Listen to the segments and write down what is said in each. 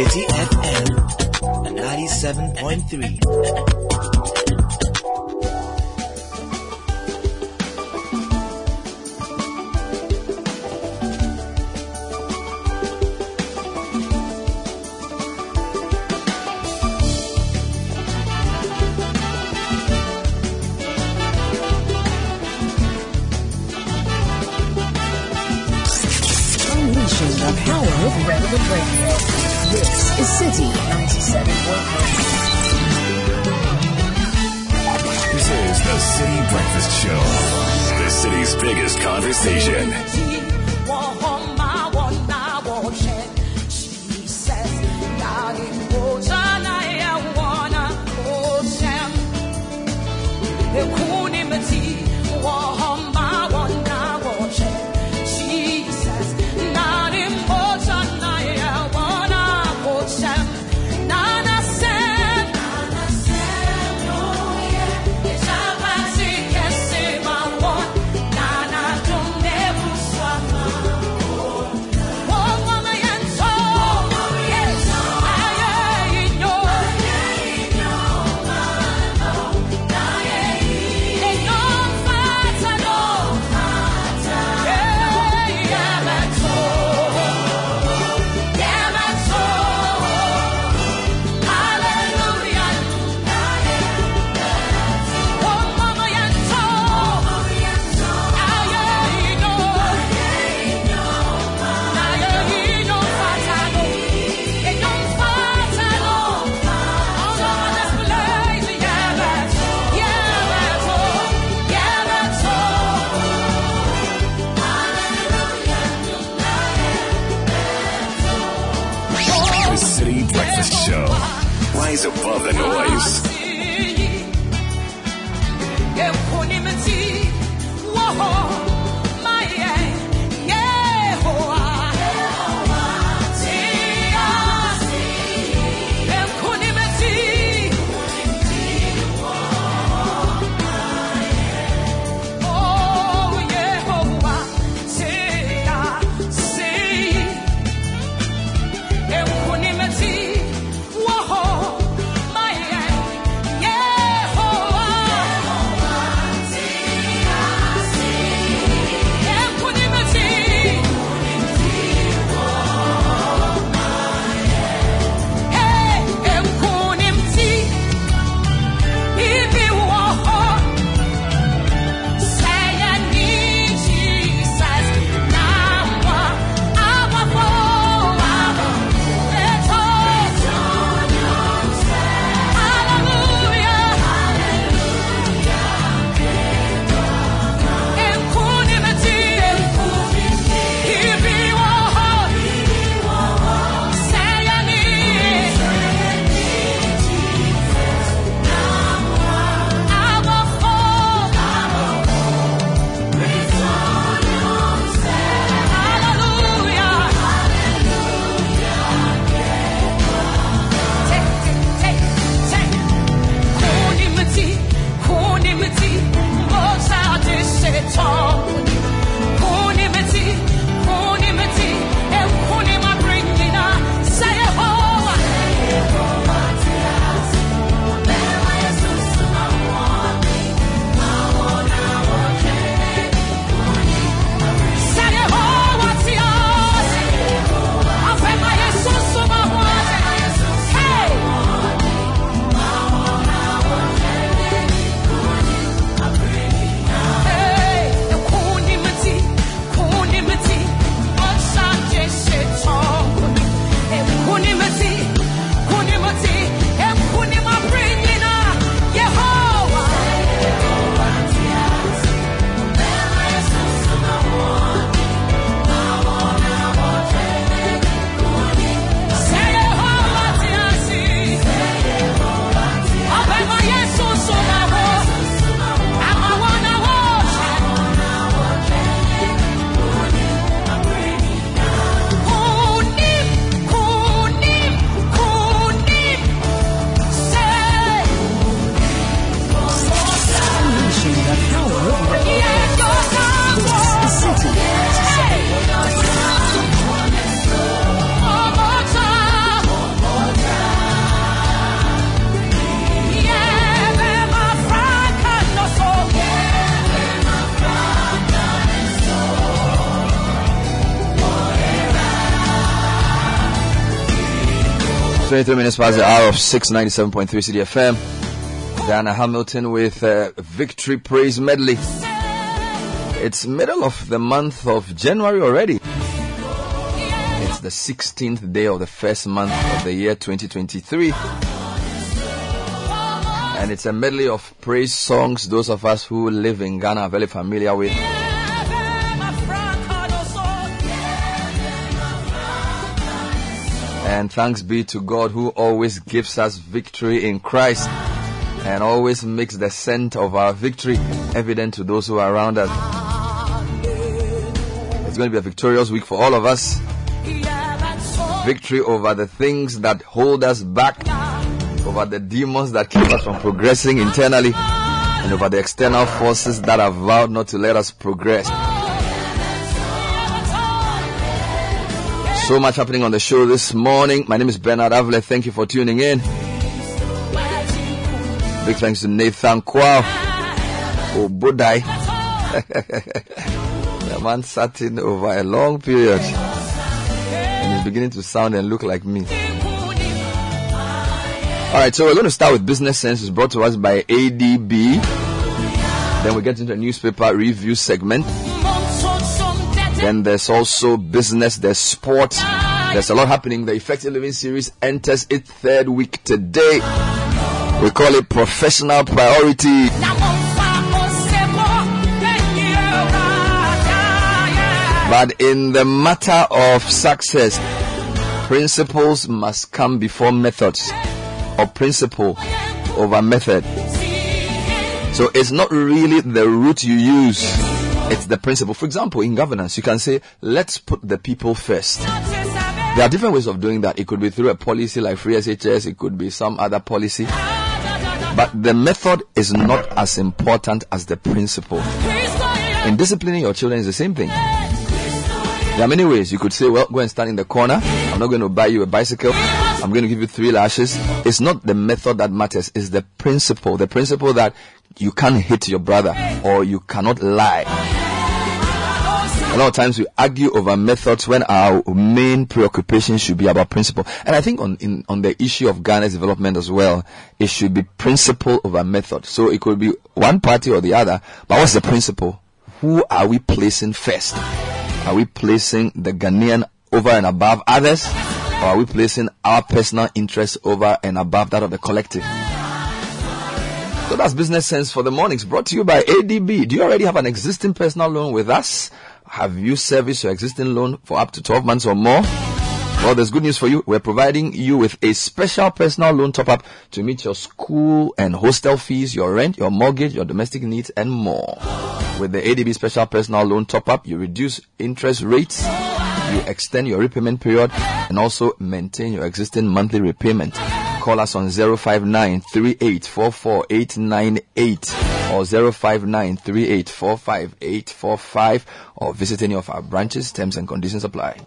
Citi FM. 97.3. Unleashing the power of relevant radio. This is Citi 97.3. This is the Citi Breakfast Show. The city's biggest conversation. 23 minutes past the hour of 697.3 Citi FM. Diana Hamilton with uh, Victory Praise Medley. It's middle of the month of January already. It's the 16th day of the first month of the year 2023. And it's a medley of praise songs those of us who live in Ghana are very familiar with. And thanks be to God who always gives us victory in Christ and always makes the scent of our victory evident to those who are around us. It's going to be a victorious week for all of us. Victory over the things that hold us back, over the demons that keep us from progressing internally, and over the external forces that have vowed not to let us progress. So much happening on the show this morning. My name is Bernard Avle. Thank you for tuning in. Big thanks to Nathan Kwao. Oh, Budai. the man sat in over a long period and is beginning to sound and look like me. Alright, so we're going to start with Business Sense. It's brought to us by ADB. Then we get into a newspaper review segment. Then there's also business, there's sport. There's a lot happening. The Effective Living series enters its third week today. We call it professional priority. But in the matter of success, principles must come before methods, or principle over method. So it's not really the route you use, it's the principle. For example, in governance, you can say, let's put the people first. There are different ways of doing that. It could be through a policy like free SHS, it could be some other policy. But the method is not as important as the principle. In disciplining your children is the same thing. There are many ways you could say, well, go and stand in the corner. I'm not going to buy you a bicycle. I'm going to give you three lashes. It's not the method that matters. It's the principle. The principle that you can't hit your brother or you cannot lie. A lot of times we argue over methods when our main preoccupation should be about principle. And I think on in, on the issue of Ghana's development as well, it should be principle over method. So it could be one party or the other, but what's the principle? Who are we placing first? Are we placing the Ghanaian over and above others? Or are we placing our personal interests over and above that of the collective? So that's business sense for the mornings brought to you by ADB. Do you already have an existing personal loan with us? Have you serviced your existing loan for up to 12 months or more? Well, there's good news for you. We're providing you with a special personal loan top up to meet your school and hostel fees, your rent, your mortgage, your domestic needs, and more. With the ADB special personal loan top up, you reduce interest rates, you extend your repayment period, and also maintain your existing monthly repayment. Call us on 059 or 059 or visit any of our branches. Terms and conditions apply.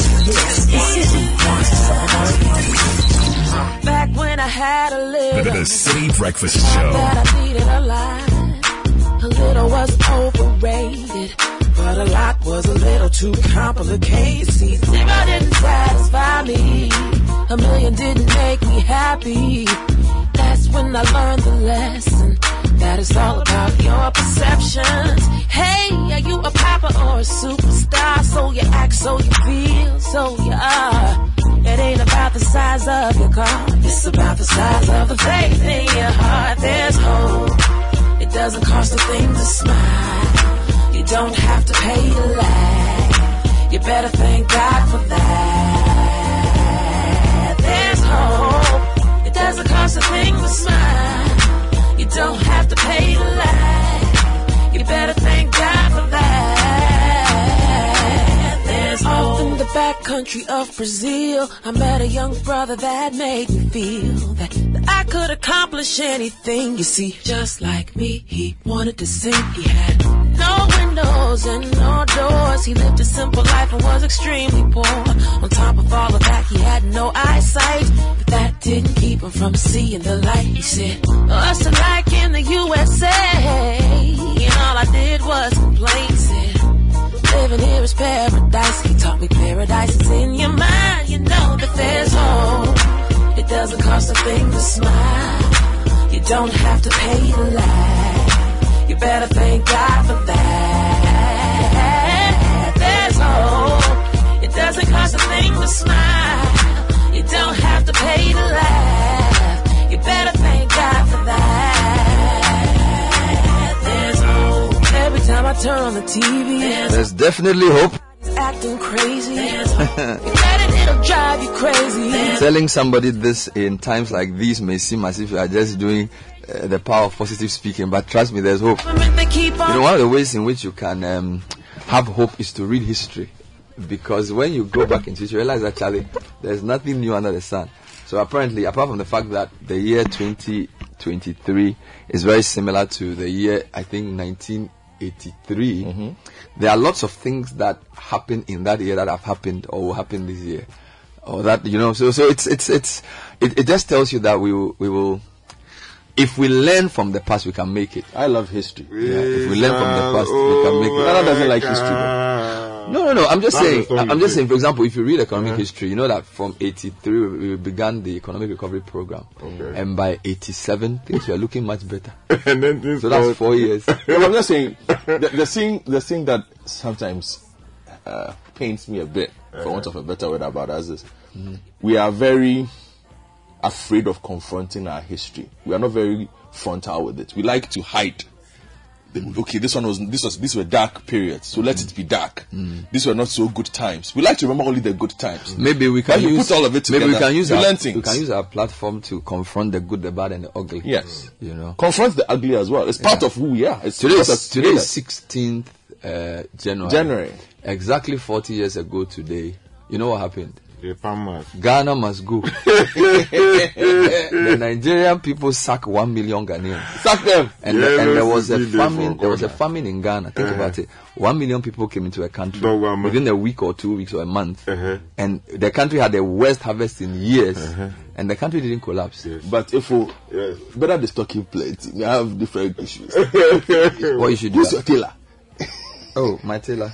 relevant radio. This is Citi 97.3. Back when I had a little the Citi Breakfast Show. that I needed a lot. A little was overrated, but a lot was a little too complicated. See, zero didn't satisfy me. A million didn't make me happy. That's when I learned the lesson. That it's all about your perceptions. Hey, are you a papa or a superstar? So you act, so you feel, so you are. It ain't about the size of your car. It's about the size of the faith in your heart. There's hope. It doesn't cost a thing to smile. You don't have to pay your laugh. You better thank God for that. There's hope. It doesn't cost a thing to smile. You don't have to pay to laugh. You better country of Brazil, I met a young brother that made me feel that, that I could accomplish anything. You see, just like me, he wanted to sing. He had no windows and no doors. He lived a simple life and was extremely poor. On top of all of that, he had no eyesight, but that didn't keep him from seeing the light. He said, "Us like in the USA," and all I did was complain. Living here is paradise. He taught me paradise is in your mind. You know that there's hope. It doesn't cost a thing to smile. You don't have to pay to laugh. You better thank God for that. There's hope. It doesn't cost a thing to smile. You don't have to pay to laugh. Turn on the TV, there's definitely hope. acting crazy. There's hope. You let it, it'll drive you crazy. Telling somebody this in times like these may seem as if you are just doing uh, the power of positive speaking, but trust me, there's hope. Government, they keep on You know, one of the ways in which you can um, have hope is to read history. Because when you go back into history, you realize actually there's nothing new under the sun. So apparently, apart from the fact that the year 2023 is very similar to the year, I think, 1983, mm-hmm. there are lots of things that happened in that year that have happened or will happen this year. Or that, you know, so, so it's, it's, it's, it, it just tells you that we will, we will, if we learn from the past, we can make it. I love history. Yeah, if we learn from the past, we can make it. Nana doesn't like history. though. No, no, no. I'm just That's saying. I'm just too. saying. For example, if you read economic history, you know that from '83 we we began the economic recovery program, Okay. and by '87 things were looking much better. and then things So that's go- four years. No, I'm just saying the, the thing the thing that sometimes uh, pains me a bit, for want of a better word about us, is we are very afraid of confronting our history. We are not very frontal with it. We like to hide. Okay, this one was this was these were dark periods, so let it be dark. These were not so good times. We like to remember only the good times. Maybe we can use put all of it Maybe we can use our, learn we can use our platform to confront the good, the bad, and the ugly. Yes. you know. Confront the ugly as well. It's part of who we are. It's Today is today is 16th uh, January. January. Exactly 40 years ago today. You know what happened? The farmers. Ghana must go. the Nigerian people sack one million Ghanaians. Sack them. And, Yeah, and there was a famine. There was a famine in Ghana. Think about it. One million people came into a country Don't worry, man. within a week or two weeks or a month, Uh-huh. and the country had the worst harvest in years, and the country didn't collapse. Yes. But if we Yes. better the stocking plate, we have different issues. What you should do? Who's your? Oh, my tailor.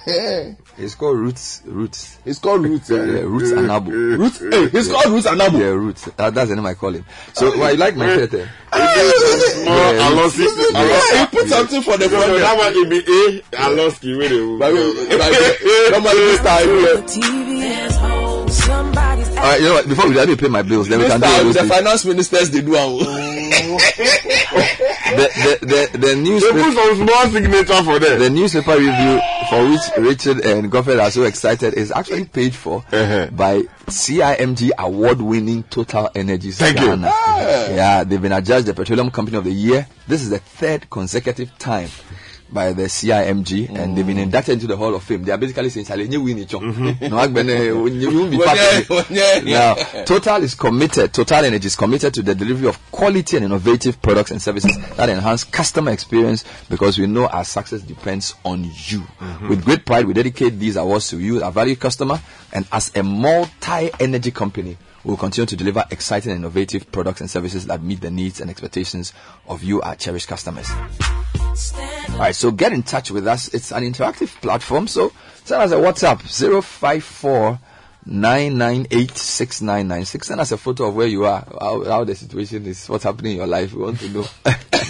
It's called Roots. Roots. It's called Roots. Yeah, eh? Roots Anabo. Roots. Hey, it's called Roots Anabo. Yeah, Roots. That, that's the name I call him. So, well, you like my tailor? Oh, Aloski. Yeah, you put something for the No, no, front. that one it be A. Aloski. Wait a But we- like, normally this time, the we- TV. There's hope. Somebody's All right, you know what? Before we let me pay my bills, then we this can do all time those the things. finance ministers they do am. The, the, the, the They newspaper. put some small signature for them. The newspaper review for which Richard and Godfrey are so excited is actually paid for Uh-huh. by CIMG award-winning Total Energies Thank you. Ghana. Yeah, they've been adjudged the Petroleum Company of the Year. This is the third consecutive time by the CIMG, and they've been mm. inducted into the Hall of Fame. They are basically saying, "Chale, nye win icho." Mm-hmm. No, agbene, you won't be part of it. Now, Total is committed, Total Energy is committed to the delivery of quality and innovative products and services that enhance customer experience because we know our success depends on you. Mm-hmm. With great pride, we dedicate these awards to you, our valued customer, and as a multi-energy company, we will continue to deliver exciting and innovative products and services that meet the needs and expectations of you, our cherished customers. All right, so get in touch with us. It's an interactive platform. So send us a WhatsApp 054 998 6996. Send us a photo of where you are, how, how the situation is, what's happening in your life. We want to know.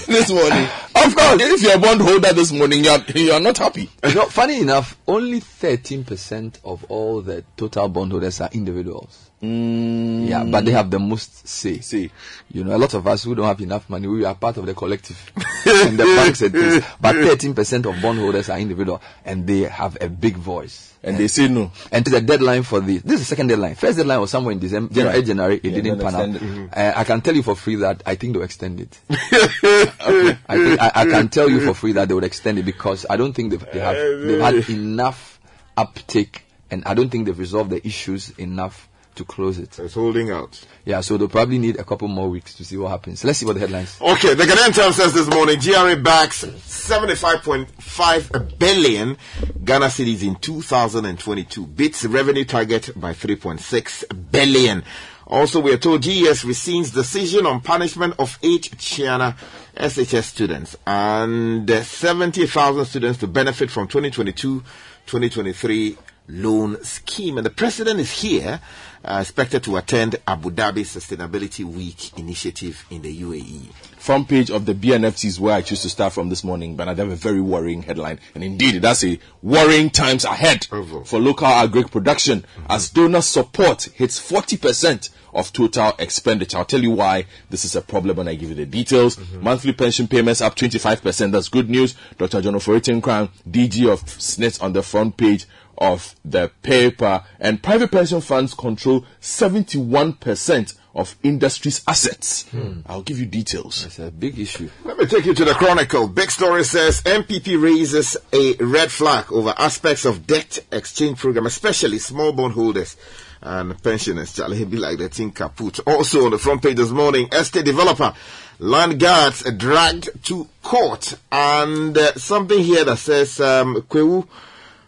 this morning. Of course, if you're a bondholder this morning, you're, you're not happy. you know, funny enough, only 13% of all the total bondholders are individuals. Yeah, but they have the most say. Say. You know, a lot of us who don't have enough money, we are part of the collective and the banks and things. But 13% of bondholders are individual and they have a big voice. And they say no. And to the deadline for the this is the second deadline. First deadline was somewhere in December, January. January it Yeah, didn't pan out. extended. Uh, I can tell you for free that I think they'll extend it. I, think, I, I can tell you for free that they would extend it because I don't think they've, they have they've had enough uptake and I don't think they've resolved the issues enough to close it. It's holding out. Yeah, so they'll probably need a couple more weeks to see what happens. Let's see what the headlines. Okay, the Ghanaian Times says this morning GRA backs 75.5 billion Ghana cedis in 2022, beats revenue target by 3.6 billion. Also, we are told GES rescinds decision on punishment of eight Chiana SHS students and uh, 70,000 students to benefit from 2022-2023 loan scheme. And the president is here, uh, expected to attend Abu Dhabi Sustainability Week initiative in the. UAE. front page of the B&FT is where I choose to start from this morning, but I have a very worrying headline. And indeed, that's a worrying times ahead for local agric production as donor support hits 40% of total expenditure. I'll tell you why this is a problem when I give you the details. Monthly pension payments up 25%. That's good news. Dr. John Ofori-Tenkorang, DG of SSNIT on the front page of the paper. And private pension funds control 71% of industry's assets. I'll give you details. It's a big issue. Let me take you to the Chronicle. Big story says NPP raises a red flag over aspects of debt exchange program, especially small bondholders and pensioners. Charlie, be like the thing kaput. Also on the front page this morning, estate developer, land guards dragged to court, and uh, something here that says um, Kwewu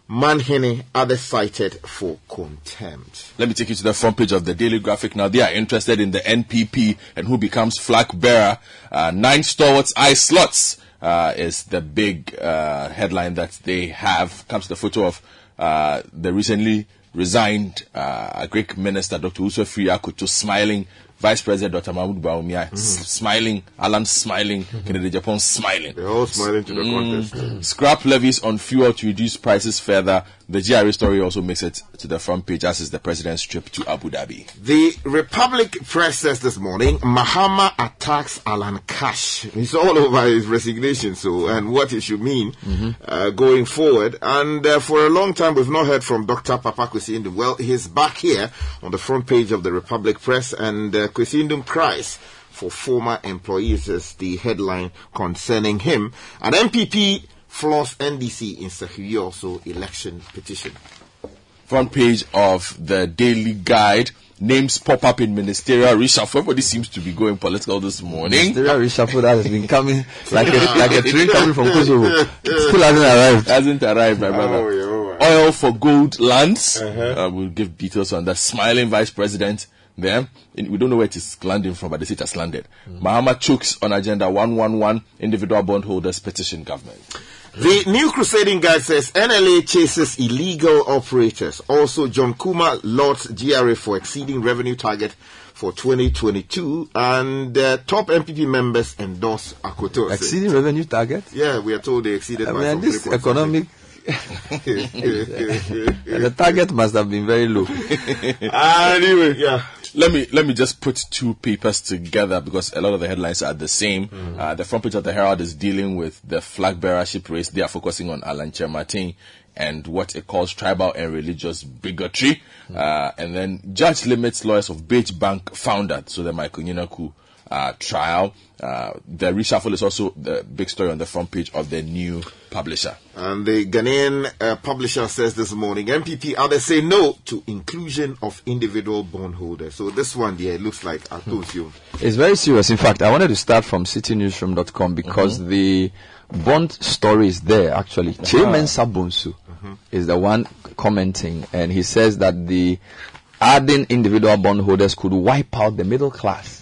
Manhene others cited for contempt. Let me take you to the front page of the Daily Graphic. Now, they are interested in the NPP and who becomes flag bearer. Uh, nine stalwarts, eye slots, uh, is the big, uh, headline that they have. Comes the photo of, uh, the recently resigned, uh, agric minister, Dr. Owusu Afriyie Akoto, smiling. Vice President Dr. Mahmoud Baumia s- smiling, Alan smiling, Kennedy Japan smiling. They're all smiling to the contest. Scrap levies on fuel to reduce prices further. The GRA story also makes it to the front page, as is the president's trip to Abu Dhabi. The Republic Press says this morning, Mahama attacks Alan Cash. It's all over his resignation, so and what it should mean uh, going forward. And uh, for a long time, we've not heard from Dr. Papa Kwesi Nduom. Well, he's back here on the front page of the Republic Press, and uh, Kwesi Nduom cries for former employees is the headline concerning him. An NPP floors NDC in Sahiri also election petition. front page of the Daily Guide. Names pop up in ministerial reshuffle. Everybody seems to be going political this morning. Ministerial reshuffle that has been coming like a, like a train coming from Kosovo. It still hasn't arrived. Hasn't arrived, my brother. Oh, yeah, oh, yeah. Oil for gold lands. Uh-huh. Uh, we'll give details on that. Smiling vice president there. And we don't know where it is landing from, but they say it has landed. Mahama chokes on agenda 111 individual bondholders petition government. The new crusading guide says NLA chases illegal operators. Also, John Kuma lauds GRA for exceeding revenue target for 2022, and uh, top NPP members endorse Akoto. Exceeding revenue target. Yeah, we are told they exceeded. I by mean, some this 3.5. economic, the target must have been very low. anyway, yeah. Let me let me just put two papers together because a lot of the headlines are the same. Uh, the front page of the Herald is dealing with the flag bearership race. They are focusing on Alan Kyerematen and what it calls tribal and religious bigotry. Uh, and then judge limits lawyers of Beige Bank founder, so the Michael Nyinaku uh, trial. Uh, the reshuffle is also the big story on the front page of the new publisher. And the Ghanaian uh, publisher says this morning, NPP others say no to inclusion of individual bondholders. So this one, yeah, it looks like I told you. It's very serious. In fact, I wanted to start from citinewsroom.com because the bond story is there actually. Kyei-Mensah-Bonsu is the one commenting and he says that the adding individual bondholders could wipe out the middle class.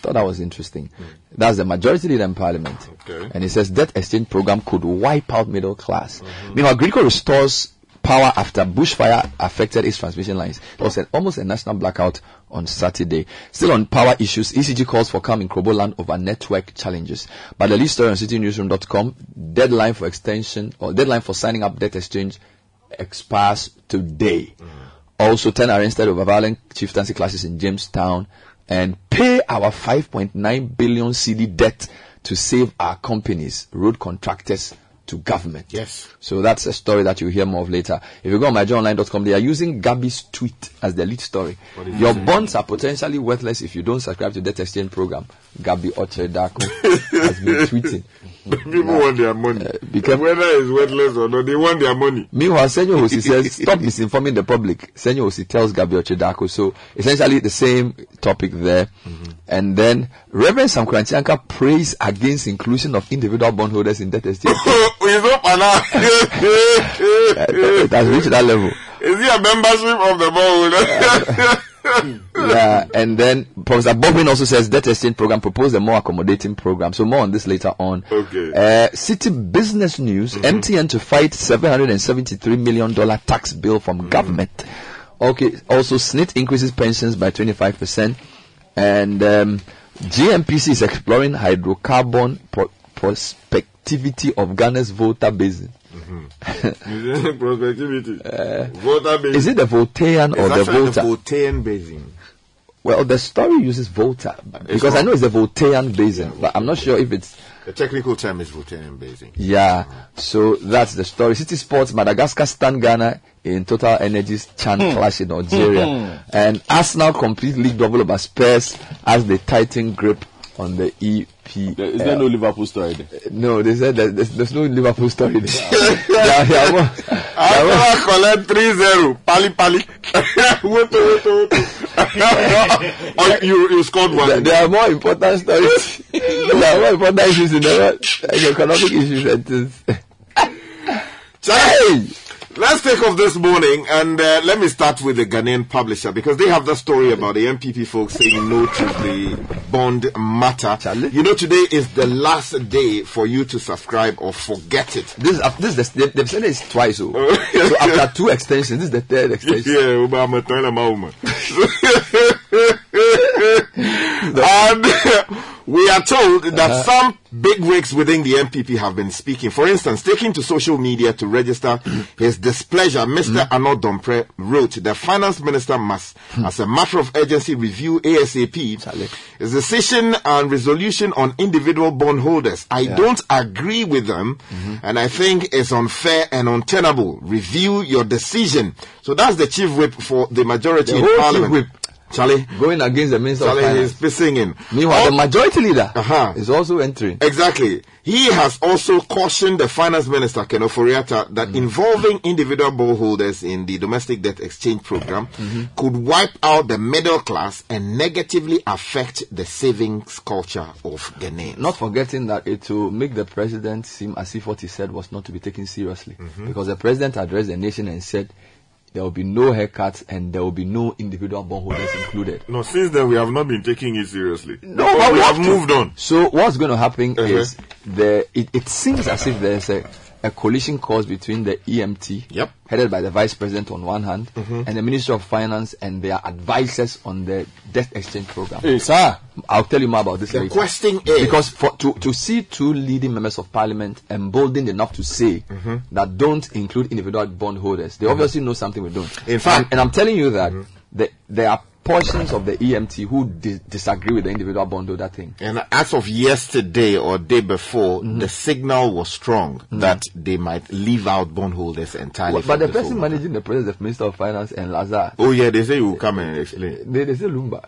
Thought that was interesting. That's the majority leader in parliament. Okay. And he says debt exchange program could wipe out middle class. Mm-hmm. Meanwhile, GRIDCo restores power after bushfire affected its transmission lines. It was an, almost a national blackout on Saturday. Still on power issues, ECG calls for calm in Krobo land over network challenges. But the lead story on citinewsroom.com, deadline for extension or deadline for signing up debt exchange expires today. Mm-hmm. Also, 10 arrested over violent chieftaincy clashes in Jamestown and pay our 5.9 billion cedi debt to save our companies, road contractors to government. Yes. So that's a story that you'll hear more of later. If you go on myjoyonline.com, they are using Gabby's tweet as their lead story. Your bonds are potentially worthless if you don't subscribe to that exchange program. Gabby Otchere-Darko has been tweeting. People want their money. Uh, because- Whether it's worthless or not, they want their money. Meanwhile, Senyo Hosi says, stop misinforming the public. Senyo Hosi tells Gabriel Otchere-Darko. So essentially the same topic there. Mm-hmm. And then Reverend Sam Korankye Ankrah prays against inclusion of individual bondholders in debt exchange. He's up and out. it has reached that level. Is he a membership of the board? Yeah, and then Professor Bokpin also says debt exchange program proposed a more accommodating program. So more on this later on. Okay. Uh, Citi Business News: MTN to fight 773 million dollar tax bill from government. Okay. Also, SSNIT increases pensions by 25 percent, and um, GNPC is exploring hydrocarbon pro- prospectivity of Ghana's Volta Basin. Mm-hmm. Prospectivity. Eh. Volta basin. Is it the Voltaian or It's the actually Volta? the Voltaian basin. Well, the story uses Volta because I know it's the Voltaian basin, but I'm not sure if it's The technical term is Voltaian basin. yeah. So that's the story. City Sports Madagascar stand Ghana in Total Energies Chan hmm. clash in Algeria, hmm. and Arsenal complete league double over Spurs as they tighten grip on the E Puis, there's uh, eh, no Liverpool story there. Eh, no, they said that there's, there's no Liverpool story there. yeah, yeah, one. I collect 3-0. Pali, pali. Woto, woto, woto. oh, you, you scored one. There, there are more important stories. there are more important issues in the world. Like economic issues and things. Hey! Let's take off this morning and uh, let me start with the Ghanaian publisher because they have the story about the NPP folks saying no to the bond matter. Charlie? You know, today is the last day for you to subscribe or forget it. This, is- this is the, they've said this twice. So, so after two extensions, this is the third extension. Yeah, Obama, tell them how much. and we are told that some big wigs within the NPP have been speaking. For instance, taking to social media to register his displeasure, Mr. Annoh-Dompreh wrote, the finance minister must, as a matter of urgency, review ASAP Charlie. his decision and resolution on individual bondholders. I don't agree with them, and I think it's unfair and untenable. Review your decision. So that's the chief whip for the majority The in parliament. Charlie, Going against the minister of Charlie is finance. pissing in. Meanwhile, Oh, the majority leader Uh-huh. is also entering. Exactly. He has also cautioned the finance minister, Ken Ofori-Atta, that mm-hmm. involving individual bondholders in the domestic debt exchange program mm-hmm. could wipe out the middle class and negatively affect the savings culture of Ghanaians. Not forgetting that it will make the president seem as if what he said was not to be taken seriously. Mm-hmm. Because the president addressed the nation and said there will be no haircuts and there will be no individual bondholders included. No, since then we have not been taking it seriously. No, but we we have have moved on. So what's going to happen Uh-huh. is the it, it seems as if there's a, a coalition course between the EMT, Yep. headed by the vice president on one hand, mm-hmm. and the Ministry of Finance and their advisors on the debt exchange program. Sir. I'll tell you more about this The later. question is because for, to, to see two leading members of parliament emboldened enough to say mm-hmm. that don't include individual bondholders, they mm-hmm. obviously know something we don't. In fact- and, and I'm telling you that the, there are portions of the EMT who di- disagree with the individual bondholder thing. And as of yesterday or day before, Mm-hmm. the signal was strong that they might leave out bondholders entirely. but the person whole matter. managing the process, the Minister of Finance and Lazard, Oh yeah, they say you will come and explain. they, they say Lumba.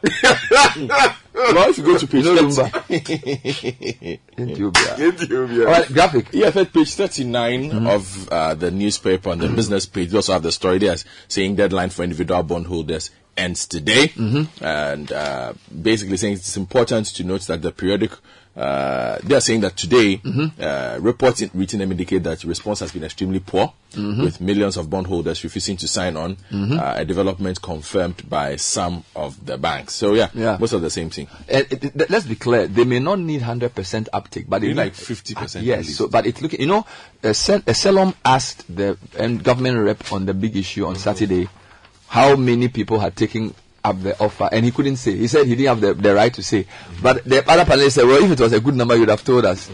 Well, if you go to page you know 30, Lumba? Ethiopia. Ethiopia. All right, graphic. EFF page 39 of uh, the newspaper on the business page. They also have the story there saying deadline for individual bondholders ends today. And uh, basically saying it's important to note that the periodic, uh, they are saying that today, uh, reports in, them indicate that response has been extremely poor, with millions of bondholders refusing to sign on, uh, a development confirmed by some of the banks. So yeah, Yeah. most of the same thing. It, it- let's be clear, they may not need 100% uptake, but they Need like 50% at Yes, so but it's looking, you know, uh, Sel- uh, Selom asked the um, government rep on the big issue on Saturday how many people had taken up the offer, and he couldn't say. He said he didn't have the, the right to say. But the other panelists said, well, if it was a good number, you'd have told us.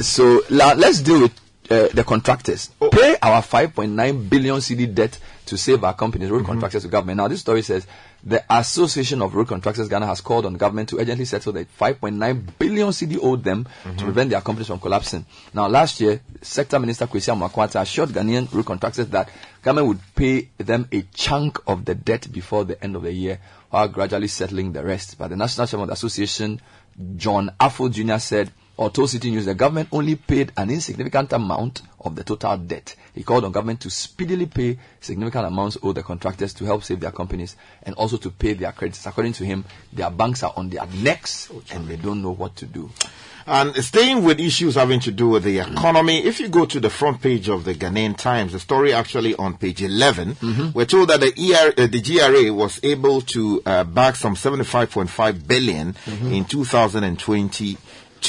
so la- let's deal with uh, the contractors. Pay our 5.9 billion cedi debt to save our companies, road contractors to government. Now, this story says The Association of Road Contractors Ghana has called on the government to urgently settle the 5.9 billion cedi owed them to mm-hmm. prevent their companies from collapsing. Now, last year, Sector Minister Kwesi Amoako-Atta assured Ghanaian road contractors that government would pay them a chunk of the debt before the end of the year, while gradually settling the rest. But the National Chairman of the Association, John Affle Jr. said, or told Citi News, the government only paid an insignificant amount of the total debt. He called on government to speedily pay significant amounts owed the contractors to help save their companies and also to pay their creditors. According to him, their banks are on their necks and they don't know what to do. And staying with issues having to do with the economy, if you go to the front page of the Ghanaian Times, the story actually on page 11, we're told that the, ER, uh, the GRA was able to uh, back some 75.5 billion in 2022,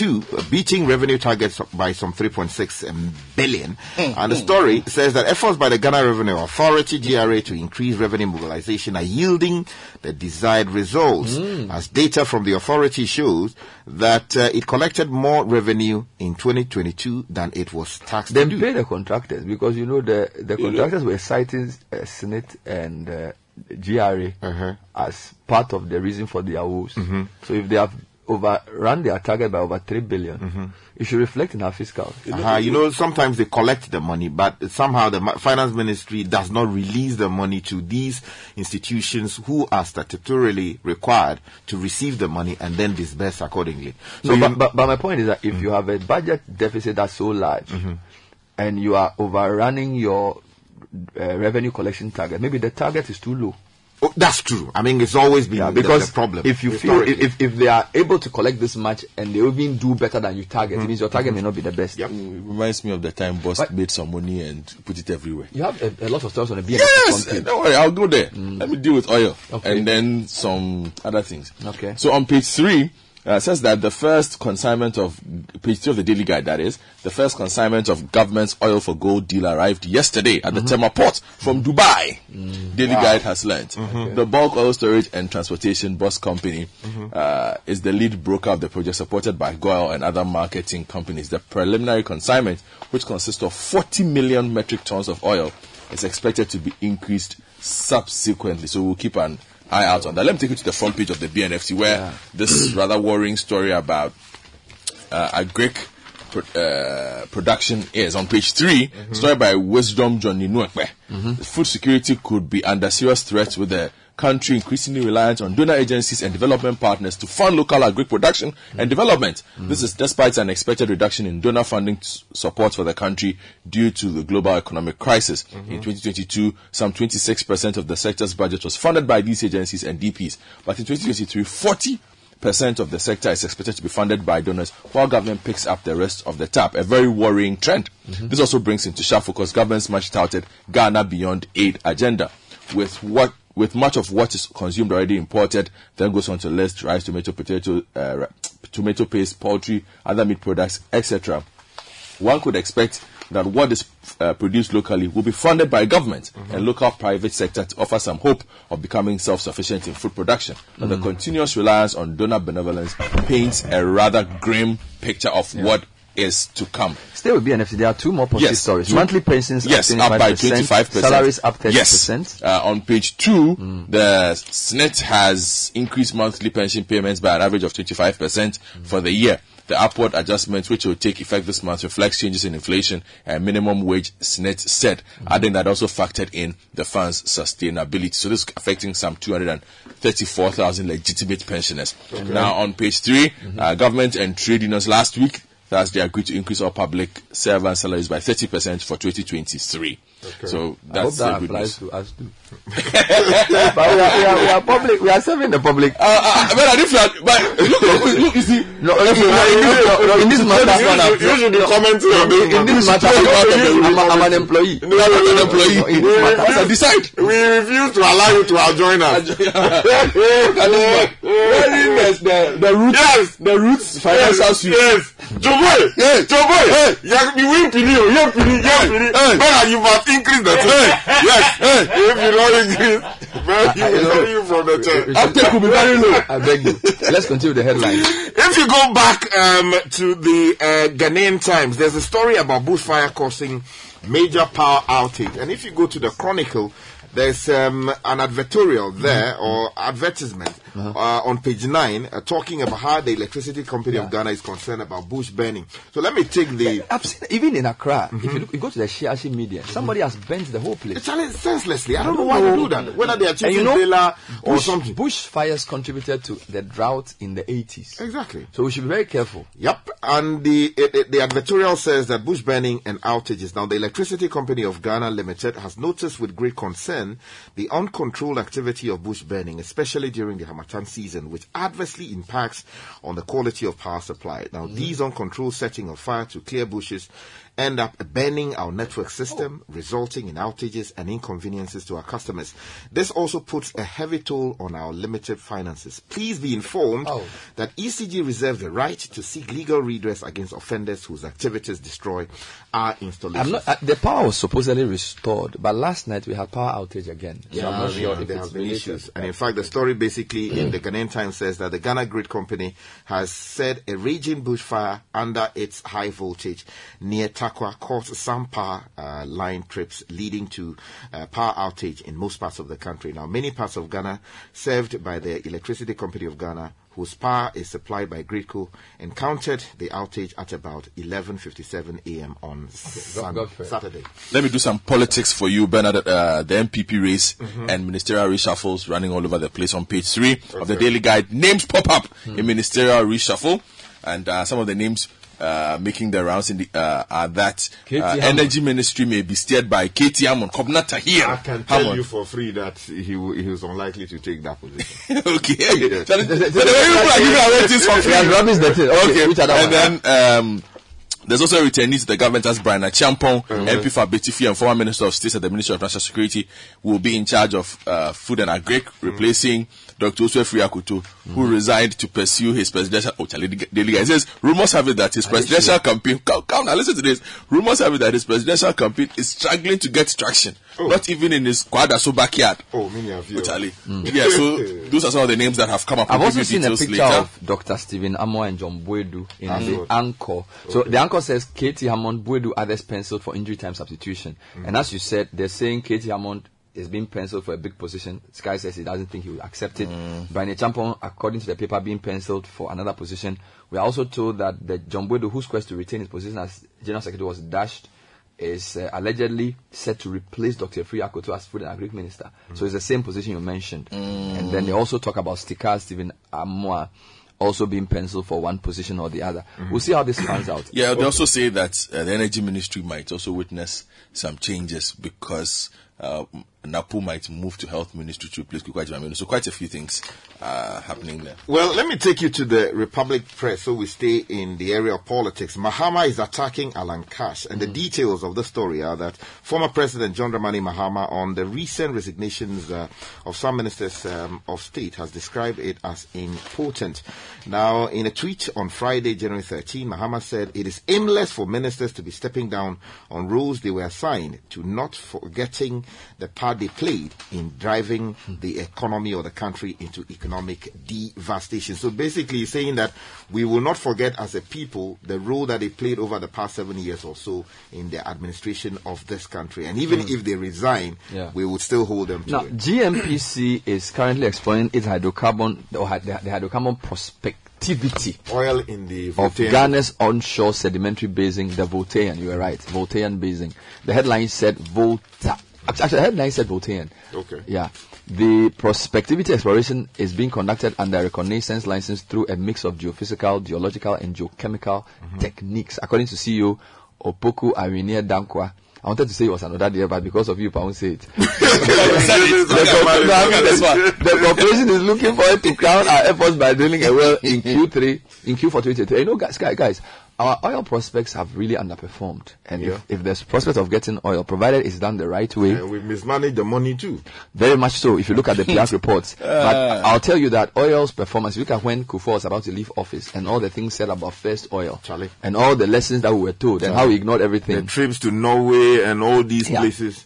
uh, beating revenue targets by some 3.6 billion. And the story says that efforts by the Ghana Revenue Authority, GRA, to increase revenue mobilization are yielding the desired results. As data from the authority shows that uh, it collected more revenue in 2022 than it was taxed Then pay the contractors because you know the the contractors were citing uh, Senate and uh, GRA Uh-huh. as part of the reason for their woes. So if they have overrun their target by over three billion, it should reflect in our fiscal. Uh-huh. You know, sometimes they collect the money, but somehow the finance ministry does not release the money to these institutions who are statutorily required to receive the money and then disburse accordingly. So, you- but, but, but my point is that if you have a budget deficit that's so large and you are overrunning your uh, revenue collection target, maybe the target is too low. Oh, that's true. I mean, it's always been Yeah, because the problem. if you feel if, if they are able to collect this much and they even do better than you target, it mm-hmm. means your target may mm-hmm. not be the best. Mm, it reminds me of the time Boss What? made some money and put it everywhere. You have a, a lot of stories on the BNF Yes, front page. don't worry, I'll go there. Mm. Let me deal with oil Okay. and then some other things. Okay. So on page three, uh, says that the first consignment of page three of the daily guide, that is, the first consignment of government's oil for gold deal arrived yesterday at the Tema port from Dubai. Daily guide has learned. The bulk oil storage and transportation bus company uh, is the lead broker of the project, supported by Goil and other marketing companies. The preliminary consignment, which consists of 40 million metric tons of oil, is expected to be increased subsequently. So we'll keep an eye out on that. Let me take you to the front page of the B&FT where this rather worrying story about uh, a agric pro- uh, production is on page 3 story by Wisdom Johnny Nwekwe. Food security could be under serious threat with the country increasingly reliant on donor agencies and development partners to fund local agri production and development. This is despite an expected reduction in donor funding support for the country due to the global economic crisis. Mm-hmm. In 2022, some 26% of the sector's budget was funded by these agencies and DPs, but in 2023, 40 percent of the sector is expected to be funded by donors, while government picks up the rest of the tab. A very worrying trend. Mm-hmm. This also brings into sharp focus government's much touted Ghana Beyond Aid agenda, with what with much of what is consumed already imported, then goes on to list rice, tomato, potato, uh, tomato paste, poultry, other meat products, etc one could expect that what is uh, produced locally will be funded by government and local private sector to offer some hope of becoming self-sufficient in food production. But the continuous reliance on donor benevolence paints a rather grim picture of what is to come. Stay with B&FT. There are two more positive Yes. stories. Monthly pensions Yes, up, up by 25%, 25%. Salaries up 30%. Yes. Uh, on page two, the SSNIT has increased monthly pension payments by an average of 25% for the year. The upward adjustment, which will take effect this month, reflects changes in inflation and minimum wage SSNIT said, adding that also factored in the fund's sustainability. So this is affecting some 234,000 legitimate pensioners. Now on page 3 uh, government and trade unions last week Thus, they agreed to increase all public servant salaries by 30% for 2023. So I hope that's that the good news. to us too. but we are, we, are, we are public. We are serving the public. Uh, uh, but, if you are, but look, look, look, you see, No, no, no, no, in this matter, You should- you should be commenting on this. in this matter, I'm, I'm, an employee. No, no, no, no, employee. In this matter, So decide. We refuse to allow you to join us. Wearing the, the, the roots, Yes. the roots financial suit. Yes. Joboy. Yes. Joboy. Yeah, you win pini. oh, You pini. You pini. Hey. But you must increase the tax. Yes. Hey, If you don't increase, man, he will tell you from the tax. Uptake will be very low. I beg you. Let's continue the headlines. If you go back um, to the uh, Ghanaian Times, there's a story about bushfire causing major power outage. And if you go to the Chronicle, there's um, an advertorial there or advertisement uh on page nine uh, talking about how the electricity company of Ghana is concerned about bush burning. So let me take the. I've seen even in Accra. If you, look, you go to the Shiashie media, somebody has bent the whole place. It's challenge senselessly. I don't know why they do that. Whether they are And chasing you know, Bela or bush, something. bush fires contributed to the drought in the 80s. Exactly. So we should be very careful. Yep, and the it, it- the advertorial says that bush burning and outages. Now, the Electricity Company of Ghana Limited has noticed with great concern the uncontrolled activity of bush burning, especially during the Harmattan season, which adversely impacts on the quality of power supply. Now, mm-hmm. these uncontrolled setting of fire to clear bushes end up burning our network system, oh. resulting in outages and inconveniences to our customers. This also puts a heavy toll on our limited finances. Please be informed Oh. that ECG reserves the right to seek legal redress against offenders whose activities destroy our not, uh, the power was supposedly restored, but last night we had power outage again. So I'm not sure if there have been related. issues. And in fact, the story basically in the Ghanaian Times says that the Ghana Grid Company has said a raging bushfire under its high voltage near Tarkwa caused some power uh, line trips, leading to uh, power outage in most parts of the country. Now, many parts of Ghana served by the Electricity Company of Ghana whose power is supplied by GRIDCo, encountered the outage at about 11:57 a.m. on Sun- Godfrey. Saturday. Let me do some politics for you, Bernard. Uh, the NPP race Mm-hmm. and ministerial reshuffles running all over the place on page three of the Daily Guide. Names pop up Hmm. in ministerial reshuffle, and uh, some of the names. Uh, making the rounds in the uh, are that uh, energy ministry may be steered by K.T. Hammond, Kobina Tahir. I can tell Hammond. you for free that he w- he was unlikely to take that position. okay. Yeah. So the- way people are giving away things for free. He rubbish the thing. Okay, which and then um, there's also a returnee to the government as Bryan Acheampong, Mm-hmm. MP for Abetifi and former Minister of State at the Ministry of National Security, will be in charge of uh, food and agri, Mm-hmm. replacing Dr. Owusu Afriyie Akoto, who resigned to pursue his presidential. Oh, Charlie, the Daily Guide says rumors have it that his presidential campaign. Come, come now, listen to this. Rumors have it that his presidential campaign is struggling to get traction, not even in his Kwadaso backyard. Oh, many of you. Oh, Charlie. Yeah, so those are some of the names that have come up. I've also seen a picture later. of Dr. Stephen Amoah and John Boadu in That's the good. anchor. So the anchor says K.T. Hammond, Boadu, others penciled for injury time substitution. Mm. And as you said, they're saying K.T. Hammond is being penciled for a big position. Sky says he doesn't think he will accept it. Mm. Bryan Acheampong, according to the paper, being penciled for another position. We are also told that the John Boadu, whose quest to retain his position as General Secretary was dashed, is uh, allegedly set to replace Dr. Afriyie Akoto as Food and Agric Minister. Mm. So it's the same position you mentioned. And then they also talk about Sticka Stephen Amoah also being penciled for one position or the other. We'll see how this pans out. Yeah, they also say that uh, the energy ministry might also witness some changes because uh, Napo might move to health ministry to replace Kukwa So quite a few things uh, happening there. Well, let me take you to the Republic Press so we stay in the area of politics. Mahama is attacking Alan Cash, and the details of the story are that former President John Dramani Mahama, on the recent resignations uh, of some ministers um, of state, has described it as important. Now, in a tweet on Friday, January 13, Mahama said it is aimless for ministers to be stepping down on roles they were assigned to not forgetting the they played in driving the economy or the country into economic devastation. So basically saying that we will not forget as a people the role that they played over the past seven years or so in the administration of this country. And even mm. if they resign, Yeah. we would still hold them to Now, it. GNPC is currently exploring its hydrocarbon, or the, hydrocarbon prospectivity Oil in the of Voltaire- Ghana's onshore sedimentary basin, the Voltaian. You were right, Voltaian basin. The headline said Volta. Actually, the headline said Voltaian. Okay. Yeah. The prospectivity exploration is being conducted under a reconnaissance license through a mix of geophysical, geological, and geochemical mm-hmm. techniques, according to CEO Opoku Ahweneeh Danquah. I wanted to say it was another day, but because of you, I won't say it. the, the corporation is looking forward to crown our efforts by drilling a well in Q3, in Q4 2023. You know, guys, guys, guys, our oil prospects have really underperformed. And Yeah. if, if there's prospect of getting oil, provided it's done the right way, And we've mismanaged the money too. very much so if you look at the PIAC reports. but I'll tell you that oil's performance, look at when Kufuor was about to leave office and all the things said about first oil. Charlie. And all the lessons that we were told and how we ignored everything. The trips to Norway and all these Yeah. places.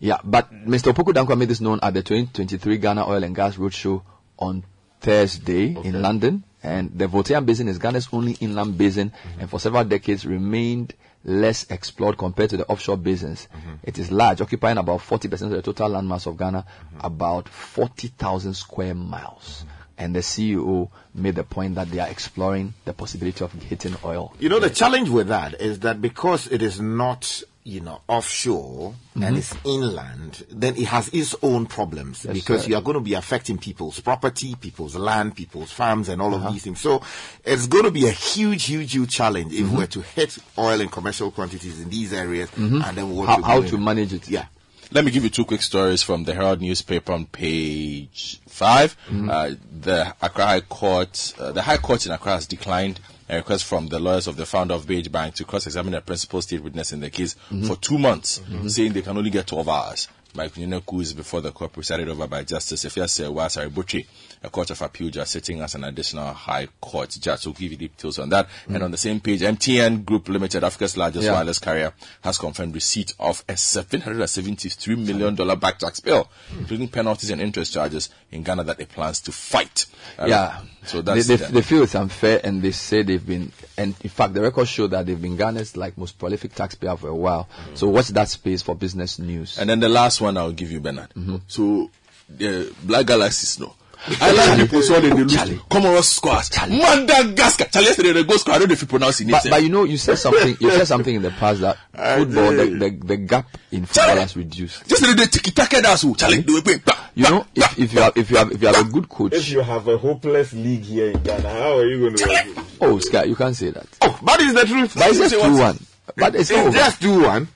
Yeah, but Mr. Opoku Danquah made this known at the 2023 Ghana Oil and Gas Roadshow on Thursday in London. And the Voltaian Basin is Ghana's only inland basin and for several decades remained less explored compared to the offshore basins. Mm-hmm. It is large, occupying about 40% of the total landmass of Ghana, mm-hmm. about 40,000 square miles. Mm-hmm. And the CEO made the point that they are exploring the possibility of hitting oil. You know, the challenge with that is that because it is not, you know, offshore Mm-hmm. and it's inland, then it has its own problems because right. you are going to be affecting people's property, people's land, people's farms, and all Uh-huh. of these things. So it's going to be a huge, huge, huge challenge Mm-hmm. if we're to hit oil in commercial quantities in these areas, and then we want How, to how to manage it? Yeah. Let me give you two quick stories from the Herald newspaper on page 5 Mm-hmm. Uh, the Accra High Court, uh, the High Court in Accra has declined a request from the lawyers of the founder of Beige Bank to cross-examine a principal state witness in the case Mm-hmm. for two months, saying they can only get 12 hours. Mike Nyinaku is before the court presided over by Justice Afia Serwah Asare-Botwe, a court of appeal judge sitting as an additional high court judge. So we'll give you details on that. And mm. on the same page, MTN Group Limited, Africa's largest Yeah. wireless carrier, has confirmed receipt of a $773 million back tax bill, hmm. including penalties and interest charges in Ghana that it plans to fight. Uh, Yeah. So that's they, they, the- they feel it's unfair and they say they've been, and in fact, the records show that they've been Ghana's like most prolific taxpayer for a while. Hmm. So watch that space for business news. And then the last one I'll give you, Bernard. Mm-hmm. So the Black Galaxies, no. I like people so they they lose. Charlie. Comoros squads. Madagascar. Charlie, yesterday they go score. I don't know if you pronounce it. but, but you know, you said something. You said something in the past that football, the, the, the gap in football has reduced. yesterday they tiki taka that's who. Oh. Charlie, hmm. they were playing. You know, if, if you have if you have if you have a good coach, If you have a hopeless league here in Ghana, how are you going to? oh Sky, you can't say that. oh, that is the truth. But it's just two one. But it's, It's over. just two one.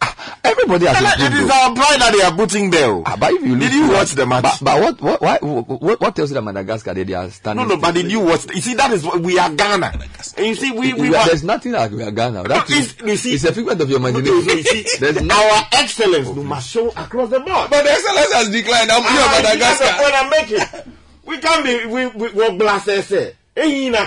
Everybody has It improved. is our pride that they are putting there. Ah, but if you Did lose you watch the match? But, but what what why, what what tells you that Madagascar they, they are No, standing? no, but did you watch? You see, that is what we are Ghana. And you see, we we, We are- there's nothing like we are Ghana. That No, is, you see- it's a figment of your you imagination. see, There's no our excellence we must show across the board. But the excellence has declined. I'm here, Ah, you Madagascar. point I'm making. We can't be we we we glasses. Eh, you know,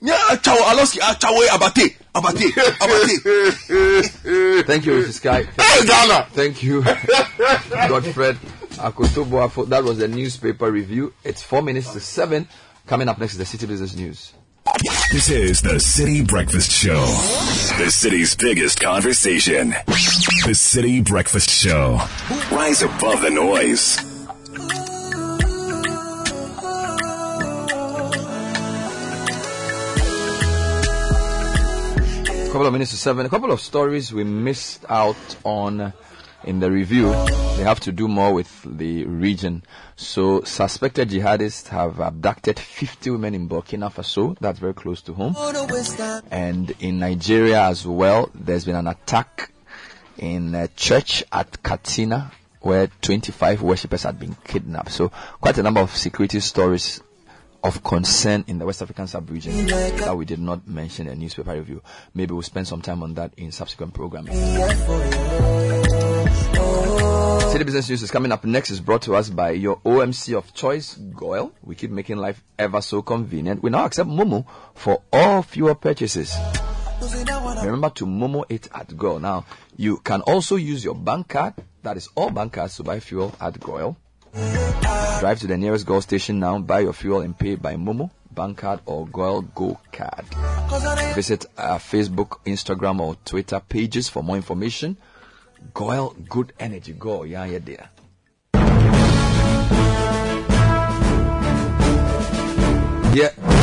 kind. Yeah, uh, Achawo, Aloski, uh, Achawo, uh, eh, Abate, Abate, Abate. Thank you, Mr. Sky. Hey, Ghana. Thank you, Godfred Akotobo. That was the newspaper review. It's four minutes to seven. Coming up next is the Citi Business News. This is the Citi Breakfast Show. The city's biggest conversation. The Citi Breakfast Show. Rise above the noise. A couple of minutes to seven. A couple of stories we missed out on in the review. They have to do more with the region. So, suspected jihadists have abducted 50 women in Burkina Faso. That's very close to home. And in Nigeria as well, there's been an attack in a church at Katina where 25 worshippers had been kidnapped. So, quite a number of security stories of concern in the West African sub-region that we did not mention in newspaper review. Maybe we'll spend some time on that in subsequent programming. Citi Business News is coming up next. is brought to us by your OMC of choice, Goil. We keep making life ever so convenient. We now accept Momo for all fuel purchases. Remember to Momo it at Goil. Now, you can also use your bank card, that is all bank cards, to buy fuel at Goil. Drive to the nearest gas station now, buy your fuel and pay by Momo, bank card, or Goil Go card. Visit our Facebook, Instagram, or Twitter pages for more information. Goil Good Energy. Go, yeah, yeah, there. Yeah.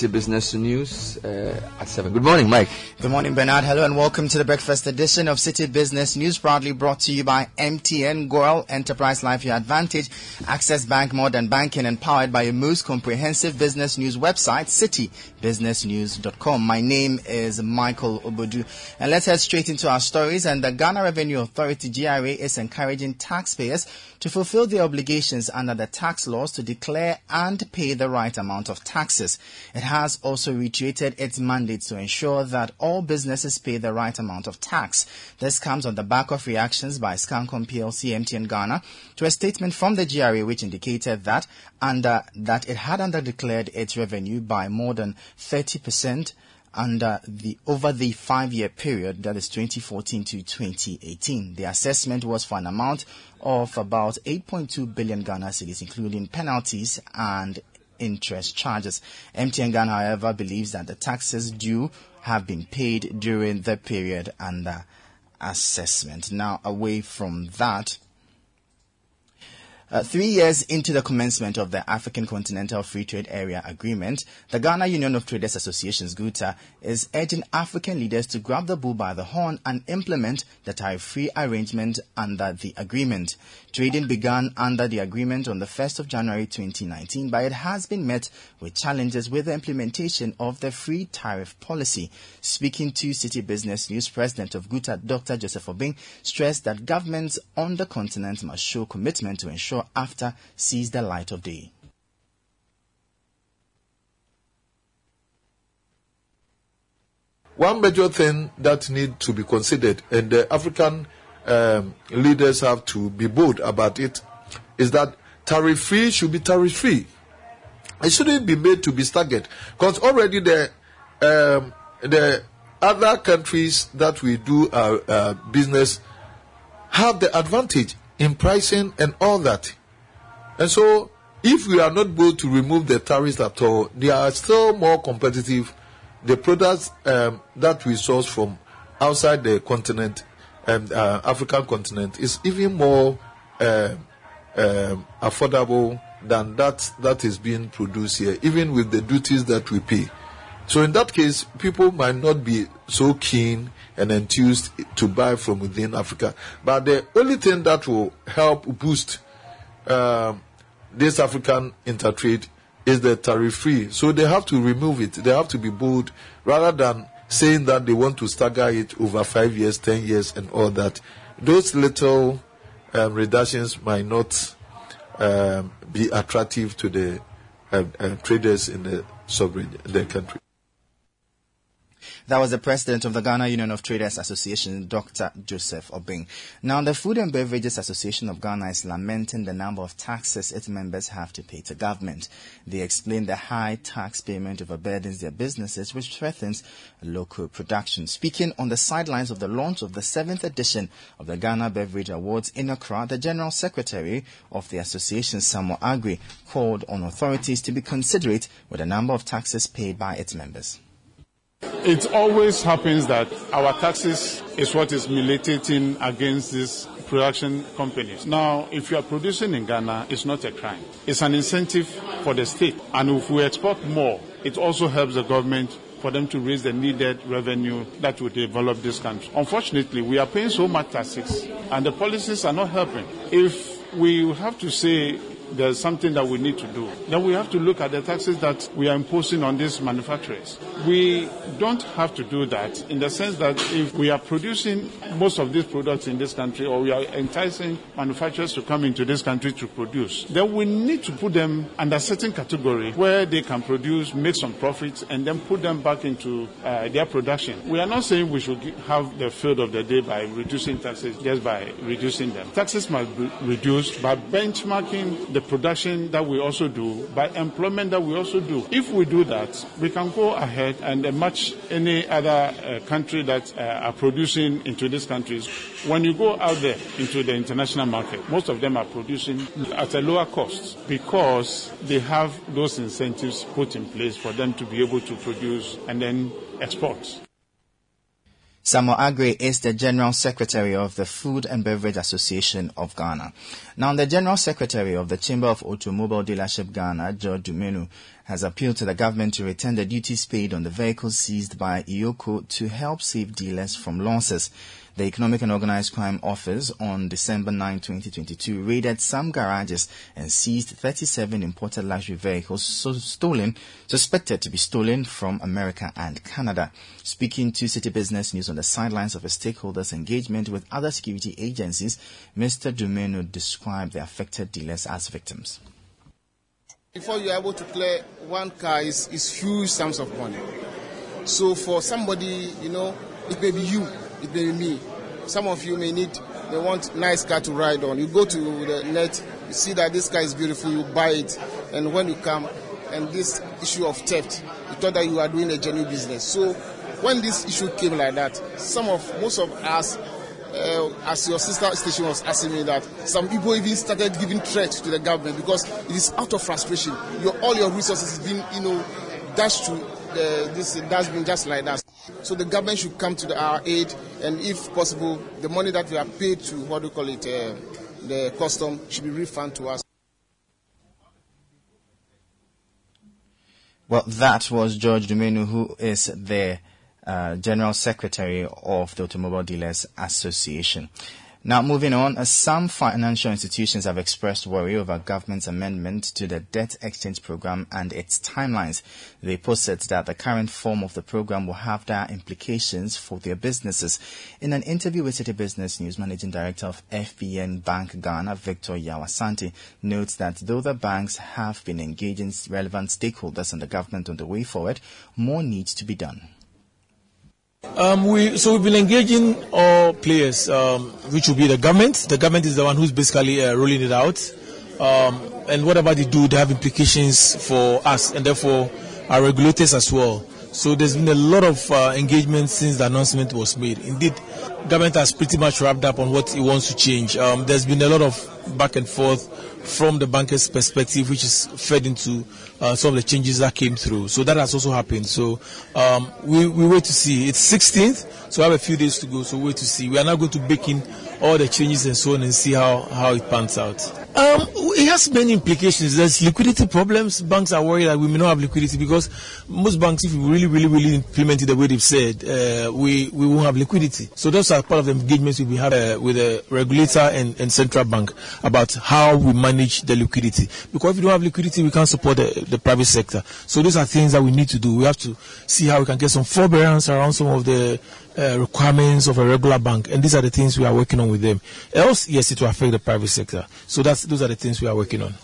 Citi Business News uh, at 7. Good morning, Mike. Good morning, Bernard. Hello and welcome to the breakfast edition of Citi Business News, proudly brought to you by MTN Goil Enterprise Life Your Advantage, Access Bank More Than Banking, and powered by your most comprehensive business news website, citibusinessnews.com. My name is Michael Obodu, and let's head straight into our stories. And the Ghana Revenue Authority (GRA) is encouraging taxpayers to fulfill their obligations under the tax laws to declare and pay the right amount of taxes. It has also reiterated its mandate to ensure that all businesses pay the right amount of tax. This comes on the back of reactions by Scancom PLC MTN Ghana to a statement from the GRA which indicated that under that it had underdeclared its revenue by more than 30% under the over the five-year period that is 2014 to 2018. The assessment was for an amount of about 8.2 billion Ghana cedis, including penalties and interest charges. MTN Ghana, however, believes that the taxes due have been paid during the period under assessment. Now, away from that, uh, three years into the commencement of the African Continental Free Trade Area Agreement, the Ghana Union of Traders Associations GUTA is urging African leaders to grab the bull by the horn and implement the tariff-free arrangement under the agreement. Trading began under the agreement on the 1st of January 2019, but it has been met with challenges with the implementation of the free tariff policy. Speaking to Citi Business News, President of GUTA, Dr. Joseph Obeng, stressed that governments on the continent must show commitment to ensure AfCFTA sees the light of day. One major thing that need to be considered, and the African um, leaders have to be bold about it, is that tariff free should be tariff free. It shouldn't be made to be staggered because already the um, the other countries that we do our uh, business have the advantage in pricing and all that. And so, if we are not able to remove the tariffs at all, they are still more competitive. The products um, that we source from outside the continent, and uh, African continent, is even more uh, um, affordable than that that is being produced here, even with the duties that we pay. So in that case, people might not be so keen and enthused to buy from within Africa. But the only thing that will help boost um, this African intertrade is the tariff free. So they have to remove it. They have to be bold rather than saying that they want to stagger it over five years, ten years, and all that. Those little um, reductions might not um, be attractive to the uh, uh, traders in the sovereign the country. That was the president of the Ghana Union of Traders Association, Dr. Joseph Obeng. Now, the Food and Beverages Association of Ghana is lamenting the number of taxes its members have to pay to government. They explain the high tax payment overburdens their businesses, which threatens local production. Speaking on the sidelines of the launch of the seventh edition of the Ghana Beverage Awards in Accra, the General Secretary of the association, Samuel Aggrey, called on authorities to be considerate with the number of taxes paid by its members. It always happens that our taxes is what is militating against these production companies. Now, if you are producing in Ghana, it's not a crime. It's an incentive for the state. And if we export more, it also helps the government for them to raise the needed revenue that would develop this country. Unfortunately, we are paying so much taxes and the policies are not helping. If we have to say there's something that we need to do. Then we have to look at the taxes that we are imposing on these manufacturers. We don't have to do that in the sense that if we are producing most of these products in this country or we are enticing manufacturers to come into this country to produce, then we need to put them under certain category where they can produce, make some profits, and then put them back into uh, their production. We are not saying we should have the field of the day by reducing taxes just by reducing them. Taxes must be reduced by benchmarking the production that we also do, by employment that we also do. If we do that, we can go ahead and match any other uh, country that uh, are producing into these countries. When you go out there into the international market, most of them are producing at a lower cost because they have those incentives put in place for them to be able to produce and then export. Samuel Aggrey is the General Secretary of the Food and Beverage Association of Ghana. Now, the General Secretary of the Chamber of Automobile Dealership Ghana, George Dumenu, has appealed to the government to return the duties paid on the vehicles seized by EOCO to help save dealers from losses. The Economic and Organized Crime Office on December 9, 2022 raided some garages and seized 37 imported luxury vehicles so stolen, suspected to be stolen from America and Canada. Speaking to Citi Business News on the sidelines of a stakeholders engagement with other security agencies, Mr. Dumenu described the affected dealers as victims. Before you're able to clear one car is, is huge sums of money. So for somebody, you know, it may be you, it may be me. Some of you may need, they want nice car to ride on. You go to the net, you see that this car is beautiful, you buy it, and when you come, and this issue of theft, you thought that you are doing a genuine business. So when this issue came like that, some of, most of us uh, as your sister station was asking me that some people even started giving threats to the government because it is out of frustration. Your, all your resources have been, you know, dashed to uh, this dustbin just like that. So the government should come to the, our aid, and if possible, the money that we are paid to what do you call it, uh, the custom should be refunded to us. Well, that was George Dumenu, who is the uh, General Secretary of the Automobile Dealers Association. Now, moving on, uh, some financial institutions have expressed worry over government's amendment to the debt exchange program and its timelines. They posit that the current form of the program will have dire implications for their businesses. In an interview with Citi Business News, Managing Director of FBN Bank Ghana, Victor Yao Asante, notes that though the banks have been engaging relevant stakeholders and the government on the way forward, more needs to be done. Um, we, so we've been engaging all players, um, which will be the government. The government is the one who's basically uh, rolling it out. Um, and whatever they do, they have implications for us and therefore our regulators as well. So there's been a lot of uh, engagement since the announcement was made. Indeed, government has pretty much wrapped up on what it wants to change. Um, there's been a lot of back and forth from the bankers' perspective, which is fed into uh, some of the changes that came through. So that has also happened. So um, we, we wait to see. It's 16th, so I have a few days to go. So wait to see. We are now going to bake in all the changes and so on and see how, how it pans out. Um, it has many implications. There's liquidity problems. Banks are worried that we may not have liquidity because most banks, if we really, really, really implement it the way they've said, uh, we, we won't have liquidity. So those are part of the engagements we have uh, with the regulator and, and central bank about how we manage the liquidity. Because if we don't have liquidity, we can't support the, the private sector. So those are things that we need to do. We have to see how we can get some forbearance around some of the uh, requirements of a regular bank, and these are the things we are working on with them. Else, yes, it will affect the private sector. So that's those are the things we are working on.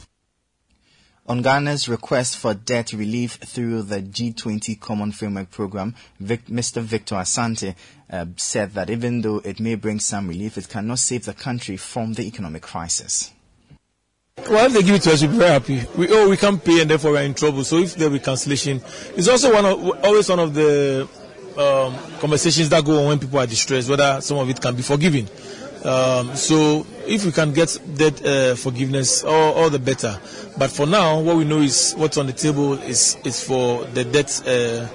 On Ghana's request for debt relief through the G20 Common Framework Program, Vic, Mr. Victor Asante uh, said that even though it may bring some relief, it cannot save the country from the economic crisis. Well, if they give it to us, we'll be very happy. We oh, we can't pay, and therefore we're in trouble. So if there will be cancellation, it's also one of always one of the um, conversations that go on when people are distressed, whether some of it can be forgiven. Um, so if we can get that uh, forgiveness, all, all, the better. But for now, what we know is what's on the table is is for the debt uh,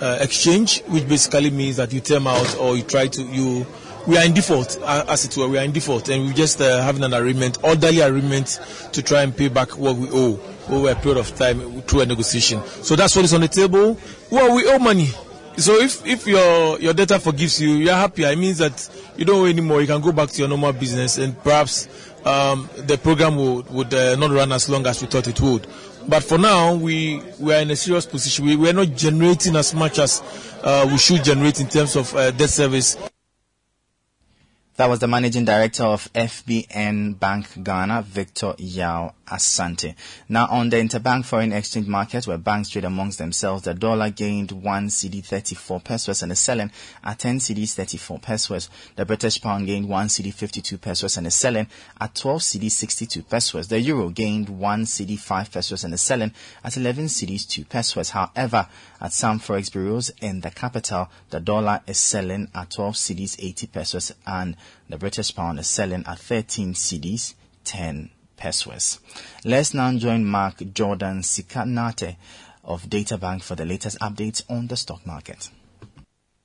uh, exchange, which basically means that you term out or you try to you. We are in default, as it were. We are in default, and we're just uh, having an agreement, orderly agreement, to try and pay back what we owe over a period of time through a negotiation. So that's what is on the table. Well, we owe money. So if, if your, your data forgives you, you're happier. It means that you don't owe anymore. You can go back to your normal business and perhaps um, the program would, would uh, not run as long as we thought it would. But for now, we, we are in a serious position. We, we are not generating as much as uh, we should generate in terms of uh, debt service. That was the managing director of FBN Bank Ghana, Victor Yao Asante. Now on the interbank foreign exchange market where banks trade amongst themselves, the dollar gained 1 cedi 34 pesos and is selling at 10 cedis 34 pesos. The British pound gained 1 cedi 52 pesos and is selling at 12 cedis 62 pesos. The euro gained 1 cedi 5 pesos and is selling at 11 cedis 2 pesos. However, at some forex bureaus in the capital, the dollar is selling at 12 cedis 80 pesos and the British pound is selling at 13 cedis 10 pesos. Let's now join Mark Jordan Sikanate of Databank for the latest updates on the stock market.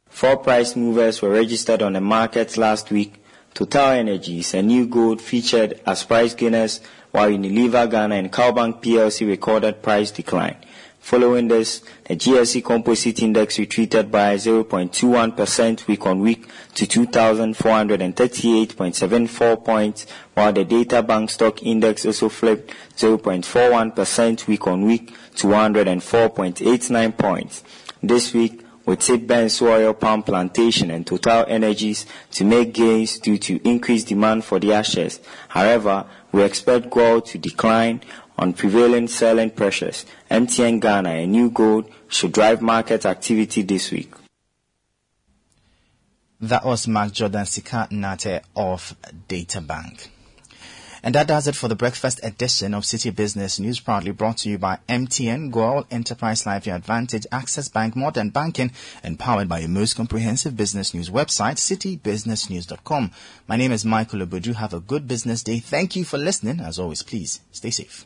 Four price movers were registered on the market last week. Total Energies, a NewGold featured as price gainers, while Unilever Ghana and CalBank PLC recorded price decline. Following this, the GSE Composite Index retreated by 0.21% week on week to 2,438.74 points, while the Data Bank Stock Index also flipped 0.41% week on week to 104.89 points. This week, we tip Benso Oil Palm Plantation and Total Energies to make gains due to increased demand for their shares. However, we expect gold to decline on prevailing selling pressures, MTN Ghana, and NewGold, should drive market activity this week. That was Mark Jordan Sika Nate of Databank. And that does it for the breakfast edition of Citi Business News, proudly brought to you by MTN, Goil, Enterprise Life Your Advantage, Access Bank, Modern Banking, and powered by your most comprehensive business news website, citibusinessnews.com. My name is Michael Obudu. Have a good business day. Thank you for listening. As always, please stay safe.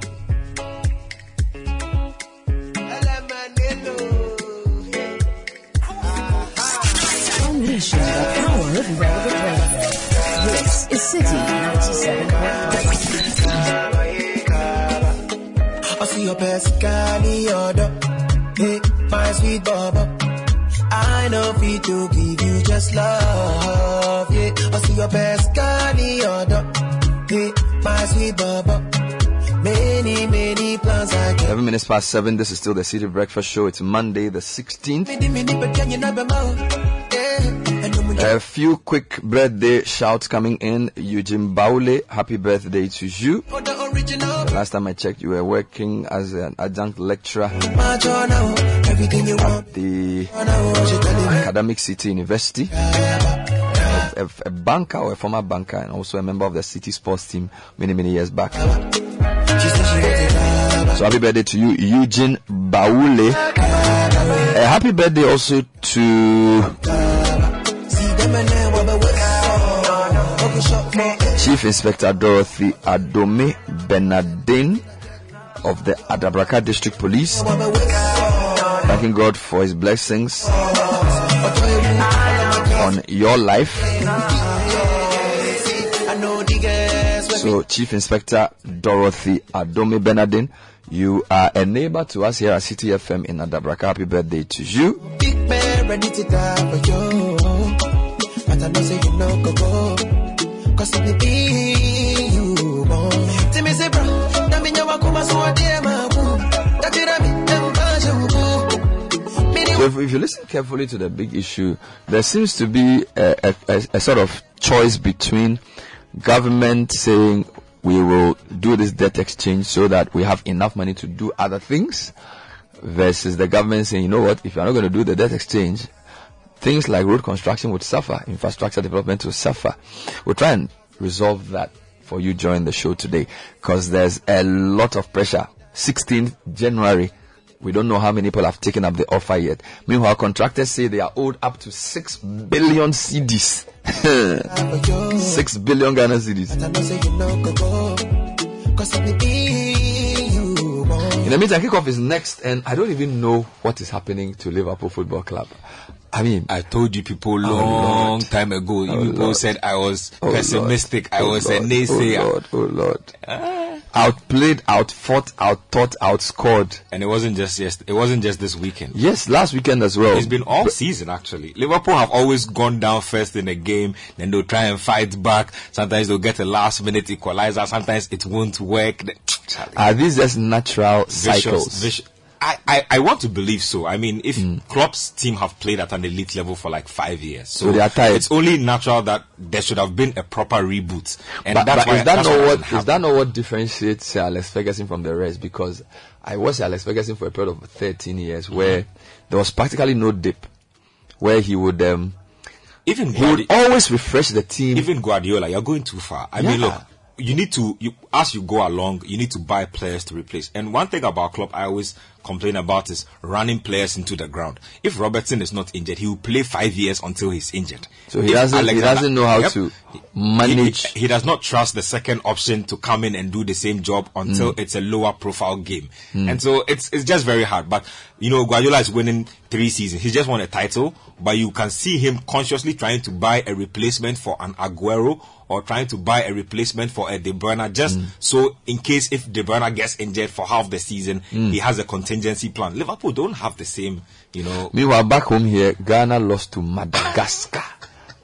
Unleashing the power of relevant radio. This is Citi 97.3. I see your best guy in. Hey, my sweet baba. I know fit to give you just love. Yeah, I see your best guy in. Hey, my sweet baba. Many, many plans I get. 11 minutes past 7. This is still the Citi Breakfast Show. It's Monday, the 16th. A few quick birthday shouts coming in. Eugene Baule, happy birthday to you. last time I checked, you were working as an adjunct lecturer at the. Academic City University. A, a, banker or a former banker and also a member of the city sports team many, many years back. So happy birthday to you, Eugene Baule. A happy birthday also to Chief Inspector Dorothy Adome Bernardine of the Adabraka District Police. Thanking God for his blessings on your life. I know the girls when So, Chief Inspector Dorothy Adome Bernardine, you are a neighbor to us here at Citi FM in Adabraka. Happy birthday to you. But I know say you know go go. Cause be you. Tell me say bro, that you so dare my boo. That them. Me if, if you listen carefully to the big issue, there seems to be a, a, a, a sort of choice between government saying we will do this debt exchange so that we have enough money to do other things versus the government saying, you know what, if you're not going to do the debt exchange, things like road construction would suffer, infrastructure development would suffer. We'll try and resolve that for you during the show today because there's a lot of pressure. 16th January, we don't know how many people have taken up the offer yet. Meanwhile, contractors say they are owed up to 6 billion cedis. 6 billion Ghana cedis. In the meantime, kickoff is next, and I don't even know what is happening to Liverpool Football Club. I mean, I told you people Oh, long Lord. time ago. Oh, you Oh, people Lord. said I was Oh, pessimistic. Lord. I Oh, was a oh, naysayer. Oh Lord, oh Lord. Ah. Outplayed, outfought, outthought, outscored. And it wasn't just yes, it wasn't just this weekend. Yes, last weekend as well. It's been all season actually. Liverpool have always gone down first in a game, then they'll try and fight back. Sometimes they'll get a last minute equalizer. Sometimes it won't work. Charlie. Are these just natural Vicious, cycles? vicious. I, I, I want to believe so. I mean, if Hmm. Klopp's team have played at an elite level for like five years, So they are tired. It's only natural that there should have been a proper reboot, and but, that's but why is that not what hasn't is that not what differentiates Alex Ferguson from the rest? Because I watched Alex Ferguson for a period of 13 years, where there was practically no dip, where he would um even he would always refresh the team. even Guardiola, you're going too far. I mean, look, you need to you as you go along, you need to buy players to replace. And one thing about Klopp, I always complain about is running players into the ground. If Robertson is not injured, he will play five years until he's injured. So he If doesn't- he doesn't know how to manage- He, he does not trust the second option to come in and do the same job until Mm. it's a lower profile game. Mm. And so it's it's just very hard. But you know, Guardiola is winning three seasons. He just won a title, but you can see him consciously trying to buy a replacement for an Aguero or trying to buy a replacement for a De Bruyne just so in case if De Bruyne gets injured for half the season, Mm. he has a contingency plan. Liverpool don't have the same, you know. Meanwhile, back home here, Ghana lost to Madagascar.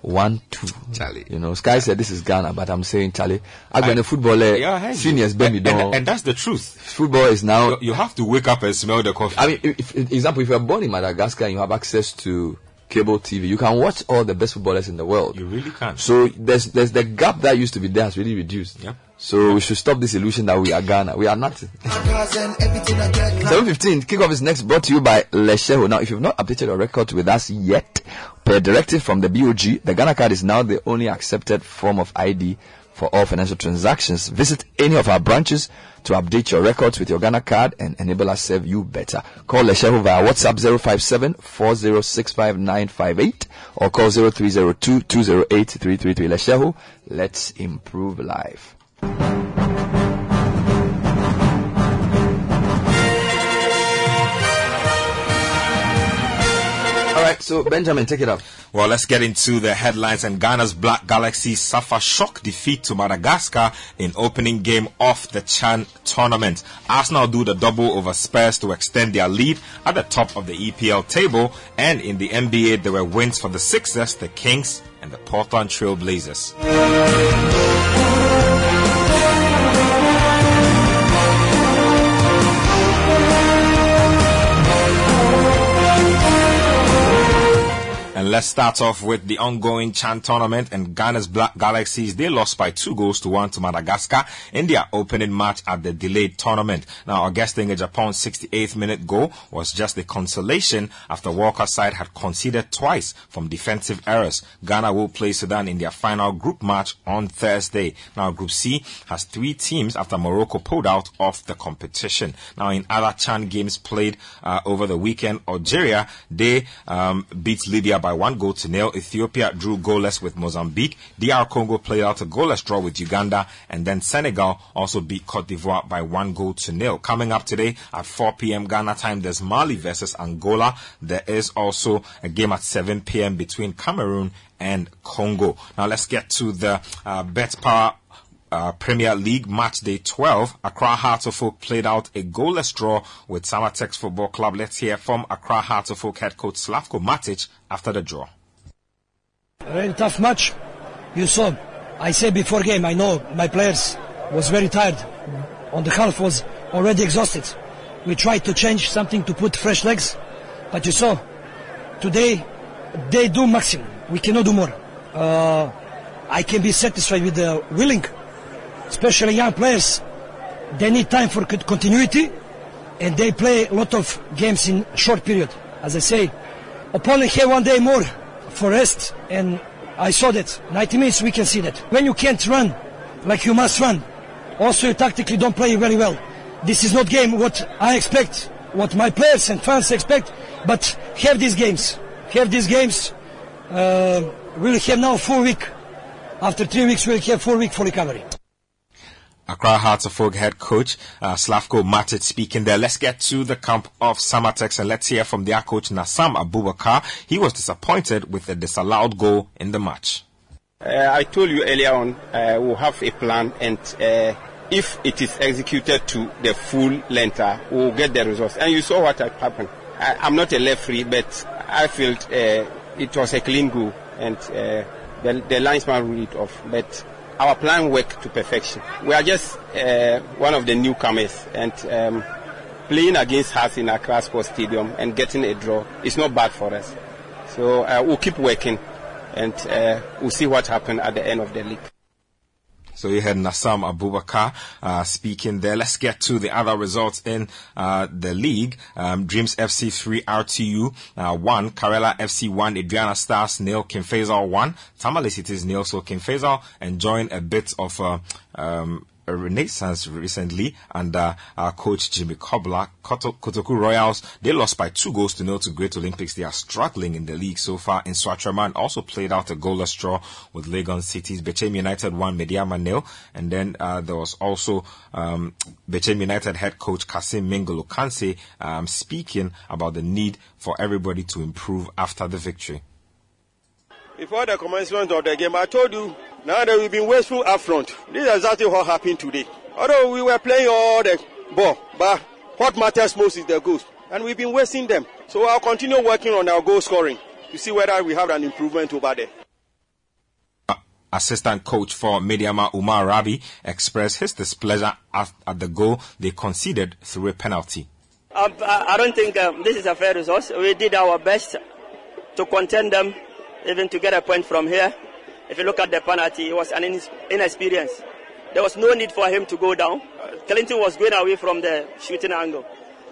one two. Charlie. You know, Sky said this is Ghana, but I'm saying Charlie. I've footballer. Yeah, I heard seniors, and, and, and that's the truth. Football is now. You, you have to wake up and smell the coffee. I mean, if, if, example, if you're born in Madagascar and you have access to cable TV, you can watch all the best footballers in the world. You really can. So there's there's the gap that used to be there has really reduced. Yeah. So we should stop this illusion that we are Ghana. We are nothing. 715 kickoff is next brought to you by Letshego. Now, if you've not updated your record with us yet, per directive from the BOG, the Ghana card is now the only accepted form of ID for all financial transactions. Visit any of our branches to update your records with your Ghana card and enable us serve you better. Call Letshego via WhatsApp 057 4065958 or call 0302 208 333. Letshego, let's improve life. So Benjamin, take it up. Well, let's get into the headlines. And Ghana's Black Galaxy suffer shock defeat to Madagascar in opening game of the Chan tournament. Arsenal do the double over Spurs to extend their lead at the top of the EPL table. And in the NBA, there were wins for the Sixers, the Kings, and the Portland Trail Blazers. And let's start off with the ongoing Chan tournament and Ghana's Black Galaxies. They lost by two goals to one to Madagascar in their opening match at the delayed tournament. Now, Augustine Japan's 68th minute goal was just a consolation after Walker's side had conceded twice from defensive errors. Ghana will play Sudan in their final group match on Thursday. Now, Group C has three teams after Morocco pulled out of the competition. Now, in other Chan games played uh, over the weekend, Algeria, they um, beat Libya by one goal to nil. Ethiopia drew goalless with Mozambique. DR Congo played out a goalless draw with Uganda. And then Senegal also beat Cote d'Ivoire by one goal to nil. Coming up today at 4 p.m. Ghana time, there's Mali versus Angola. There is also a game at 7 p.m. between Cameroon and Congo. Now let's get to the uh, betPawa uh, Premier League match day 12, Accra Oak played out a goalless draw with Samartex Football Club. Let's hear from Accra Oak head coach Slavko Matic after the draw. Very tough match. You saw. I said before game, I know my players was very tired. On the half was already exhausted. We tried to change something to put fresh legs, but you saw. Today, they do maximum. We cannot do more. Uh, I can be satisfied with the willing especially young players, they need time for continuity and they play a lot of games in short period. As I say, opponent have one day more for rest and I saw that. 90 minutes we can see that. When you can't run like you must run, also you tactically don't play very well. This is not game what I expect, what my players and fans expect, but have these games. Have these games. Uh, we'll have now four week. After three weeks we'll have four week for recovery. Accra Hearts of Oak head coach uh, Slavko Matic speaking there. Let's get to the camp of Samartex and let's hear from their coach Nassam Abubakar. He was disappointed with the disallowed goal in the match. Uh, I told you earlier on uh, we'll have a plan and uh, if it is executed to the full length, uh, we'll get the results. And you saw what happened. I, am not a referee, but I felt uh, it was a clean goal and the, the linesman ruled it off. But our plan worked to perfection. We are just uh, one of the newcomers, and um, playing against us in Accra Sports Stadium and getting a draw is not bad for us. So uh, we'll keep working, and uh, we'll see what happens at the end of the league. So you had Nassam Abubakar uh, speaking there. Let's get to the other results in uh, the league. Um, Dreams FC 3, RTU uh, 1, Karela FC 1, Aduana Stars nil, King Faisal 1, Tamale Cities nil. So King Faisal enjoying a bit of uh, um, renaissance recently under uh, coach Jimmy Cobblah. Kotoku Royals, they lost by two goals to nil to Great Olympics. They are struggling in the league so far. Nsoatreman also played out a goalless draw with Legon Cities. Bechem United won Medeama nil. And then uh, there was also um, Bechem United head coach Kassim Mingle Ocansey um, speaking about the need for everybody to improve after the victory. Before the commencement of the game, I told you now that we've been wasteful up front. This is exactly what happened today. Although we were playing all the ball, but what matters most is the goals. And we've been wasting them. So I'll continue working on our goal scoring to see whether we have an improvement over there. Assistant coach for Medeama Umar Rabi expressed his displeasure at, at the goal they conceded through a penalty. Um, I I don't think um, this is a fair result. We did our best to contend them, even to get a point from here. If you look at the penalty, it was an inexperience. There was no need for him to go down. Clinton was going away from the shooting angle.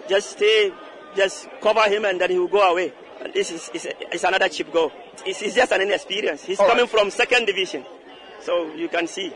Just stay, just cover him, and then he will go away. And this is, is, is another cheap goal. It's, it's just an inexperience. He's All coming from second division, so you can see.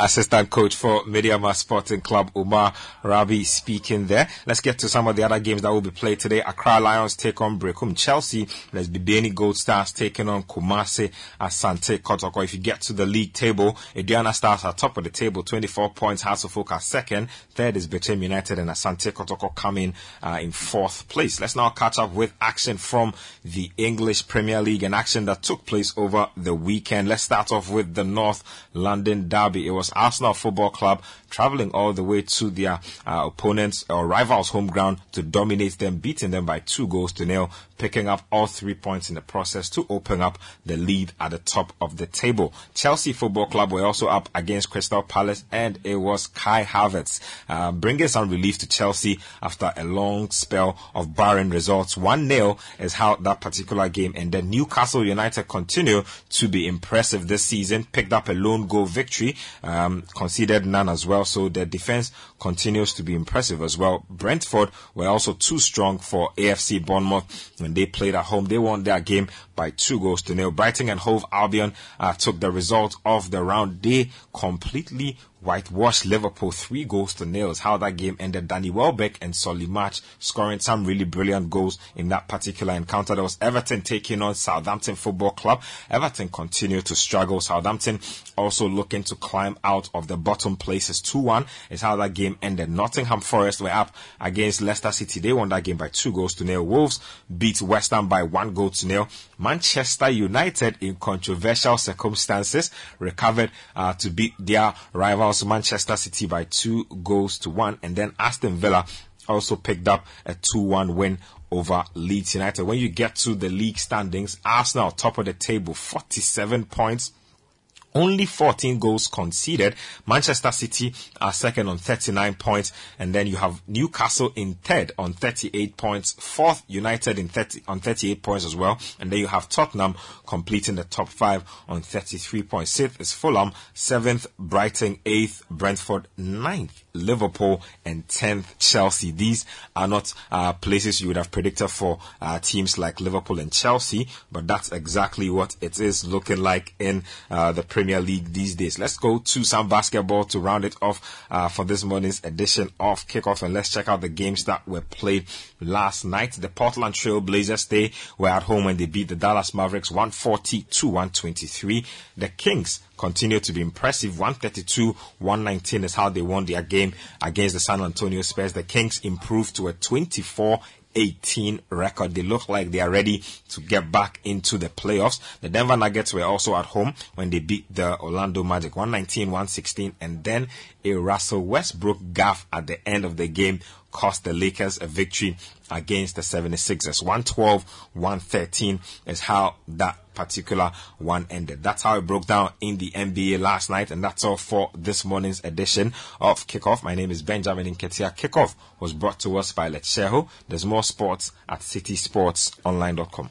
Assistant coach for Medeama Sporting Club, Umar Rabi, speaking there. Let's get to some of the other games that will be played today. Accra Lions take on Berekum Chelsea. There's Bibiani Gold Stars taking on Kumasi Asante Kotoko. If you get to the league table, Aduana Stars are top of the table, 24 points. Hearts of Oak are second. Third is Bechem United and Asante Kotoko coming uh, in fourth place. Let's now catch up with action from the English Premier League and action that took place over the weekend. Let's start off with the North London Derby. It was Arsenal Football Club traveling all the way to their uh, opponents or rivals' home ground to dominate them, beating them by two goals to nil, picking up all three points in the process to open up the lead at the top of the table. Chelsea Football Club were also up against Crystal Palace, and it was Kai Havertz uh, bringing some relief to Chelsea after a long spell of barren results. 1 0 is how that particular game ended. Newcastle United continue to be impressive this season, picked up a lone goal victory, um, conceded none as well, so their defense continues to be impressive as well. Brentford were also too strong for AFC Bournemouth when they played at home. They won their game by two goals to nil. Brighton and Hove Albion uh, took the result of the round. They completely whitewashed Liverpool three goals to nil is how that game ended. Danny Welbeck and Solly March scoring some really brilliant goals in that particular encounter. There was Everton taking on Southampton Football Club. Everton continue to struggle. Southampton also looking to climb out of the bottom places. 2-1 is how that game ended. Nottingham Forest were up against Leicester City. They won that game by two goals to nil. Wolves beat West Ham by one goal to nil. Manchester United in controversial circumstances recovered uh, to beat their rivals Manchester City by two goals to one, and then Aston Villa also picked up a 2-1 win over Leeds United. When you get to the league standings, Arsenal top of the table, 47 points. Only 14 goals conceded. Manchester City are second on 39 points. And then you have Newcastle in third on 38 points. Fourth, United in 30, on 38 points as well. And then you have Tottenham completing the top five on 33 points. Sixth is Fulham. Seventh, Brighton. Eighth, Brentford. Ninth, Liverpool. And tenth, Chelsea. These are not uh, places you would have predicted for uh, teams like Liverpool and Chelsea, but that's exactly what it is looking like in uh, the Premier League these days. Let's go to some basketball to round it off uh, for this morning's edition of Kickoff, and let's check out the games that were played last night. The Portland Trail Blazers they were at home when they beat the Dallas Mavericks 140 to 123. The Kings continue to be impressive. 132, 119 is how they won their game against the San Antonio Spurs. The Kings improved to a 24 18 record. They look like they are ready to get back into the playoffs. The Denver Nuggets were also at home when they beat the Orlando Magic 119 116 and then a Russell Westbrook gaff at the end of the game cost the Lakers a victory against the 76ers. 112 113 is how that particular one ended. That's how it broke down in the NBA last night, and that's all for this morning's edition of Kickoff. My name is Benjamin Inketia. Kickoff was brought to us by Letsheho. There's more sports at citisportsonline.com.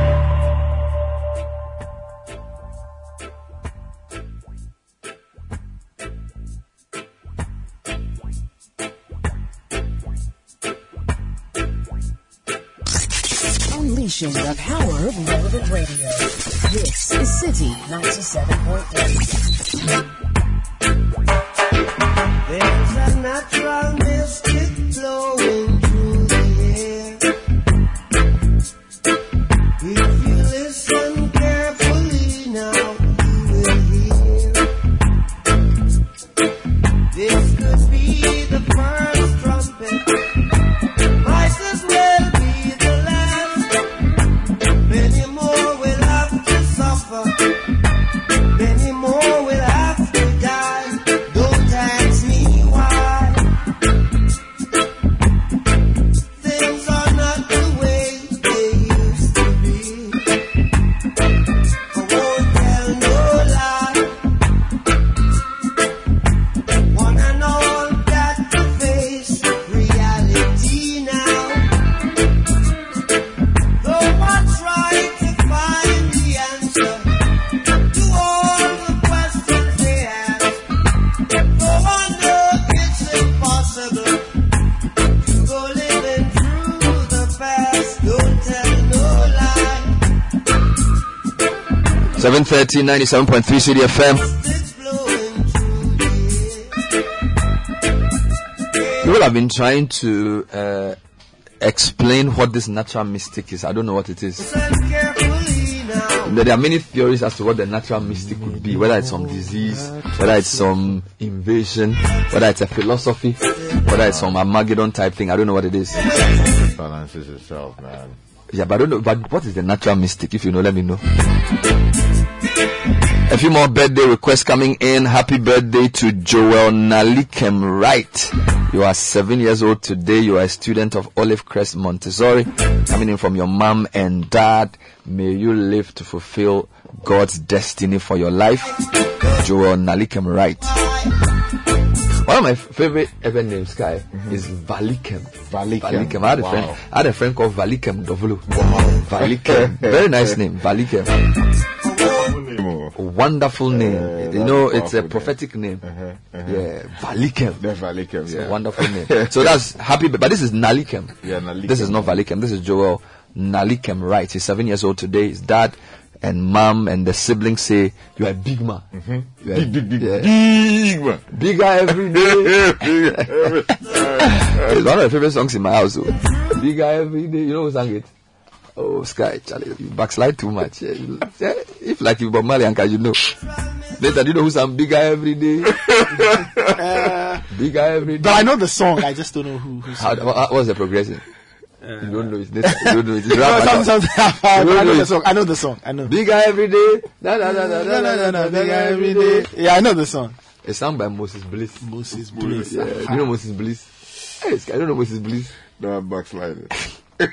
Unleashing the power of relevant radio. This is Citi 97.3. There's a natural 730 97.3 Citi FM. People have been trying to uh, explain what this natural mystic is. I don't know what it is. There are many theories as to what the natural mystic could be, whether it's some disease, whether it's some invasion, whether it's a philosophy, whether it's some Armageddon type thing. I don't know what it is. Balances itself, man. Yeah, but I don't know. But what is the natural mystic? If you know, let me know. A few more birthday requests coming in. Happy birthday to Joel Nalikem Wright. You are seven years old today. You are a student of Olive Crest Montessori. Coming in from your mom and dad. May you live to fulfill God's destiny for your life. Joel Nalikem Wright. One of my favorite ever names, Sky, mm-hmm. is Valikem. Valikem. Valikem. I had a Wow. friend. I had a friend called Valikem Dovulu. Valikem. Very nice name, Valikem. Mm. Wonderful name. you know, it's a prophetic name. Uh-huh, uh-huh. Yeah, Valikem. The Valikem, It's yeah. wonderful name. so that's happy, but this is Nalikem. Yeah, Nalikem. This is not Valikem. This is Joel Nalikem, right? He's seven years old today. His dad and mom and the siblings say, You are big man. Mm-hmm. You are Big, big, big, yeah. big man. Bigger every day. it's one of the favorite songs in my house. Bigger every day. You know who sang it? Oh, Sky, Charlie, you backslide too much. Yeah, you- yeah, if like you Bob Marley, Anka, you know. Later, you know who sang Bigger every day? Bigger every day. But I know the song. I just don't know who. who How, sang it. what, what's the progression? you don't know it. You don't know it. It's No, rap some, some, battle. I You don't know know the song. I know the song. I know. Bigger every day. Na, na, na, na, No, na, no, no, na, no. na, Bigger na, every na, day. na. Yeah, I know the song. It's sung by Moses Bliss. Moses Bliss. Yeah, you know Moses Bliss? Hey, this guy, I don't know Moses Bliss. No, I'm backsliding.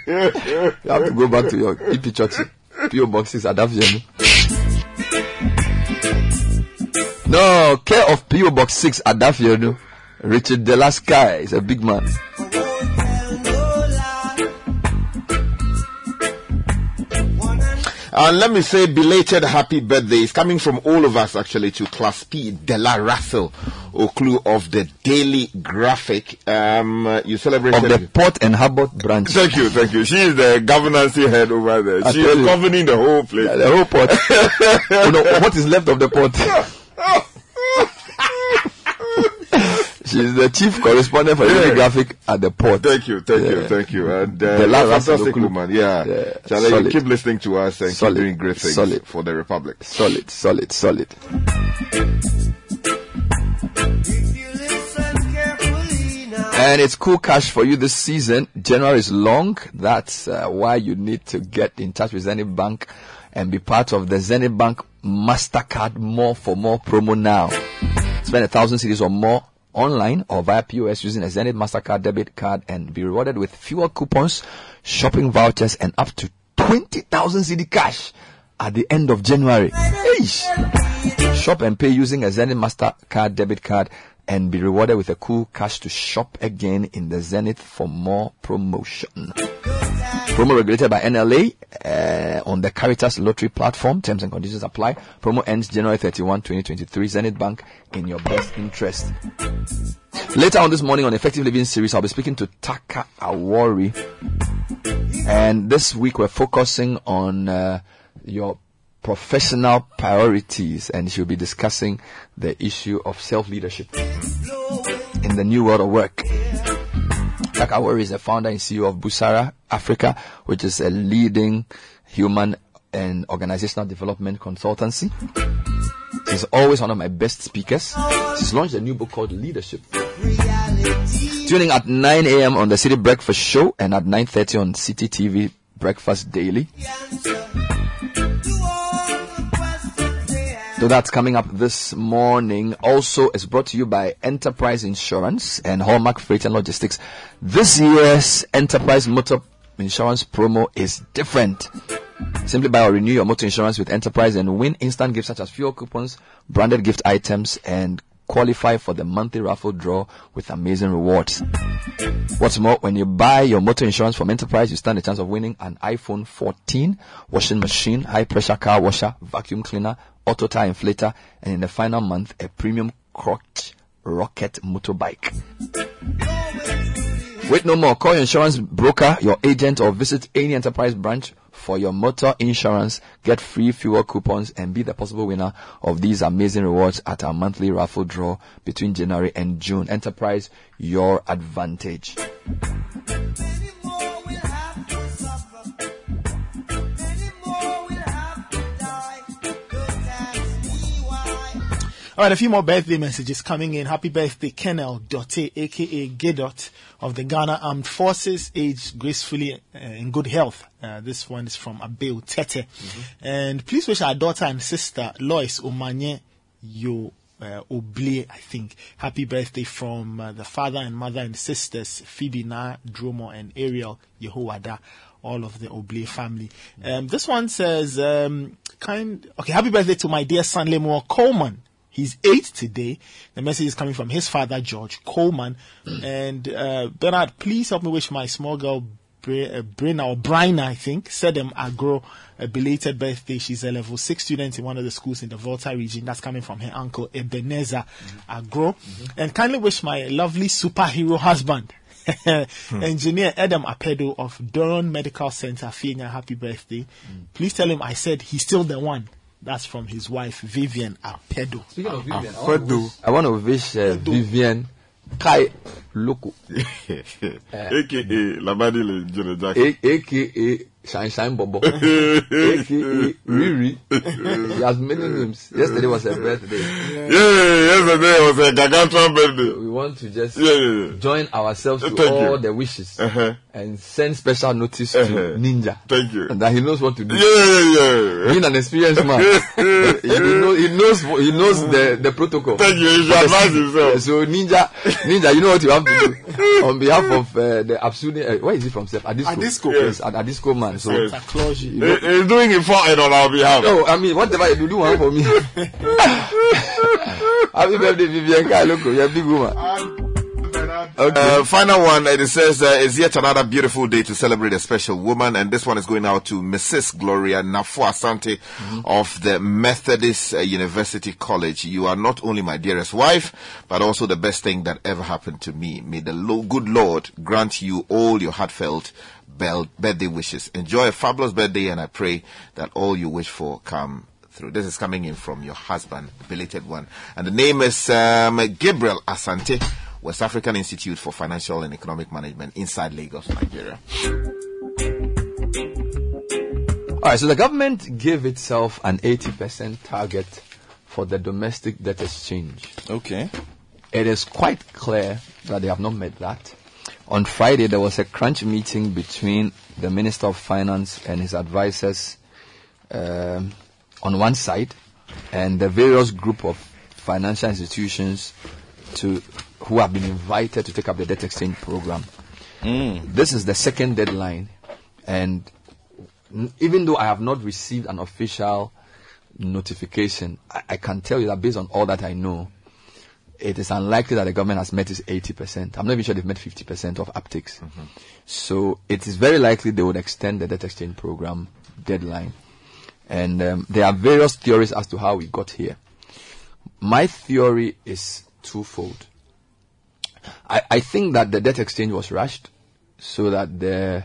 You have to go back to your EP church. PO boxes at Aviano. No, care of PO box six at Aviano. Richard Delasky is a big man. And let me say belated happy birthday. It's coming from all of us actually to Class P Della Russell Oklu of the Daily Graphic. Um, you Of the Port and Harbour branch. Thank you, thank you. She is the governance head over there. I She is governing the whole place. Yeah, the whole port. know, what is left of the port? She's the chief correspondent for the Yeah. Graphic at the port. Thank you, thank you, thank you. And uh, The last fantastic woman, yeah. Yeah, Charlie, you solid. keep listening to us and Solid. keep doing great things Solid. for the Republic. Solid, solid, solid. And it's cool cash for you this season. January is long. That's uh, why you need to get in touch with Zenith Bank and be part of the Zenith Bank MasterCard More for More promo now. Spend a thousand cedis or more online or via POS using a Zenith MasterCard debit card and be rewarded with fewer coupons, shopping vouchers, and up to 20,000 cedi cash at the end of January. Eish. Shop and pay using a Zenith MasterCard debit card and be rewarded with a cool cash to shop again in the Zenith for more promotion. Promo regulated by NLA uh, on the Caritas Lottery platform. Terms and conditions apply. Promo ends January 31, 2023. Zenith Bank in your best interest. Later on this morning on Effective Living series, I'll be speaking to Taaka Awori. And this week we're focusing on uh, your professional priorities and she'll be discussing the issue of self-leadership in the new world of work. Taaka Awori is the founder and CEO of Busara Africa, which is a leading human and organizational development consultancy. She's always one of my best speakers. She's launched a new book called Leadership. Tuning at 9 a.m. on the Citi Breakfast Show and at 9.30 on Citi TV Breakfast Daily. So that's coming up this morning. Also, it's brought to you by Enterprise Insurance and Hallmark Freight and Logistics. This year's Enterprise Motor Insurance promo is different. Simply buy or renew your motor insurance with Enterprise and win instant gifts such as fuel coupons, branded gift items, and qualify for the monthly raffle draw with amazing rewards. What's more, when you buy your motor insurance from Enterprise, you stand a chance of winning an iPhone 14, washing machine, high pressure car washer, vacuum cleaner, auto tire inflator, and in the final month, a premium crotch rocket motorbike. Wait no more. Call your insurance broker, your agent, or visit any enterprise branch for your motor insurance. Get free fuel coupons and be the possible winner of these amazing rewards at our monthly raffle draw between January and June. Enterprise, your advantage. All right, a few more birthday messages coming in. Happy birthday, Kenel Dotte, aka Gedot of the Ghana Armed Forces, aged gracefully uh, in good health. Uh, this one is from Abel Tete. And please wish our daughter and sister, Lois Omanye Yo uh, Oblie, I think. Happy birthday from uh, the father and mother and sisters, Phoebe Na, Dromo, and Ariel Yehoada, all of the Oblie family. Um, this one says, um, kind, okay, happy birthday to my dear son, Lemuel Coleman. He's eight today. The message is coming from his father, George Coleman. Mm. and uh, Bernard, please help me wish my small girl, uh, Brina or Brina, I think, Sedem Agro, a belated birthday. She's a level six student in one of the schools in the Volta region. That's coming from her uncle, Ebenezer mm-hmm. Agro. Mm-hmm. And kindly wish my lovely superhero husband, hmm. Engineer Adam Apedo of Durham Medical Center, Fienya, happy birthday. Mm. Please tell him I said he's still the one. That's from his wife, Vivian Apedo. Speaking of Vivian, I want to wish, I want to wish uh, Vivian Kai Loko, AKA Labadi Le Jonah Jackson. A- aka Shine Shine Bobo, aka Riri. He has many names. Yesterday was her birthday. Yeah, yesterday was a gargantuan birthday. We want to just Yeah, yeah, yeah. join ourselves to Thank all you. the wishes Uh-huh. and send special notice to Uh-huh. Ninja. Thank you. And that he knows what to do. Yeah, yeah, yeah. Being an experienced man, he, know, he knows he knows the, the protocol. Thank you. He should advise himself. So Ninja, Ninja, you know what you have to do on behalf of uh, the Absuni. Uh, where is he from? Sef? Adisco. Adisco. Yes, Ad- Adisco man. So Yes. Santa Claus. you know- He- He's doing it for and on our behalf. no, I mean whatever you do, do one for me. Happy birthday, Vivian Kailoko. You're a big woman. Uh, final one, it says, uh, it's yet another beautiful day to celebrate a special woman, and this one is going out to Mrs. Gloria Nafu Asante of the Methodist uh, University College. You are not only my dearest wife, but also the best thing that ever happened to me. May the lo- good Lord grant you all your heartfelt bel- birthday wishes. Enjoy a fabulous birthday, and I pray that all you wish for come through. This is coming in from your husband, belated one. And the name is um, Gabriel Asante, West African Institute for Financial and Economic Management inside Lagos, Nigeria. All right, so the government gave itself an 80% target for the domestic debt exchange. Okay. It is quite clear that they have not met that. On Friday, there was a crunch meeting between the Minister of Finance and his advisors um, on one side, and the various group of financial institutions to who have been invited to take up the debt exchange program. This is the second deadline, and n- even though I have not received an official notification, I, I can tell you that based on all that I know, it is unlikely that the government has met its 80%. I'm not even sure they've met 50% of uptakes. So it is very likely they would extend the debt exchange program deadline. And um, there are various theories as to how we got here. My theory is twofold. I, I think that the debt exchange was rushed so that the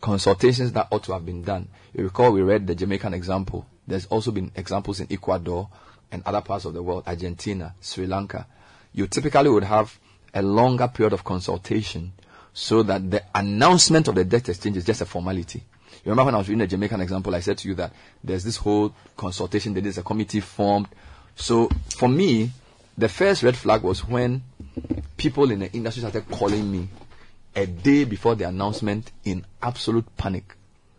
consultations that ought to have been done. You recall we read the Jamaican example. There's also been examples in Ecuador and other parts of the world, Argentina, Sri Lanka. You typically would have a longer period of consultation so that the announcement of the debt exchange is just a formality. You remember when I was reading the Jamaican example, I said to you that there's this whole consultation, there is a committee formed. So for me, the first red flag was when people in the industry started calling me a day before the announcement in absolute panic.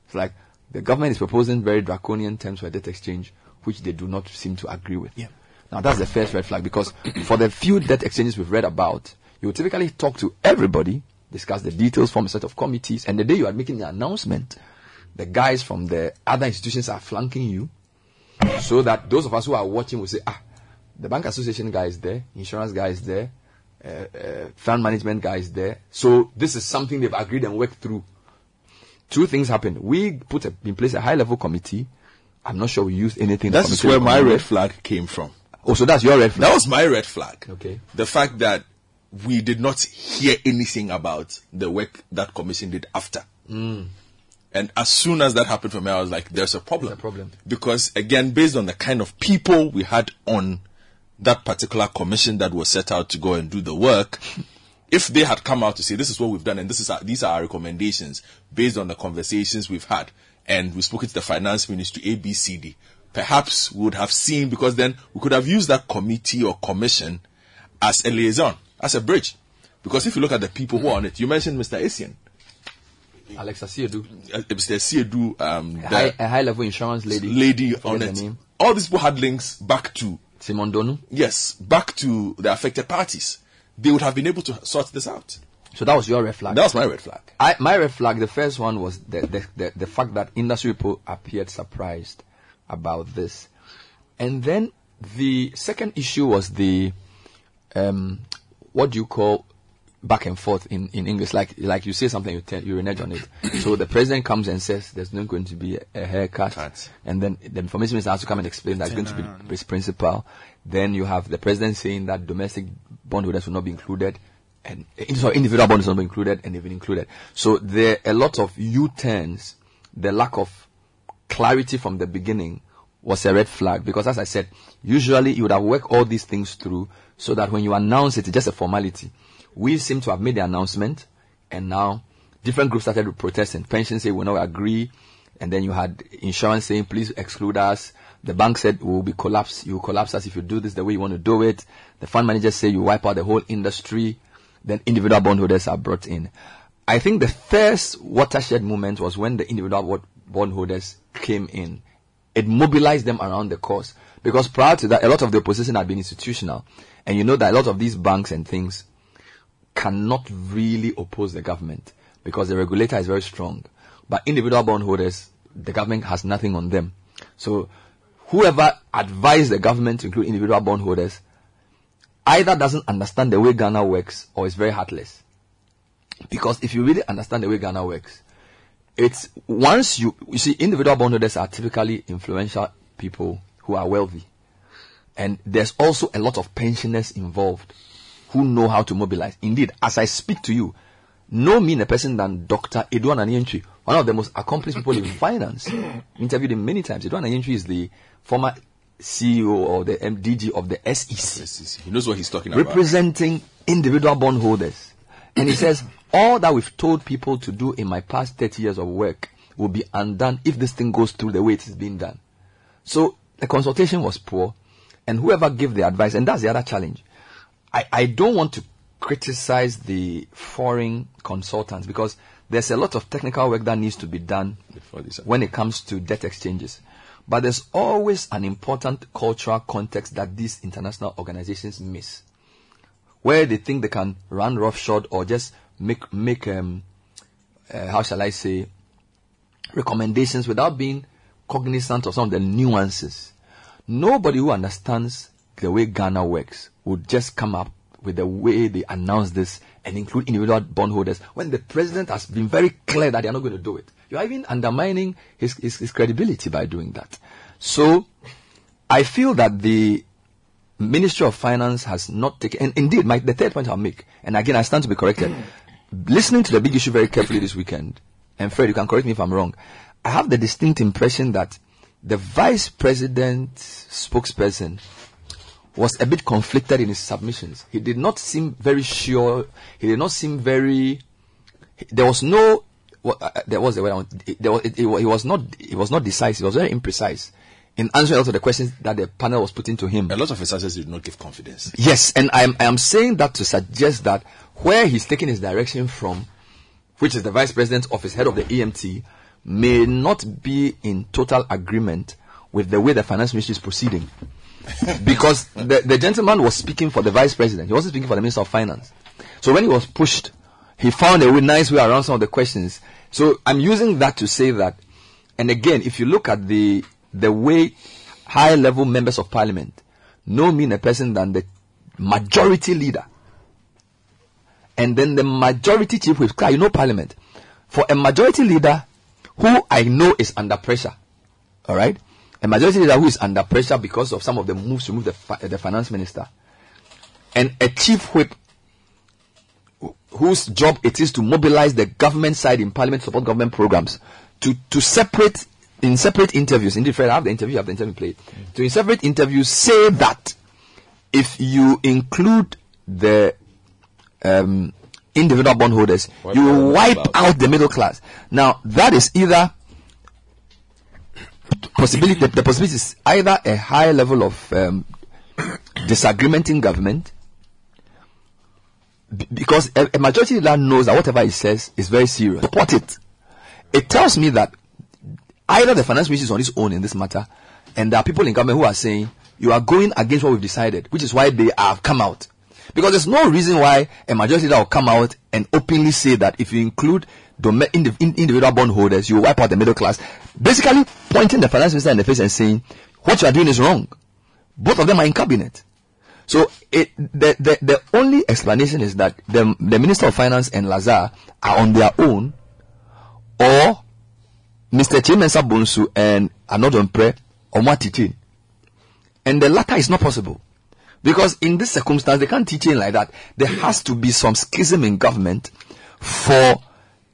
It's like the government is proposing very draconian terms for debt exchange, which they do not seem to agree with. Yeah. Now that's the first red flag because for the few debt exchanges we've read about, you would typically talk to everybody, discuss the details, form a set of committees, and the day you are making the announcement, the guys from the other institutions are flanking you, so that those of us who are watching will say, ah, the bank association guy is there, insurance guy is there, uh, uh, fund management guy is there. So this is something they've agreed and worked through. Two things happened. We put a, in place a high level committee. I'm not sure we used anything. That is where my red flag came from. Oh, so that's your red flag. That was my red flag. Okay. The fact that we did not hear anything about the work that commission did after. Mm. And as soon as that happened for me, I was like, there's a problem. a problem. Because again, based on the kind of people we had on that particular commission that was set out to go and do the work, if they had come out to say, this is what we've done and this is our, these are our recommendations based on the conversations we've had, and we spoke to the finance ministry, ABCD, perhaps we would have seen, because then we could have used that committee or commission as a liaison, as a bridge. Because if you look at the people who are on it, you mentioned Mr. Asian. Alexa Siedu. Uh, Mr. Siedu, um, A high, a high level insurance lady. lady on it. name. All these people had links back to Simon Donu. Yes, back to the affected parties. They would have been able to sort this out. So that was your red flag. That was my red flag. I, my red flag, the first one was the, the, the, the fact that industry people appeared surprised about this. And then the second issue was the, um, what do you call back and forth in, in English? Like, like you say something, you, tell, you renege on it. so the president comes and says there's not going to be a, a haircut. And then the information minister has to come and explain that it's going to be the principal. Then you have the president saying that domestic bondholders will not be included and eh, sorry, individual bonds will not be included and they've included. So there are a lot of U-turns. The lack of clarity from the beginning was a red flag because as I said, usually you would have worked all these things through so that when you announce it, it's just a formality. We seem to have made the announcement and now different groups started protesting. Pensions say we will not agree. And then you had insurance saying, please exclude us. The bank said, we will be collapsed. You will collapse us if you do this the way you want to do it. The fund managers say you wipe out the whole industry. Then individual bondholders are brought in. I think the first watershed moment was when the individual bondholders came in. It mobilized them around the cause. Because prior to that, a lot of the opposition had been institutional. And you know that a lot of these banks and things cannot really oppose the government because the regulator is very strong. But individual bondholders, the government has nothing on them. So whoever advised the government to include individual bondholders either doesn't understand the way Ghana works or is very heartless. Because if you really understand the way Ghana works, it's once you you see individual bondholders are typically influential people who are wealthy. And there's also a lot of pensioners involved who know how to mobilize. Indeed, as I speak to you, no mean a person than Dr. Edouard Anyentri, one of the most accomplished people in finance. Interviewed him many times. Edouard Anyentri is the former CEO or the MDG of the SEC. He knows what he's talking about. Representing individual bondholders. And he says, all that we've told people to do in my past 30 years of work will be undone if this thing goes through the way it is being done. So the consultation was poor, and whoever gave the advice, and that's the other challenge. I, I don't want to criticize the foreign consultants because there's a lot of technical work that needs to be done when it comes to debt exchanges. But there's always an important cultural context that these international organizations miss, where they think they can run roughshod or just make make um, uh, how shall I say recommendations without being cognizant of some of the nuances. Nobody who understands the way Ghana works would just come up with the way they announce this and include individual bondholders when the president has been very clear that they are not going to do it. You are even undermining his, his, his credibility by doing that. So, I feel that the Ministry of Finance has not taken, and indeed, my, the third point I'll make, and again, I stand to be corrected. Listening to the big issue very carefully this weekend, and Fred, you can correct me if I'm wrong. I have the distinct impression that the vice president's spokesperson was a bit conflicted in his submissions. He did not seem very sure. He did not seem very. There was no. What, uh, there was the way. There was. It, it, he was not. He was not decisive. It was very imprecise in answering a lot of the questions that the panel was putting to him. A lot of his answers did not give confidence. Yes, and I am, I am saying that to suggest that where he's taking his direction from, which is the vice president's office, head of the EMT, may not be in total agreement with the way the finance ministry is proceeding. because the, the gentleman was speaking for the vice president. He wasn't speaking for the minister of finance. So when he was pushed, he found a nice way around some of the questions. So I'm using that to say that, and again, if you look at the the way high level members of parliament no mean a person than the majority leader. And then the majority chief whip, you know parliament. For a majority leader who I know is under pressure, alright? A majority leader who is under pressure because of some of the moves to move the, fi- the finance minister. And a chief whip whose job it is to mobilize the government side in parliament, to support government programs to to separate in separate interviews. In different, I have the interview, I have the interview played. Mm. To in separate interviews say that if you include the um, individual bondholders, you out will the wipe out the middle class. Now that is either possibility. The, the possibility is either a high level of um, disagreement in government, b- because a, a majority leader knows that whatever he says is very serious. Support it. It tells me that either the finance ministry is on his own in this matter, and there are people in government who are saying you are going against what we've decided, which is why they have come out. Because there's no reason why a majority leader will come out and openly say that if you include in- individual bondholders, you wipe out the middle class. Basically, pointing the finance minister in the face and saying what you are doing is wrong. Both of them are in cabinet. So it, the, the the only explanation is that the the minister of finance and Lazard are on their own, or Mr. Kyei-Mensah-Bonsu and Annoh-Dompreh or teaching. And the latter is not possible. Because in this circumstance, they can't teach in like that. There has to be some schism in government for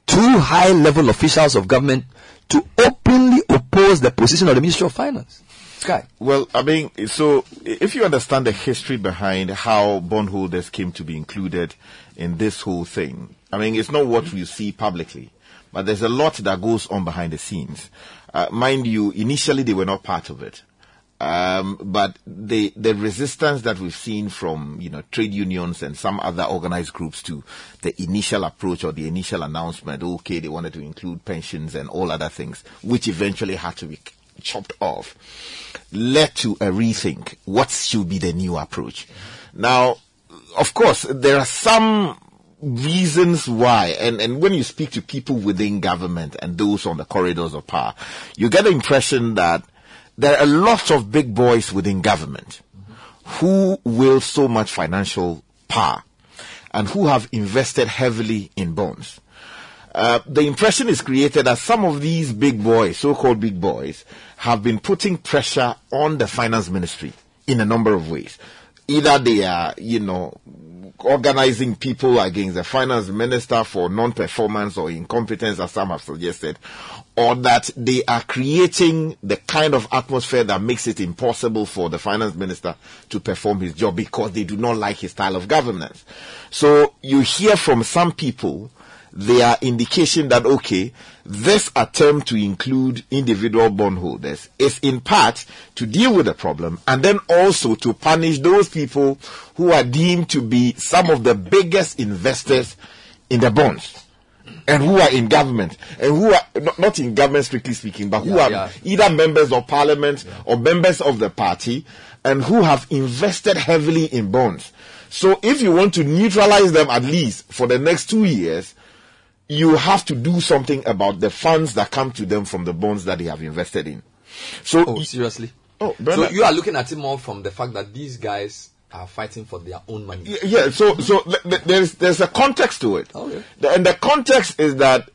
two high level officials of government to openly oppose the position of the Ministry of Finance. Guy. Well, I mean, so if you understand the history behind how bondholders came to be included in this whole thing, I mean, it's not what we see publicly, but there's a lot that goes on behind the scenes. Uh, mind you, initially they were not part of it. Um, but the the resistance that we've seen from you know trade unions and some other organized groups to the initial approach or the initial announcement, okay, they wanted to include pensions and all other things, which eventually had to be chopped off, led to a rethink. What should be the new approach? Now, of course, there are some reasons why, and, and when you speak to people within government and those on the corridors of power, you get the impression that there are lots of big boys within government who wield so much financial power and who have invested heavily in bonds. Uh, the impression is created that some of these big boys, so-called big boys, have been putting pressure on the finance ministry in a number of ways. Either they are, you know, organizing people against the finance minister for non-performance or incompetence, as some have suggested, or that they are creating the kind of atmosphere that makes it impossible for the finance minister to perform his job because they do not like his style of governance. So you hear from some people they are indication that okay, this attempt to include individual bondholders is in part to deal with the problem and then also to punish those people who are deemed to be some of the biggest investors in the bonds and who are in government and who are not, not in government strictly speaking, but who Yeah, are yeah. either members of parliament or members of the party and who have invested heavily in bonds. So if you want to neutralize them at least for the next two years, you have to do something about the funds that come to them from the bonds that they have invested in. So Oh, seriously? Oh, so you are looking at it more from the fact that these guys are fighting for their own money. Y- yeah so so th- th- there's there's a context to it oh, Okay. The- and the context is that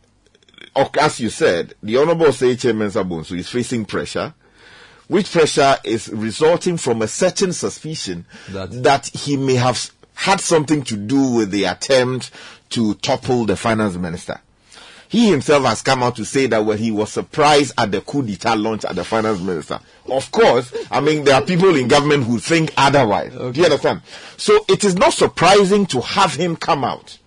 as you said the honorable Kyei-Mensah-Bonsu is facing pressure which pressure is resulting from a certain suspicion That- that, he may have had something to do with the attempt to topple the finance minister he himself has come out to say that when he was surprised at the coup d'etat launch at the finance minister. Of course, I mean, there are people in government who think otherwise. Do you understand? So it is not surprising to have him come out.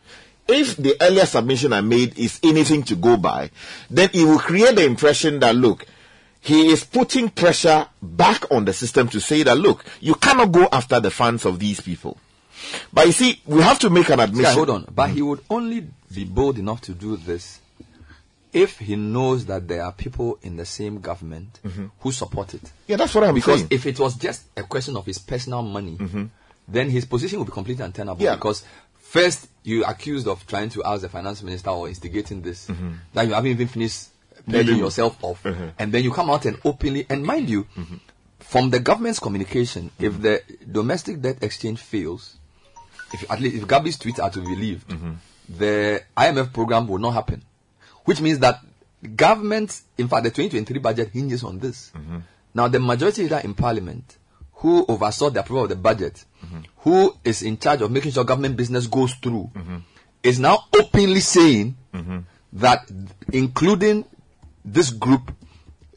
If the earlier submission I made is anything to go by, then it will create the impression that, look, he is putting pressure back on the system to say that, look, you cannot go after the funds of these people. But you see, we have to make an admission. Guy, hold on. But he would only be bold enough to do this if he knows that there are people in the same government Mhm. who support it. Yeah, that's what I'm because saying. if it was just a question of his personal money, then his position would be completely untenable. Yeah. Because first you're accused of trying to ask the finance minister or instigating this that you haven't even finished pledging Mhm. yourself off, Mhm. and then you come out and openly and mind you, from the government's communication, if the domestic debt exchange fails, if at least if Gabby's tweets are to be believed, the IMF program will not happen. Which means that government, in fact, the 2023 budget hinges on this. Mm-hmm. Now, the majority leader in parliament, who oversaw the approval of the budget, mm-hmm. who is in charge of making sure government business goes through, mm-hmm. is now openly saying that including this group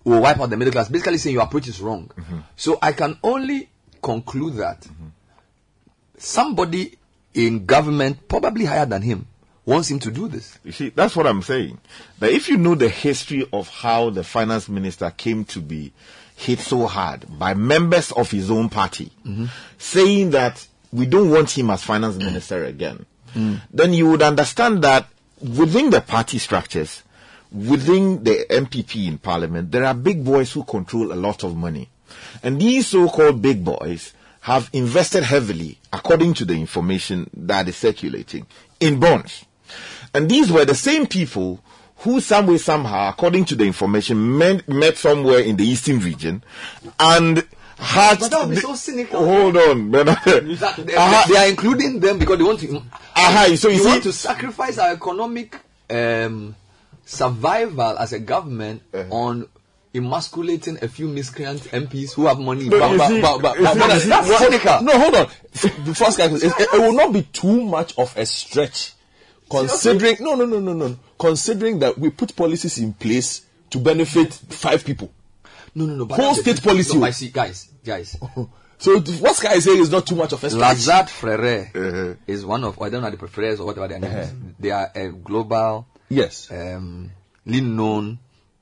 will wipe out the middle class. Basically, saying your approach is wrong. So I can only conclude that somebody in government, probably higher than him, wants him to do this. You see, that's what I'm saying. That if you know the history of how the finance minister came to be hit so hard by members of his own party, mm-hmm. saying that we don't want him as finance minister again, mm. then you would understand that within the party structures, within the NPP in parliament, there are big boys who control a lot of money. And these so-called big boys have invested heavily, according to the information that is circulating, in bonds. And these were the same people who some way, somehow, according to the information, met, met somewhere in the eastern region and had... But that would be so cynical. Hold on. That- they, Aha. they are including them because they want to. Aha, so you want to sacrifice our economic um, survival as a government Uh-huh. on emasculating a few miscreant MPs who have money. But, But- but- see- but- but- but- but but- that's cynical. No, hold on. The first guy, it, it will not be too much of a stretch, considering no, no, no, no, no, considering that we put policies in place to benefit five people. No, no, no. but Whole state policy. No, I see, guys, guys. So what Sky is saying is not too much of a stretch. Lazard Frere Uh-huh. is one of I don't know the Freres or whatever their name is. They are a global, yes, um, known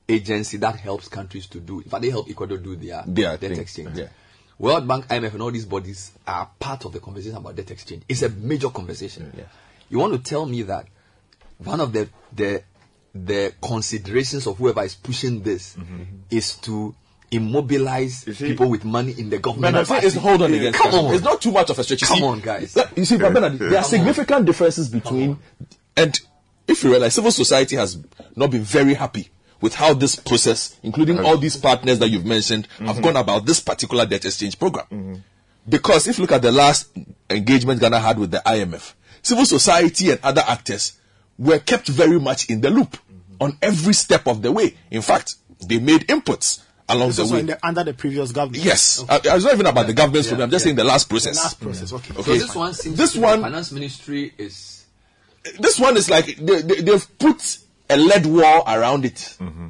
agency that helps countries to do. In fact, they help Ecuador do their, Their debt thing. exchange. Yeah. World Bank, IMF, and all these bodies are part of the conversation about debt exchange. It's a major conversation. You want to tell me that one of the the the considerations of whoever is pushing this Mm-hmm. is to immobilize people with money in the government. Bernard, party. it's hold on again. Come on. It's not too much of a stretch. You Come see, on, guys. You see, but Bernard, there are significant differences between, and if you realize, civil society has not been very happy with how this process, including all these partners that you've mentioned, have gone about this particular debt exchange program. Because if you look at the last engagement Ghana had with the IMF, civil society and other actors were kept very much in the loop on every step of the way. In fact, they made inputs along This the way. in the, under the previous government. Yes, I, I was not even about the government's program. I'm just saying the last process. The last process, okay. okay. So this one seems This one- the finance ministry is This one is like they, they, they've put a lead wall around it. Mm-hmm.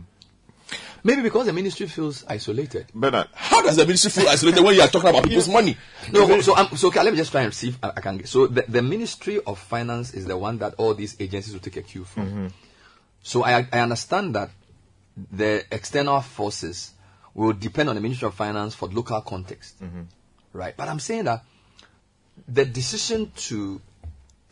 Maybe because the ministry feels isolated. Bernard, How does the ministry feel isolated when you are talking about people's money? No, so um, so okay, let me just try and see if I, I can get. So the, the Ministry of Finance is the one that all these agencies will take a cue from. So I I understand that the external forces will depend on the Ministry of Finance for local context, right? But I'm saying that the decision to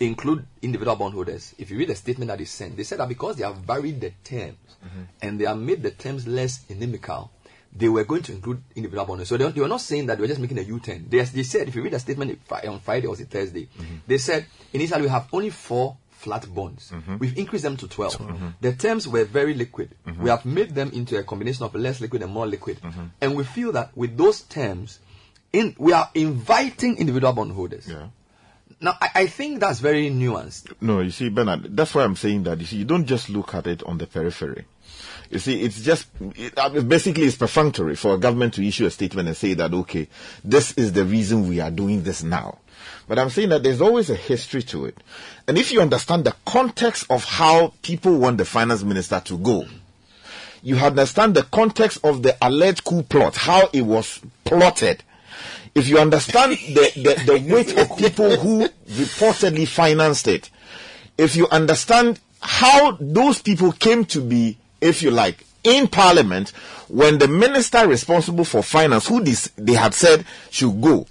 include individual bondholders, if you read the statement that is sent, they said that because they have varied the terms mm-hmm. and they have made the terms less inimical, they were going to include individual bondholders. So they, they were not saying that they were just making a U-turn. They, they said, if you read the statement on Friday or Thursday, mm-hmm. they said initially we have only four flat bonds. Mm-hmm. We've increased them to 12. The terms were very liquid. We have made them into a combination of less liquid and more liquid. And we feel that with those terms, in, we are inviting individual bondholders. Now, I, I think that's very nuanced. No, you see, Bernard, that's why I'm saying that. You see, you don't just look at it on the periphery. You see, it's just it, uh, basically it's perfunctory for a government to issue a statement and say that okay, this is the reason we are doing this now. But I'm saying that there's always a history to it, and if you understand the context of how people want the finance minister to go, you understand the context of the alleged coup plot, how it was plotted. If you understand the, the, the weight of people who reportedly financed it, if you understand how those people came to be, if you like, in parliament when the minister responsible for finance, who this, they had said should go,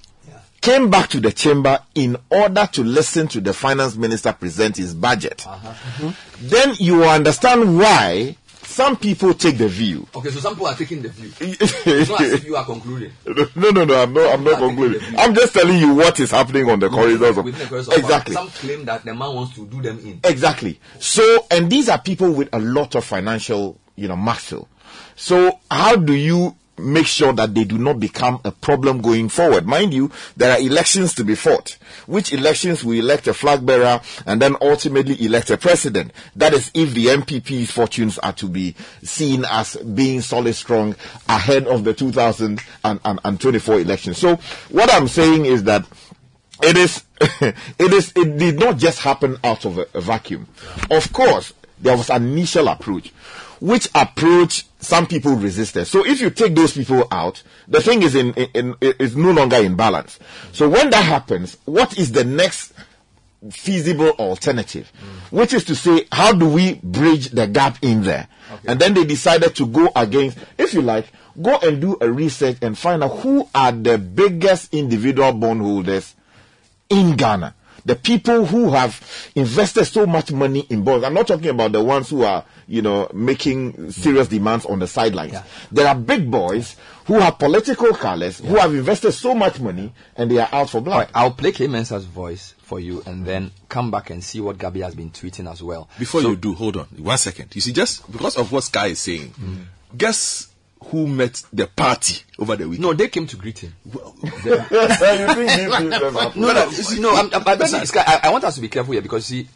came back to the chamber in order to listen to the finance minister present his budget, uh-huh. then you will understand why some people take the view. Okay, so some people are taking the view. it's not as if you are concluding. No, no, no, I'm not, I'm not concluding. I'm just telling you what is happening on the corridors of, the corridors of- exactly. Some claim that the man wants to do them in. Exactly. So, and these are people with a lot of financial, you know, muscle. So, how do you make sure that they do not become a problem going forward? Mind you, there are elections to be fought. Which elections we elect a flag bearer and then ultimately elect a president? That is if the NPP's fortunes are to be seen as being solid strong ahead of the 2024 election. So, what I'm saying is that it is it is it did not just happen out of a, a vacuum of course there was an initial approach which approach some people resisted. So if you take those people out, the thing is in, in, in is no longer in balance. So when that happens, what is the next feasible alternative? Mm. Which is to say, how do we bridge the gap in there? And then they decided to go against, if you like, go and do a research and find out who are the biggest individual bondholders in Ghana. The people who have invested so much money in bonds. I'm not talking about the ones who are, you know, making serious demands on the sidelines. There are big boys who have political colors, who have invested so much money, and they are out for blood. Alright, I'll play Kyei-Mensah's voice for you and then come back and see what Gabby has been tweeting as well. Before So- you do, hold on one second. You see, just because of what Sky is saying, mm. guess who met the party over the weekend? No, they came to greet him. you think these No, no, see, no. I'm, I'm, but see, Sky, I, I want us to be careful here because see,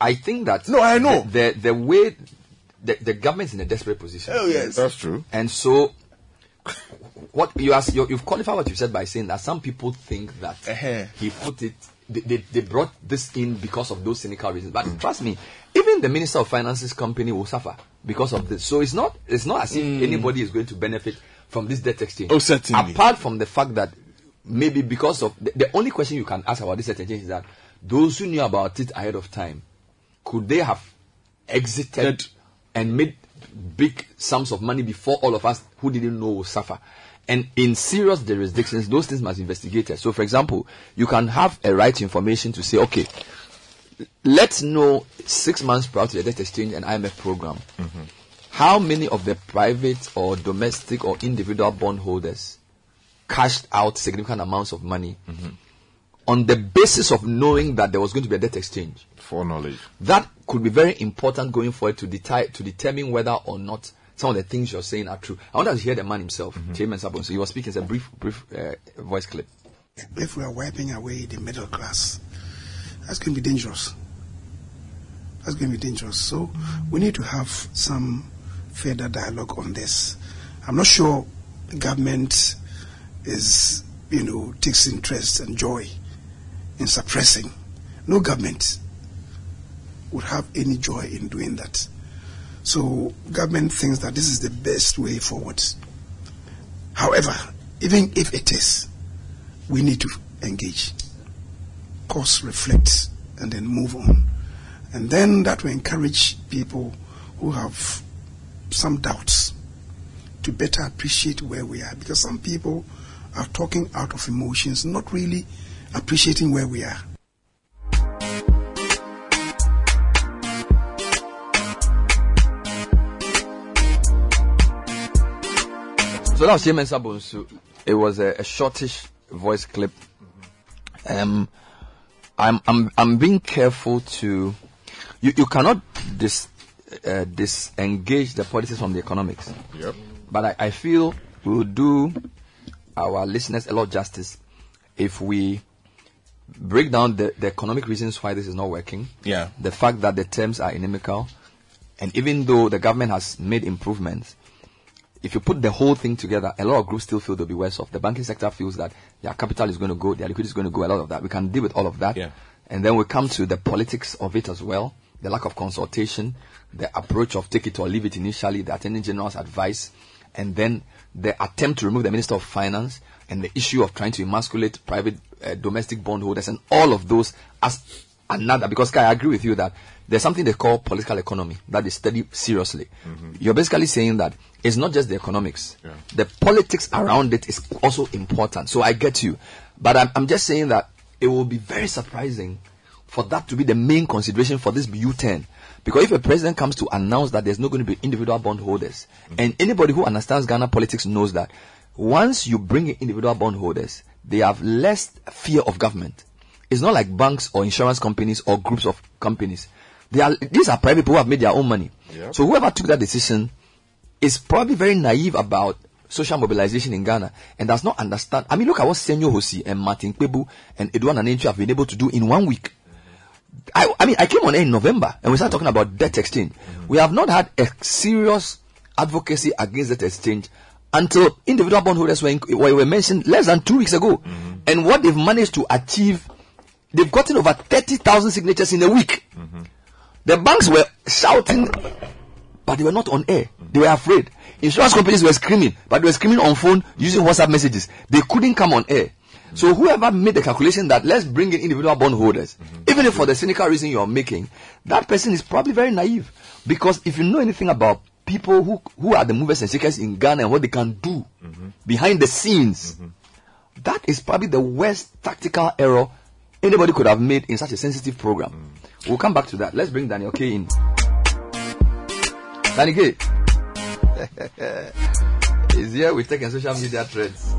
I think that no, I know the the, the way the, the government's in a desperate position. Oh, yes. That's true. And so, what you ask, you, you've qualified what you said by saying that some people think that Uh-huh. he put it. They, they, they brought this in because of those cynical reasons. But trust me, even the minister of finance's company will suffer because of this. So it's not it's not as if Mm. anybody is going to benefit from this debt exchange. Oh, certainly. Apart from the fact that maybe because of the, the only question you can ask about this debt exchange is that those who knew about it ahead of time, could they have exited and made big sums of money before all of us who didn't know will suffer? And in serious jurisdictions, those things must be investigated. So, for example, you can have a right to information to say, okay, let's know six months prior to the debt exchange and IMF program, mm-hmm. how many of the private or domestic or individual bondholders cashed out significant amounts of money mm-hmm. on the basis of knowing that there was going to be a debt exchange. Foreknowledge. That could be very important going forward to, deti- to determine whether or not some of the things you're saying are true. I want to hear the man himself, mm-hmm. Chairman Sabon. So he was speaking, it's a brief, brief uh, voice clip. if we are wiping away the middle class, that's going to be dangerous. That's going to be dangerous. So we need to have some further dialogue on this. I'm not sure the government is, you know, takes interest and joy in suppressing. No government would have any joy in doing that. So government thinks that this is the best way forward. However, even if it is, we need to engage, cause, reflect, and then move on. And then that will encourage people who have some doubts to better appreciate where we are. Because some people are talking out of emotions, not really appreciating where we are. So that was Kyei-Mensah-Bonsu. It was a, a shortish voice clip. Um, I'm I'm I'm being careful to. You you cannot dis uh, disengage the policies from the economics. Yep. But I, I feel we will do our listeners a lot of justice if we break down the, the economic reasons why this is not working. Yeah. The fact that the terms are inimical. And even though the government has made improvements, if you put the whole thing together, a lot of groups still feel they'll be worse off. The banking sector feels that their capital is going to go, their liquidity is going to go, a lot of that. We can deal with all of that. Yeah. And then we come to the politics of it as well, the lack of consultation, the approach of take it or leave it initially, the Attorney General's advice, and then the attempt to remove the Minister of Finance and the issue of trying to emasculate private uh, domestic bondholders and all of those as another. Because Kai, I agree with you that there's something they call political economy that is studied seriously. Mm-hmm. You're basically saying that it's not just the economics. The politics around it is also important. So I get you. But I'm, I'm just saying that it will be very surprising for that to be the main consideration for this U-turn. Because if a president comes to announce that there's not going to be individual bondholders, mm-hmm. and anybody who understands Ghana politics knows that once you bring in individual bondholders, they have less fear of government. It's not like banks or insurance companies or groups of companies. They are, these are private people who have made their own money. Yep. So whoever took that decision is probably very naive about social mobilization in Ghana and does not understand. I mean, look at what Senyo Hosi and Martin Kpebu and Edouard Nanenchu have been able to do in one week. I, I mean, I came on air in November and we started talking about debt exchange. Mm-hmm. We have not had a serious advocacy against debt exchange until individual bondholders were, in, were, were mentioned less than two weeks ago. Mm-hmm. And what they've managed to achieve, they've gotten over 30,000 signatures in a week. Mm-hmm. The banks were shouting but they were not on air. They were afraid. Insurance companies were screaming, but they were screaming on phone using WhatsApp messages. They couldn't come on air. So whoever made the calculation that let's bring in individual bondholders, even if for the cynical reason you're making, that person is probably very naive. Because if you know anything about people who, who are the movers and shakers in Ghana and what they can do behind the scenes, that is probably the worst tactical error anybody could have made in such a sensitive program. We'll come back to that. Let's bring Daniel K in. Danny K. He's here with tech and social media trends.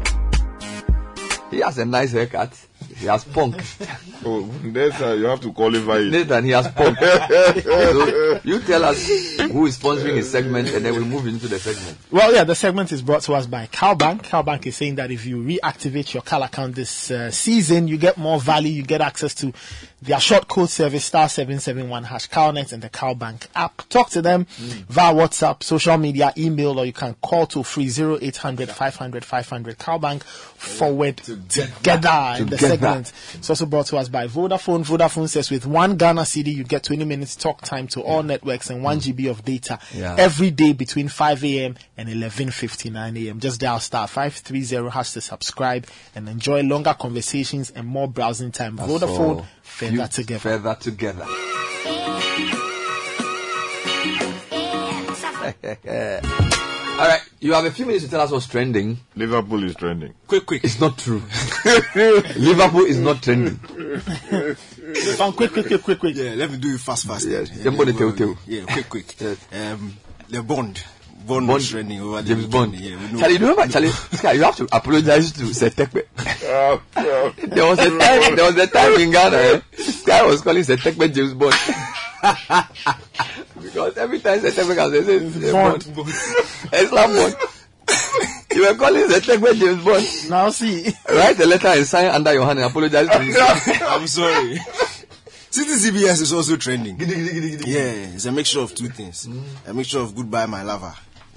He has a nice haircut. He has punk. Oh, that's uh, you have to qualify it. Nathan, he has punk. so you tell us who is sponsoring his segment and then we'll move into the segment. Well, yeah, the segment is brought to us by CalBank. CalBank is saying that if you reactivate your Cal account this uh, season, you get more value, you get access to their short code service, star 771 hash CowNet and the CalBank app. Talk to them via WhatsApp, social media, email, or you can call to free 0800 500 500 CalBank forward together, in the Together. segment. It's also brought to us by Vodafone. Vodafone says with one Ghana cedi, you get 20 minutes talk time to all networks and 1 mm. GB of data Yeah. every day between 5 a.m. and 11.59 a.m. Just dial star 530 hash to subscribe and enjoy longer conversations and more browsing time. That's Vodafone, all. Further You- together. Further together. All right, you have a few minutes to tell us what's trending. Liverpool is trending. Quick, quick. It's not true. Liverpool is not trending. Fun, quick, quick, quick, quick, quick. Yeah, let me do it fast, fast. Yes, then. somebody Yeah, tell, well, tell. Yeah, quick, quick. Um, the Bond. Bond, Bond, was trending over the James weekend. Bond. Yeah, we know. Charlie, you remember, Charlie? Sky, you have to apologize to Setekbe. there was a time, there was a time in Ghana, eh? Sky was calling Setekbe James Bond. because every time Setekbe comes, they say it's Bond. Bond. Islam Bond. You were calling Setekbe James Bond. Now see. Write a letter and sign under your hand and apologize to me. I'm sorry. Citi CBS is also trending. Yeah, it's a mixture of two things. A mixture of goodbye, my lover.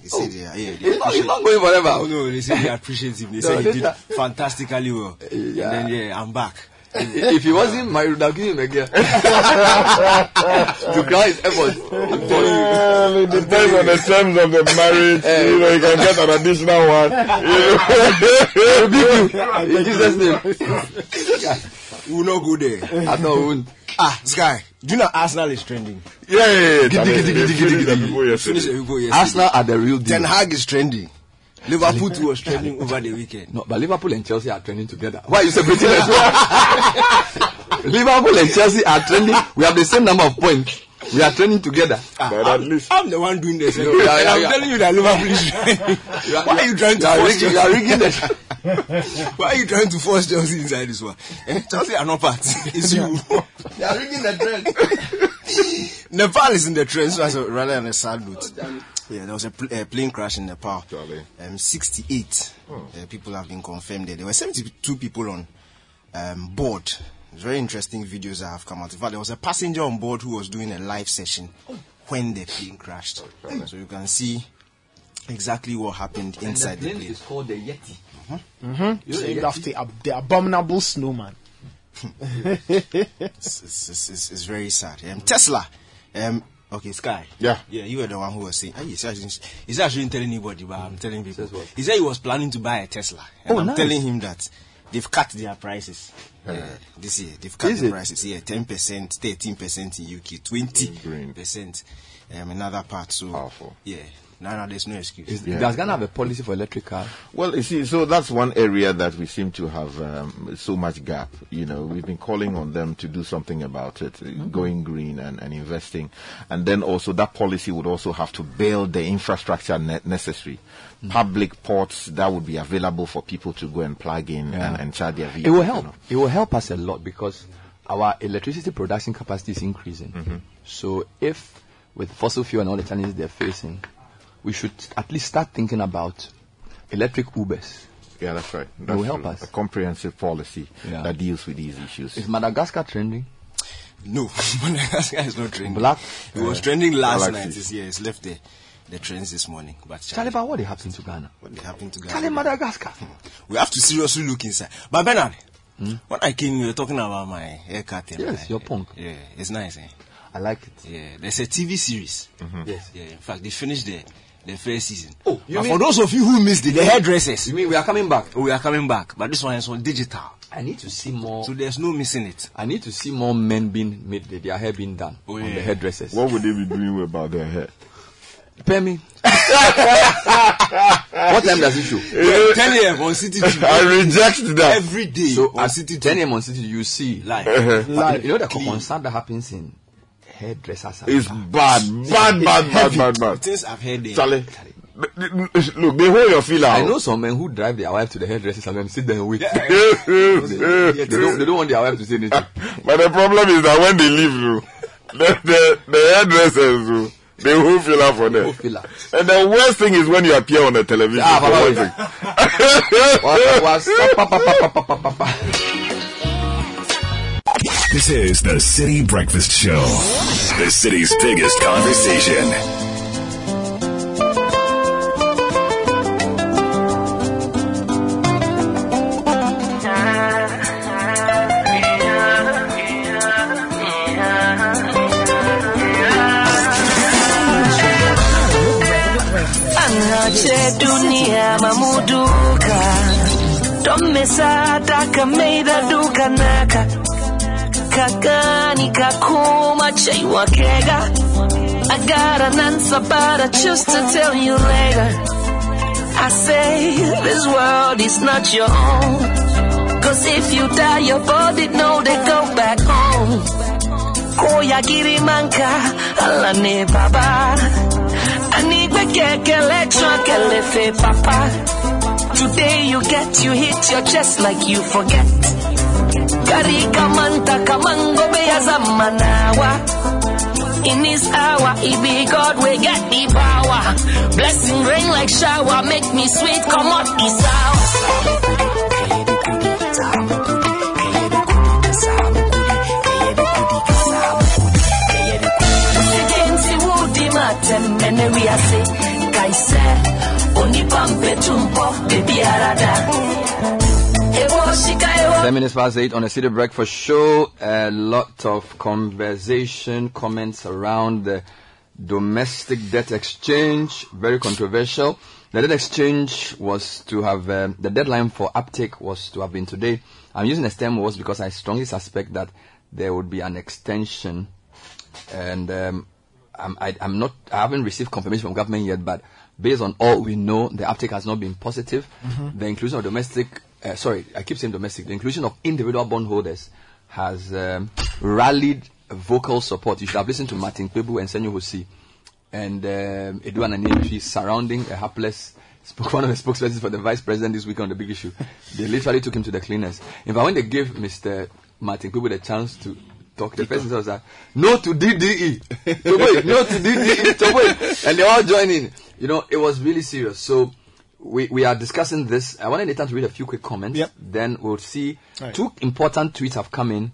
They say they are, yeah, they It's not- it's appreciate- not going forever. Oh, no, they say they appreciate him. They No, say he did say- fantastically well. And then, yeah, I'm back. if he wasn't married, would have given him a girl. to crown his efforts. I'm telling you. Well, it depends on the terms of the marriage. you know, you can get an additional one. In Jesus' name. We will not go there. I know. Ah, Sky, do you know Arsenal is trending? Yeah, yeah, yeah. Giddy, giddy, giddy, giddy, giddy. Finish people yesterday. Arsenal are the real deal. Ten Hag is trending. Liverpool too was trending over the weekend. No, but Liverpool and Chelsea are trending together. Why are you separating us? Liverpool and Chelsea are trending. We have the same number of points. We are trending together. Ah, But at least I'm the one doing this. No, yeah, yeah, I'm yeah. telling you that Liverpool is trending. Why are you trying to You are force rigging, you are rigging the. Why are you trying to force Chelsea inside this one? Eh, Chelsea are not part. It's you. They are rigging the trend. Nepal is in the trend, so that's a, rather on a sad note. Yeah, there was a pl- uh, plane crash in Nepal. Charlie. Um, 68 uh, people have been confirmed there. There were 72 people on um, board. Very interesting videos that have come out. In fact, there was a passenger on board who was doing a live session when the plane crashed. So you can see exactly what happened inside the plane. is called the Yeti. Mm-hmm. Named after the, ab- the abominable snowman. it's, it's, it's, it's, it's very sad. Um, Tesla. Um, okay, Sky. Yeah. Yeah, you were the one who was saying. Ah, he's actually, he's actually telling anybody, but I'm telling people. He said he was planning to buy a Tesla. And Oh, I'm nice. telling him that they've cut their prices. Yeah, this year they've cut Is the it? prices. Yeah, ten percent, thirteen percent in UK, twenty percent um, in other parts. So Powerful. yeah, now, now there's no excuse. Is, Yeah. Does Ghana have a policy for electric cars? Well, you see, so that's one area that we seem to have um, so much gap. You know, we've been calling on them to do something about it, uh, going green and, and investing. And then also that policy would also have to build the infrastructure ne- necessary. Public ports that would be available for people to go and plug in Yeah. and, and charge their vehicles. It vehicles. will you help. know. It will help us a lot because our electricity production capacity is increasing. So if with fossil fuel and all the challenges they're facing, we should at least start thinking about electric Ubers. Yeah, that's right. It That's will help true. us. A comprehensive policy Yeah. that deals with these issues. Is Madagascar trending? No, Madagascar is not trending. Black, It was uh, trending last Galaxy. night. It's, yeah, it's left the, the trends this morning. But Charlie, but what happened to Ghana? what happened to Ghana? Charlie, Madagascar. We have to seriously look inside. But Bernard, when I came, you were talking about my haircut. and Yes, my- your punk. Yeah, it's nice. Eh? I like it. Yeah, there's a TV series. Yes. Yeah, in fact, they finished the the first season. Oh, you but mean- for those of you who missed it, the hairdressers. You mean we are coming back? We are coming back, but this one is on digital. I need to see more. So there's no missing it. I need to see more men being made, their hair being done on the hairdressers. What would they be doing about their hair? Pay me. what time does it show? 10 a.m. on City TV. I reject that. Every day. So on at City 10 a.m. on City, you see Live. Uh-huh. But You know the concern that happens in hairdressers. It's bad. bad, bad, bad, bad, bad, bad. Things I've heard there. Charlie, look, they hold your feel out. I know some men who drive their wife to the hairdressers and then sit there and wait. Yeah. they, they don't, they don't want their wife to say anything. But the problem is that when they leave, the, the, the hairdressers, though, they who fill up for them. And the worst thing is when you appear on the television. Ah, for one thing. This is the Citi Breakfast Show, the city's biggest conversation. Anache dunia mamuduka. Domesa daka meida duka naka Kagani kakuma chaiwa kega I got an answer but I choose to tell you later. I say this world is not your own. Cause if you die your body know they go back home. Koya girimanka alane baba. Anigbe kekele chunkele fe papa. Today you get you hit your chest like you forget Karika manta kamango beya zamanawa In this hour, it be God we get the power. Blessing rain like shower, make me sweet, come out the sour. Sigenzi wudi matemene wiase shika ewo 10 minutes past 8 on a Citi Breakfast Show. A lot of conversation, comments around the domestic debt exchange. Very controversial. The debt exchange was to have, um, the deadline for uptake was to have been today. I'm using the STEM was because I strongly suspect that there would be an extension. And um, I'm, I, I'm not, I haven't received confirmation from government yet, but based on all we know, the uptake has not been positive. Mhm. The inclusion of domestic, uh, sorry, I keep saying domestic, the inclusion of individual bondholders has um, rallied vocal support. You should have listened to Martin Kpebu and Senyo Hosi and um, Edouard Anyenchi surrounding a hapless spoke one of the spokespersons for the vice president this week on the big issue. They literally took him to the cleaners. In fact, when they gave Mr. Martin Kpebu the chance to talk, the person was like, no to DDE. No to DDE. And they all joined in. You know, it was really serious. So we, we are discussing this. I wanted Nathan to read a few quick comments. Then we'll see. Right. Two important tweets have come in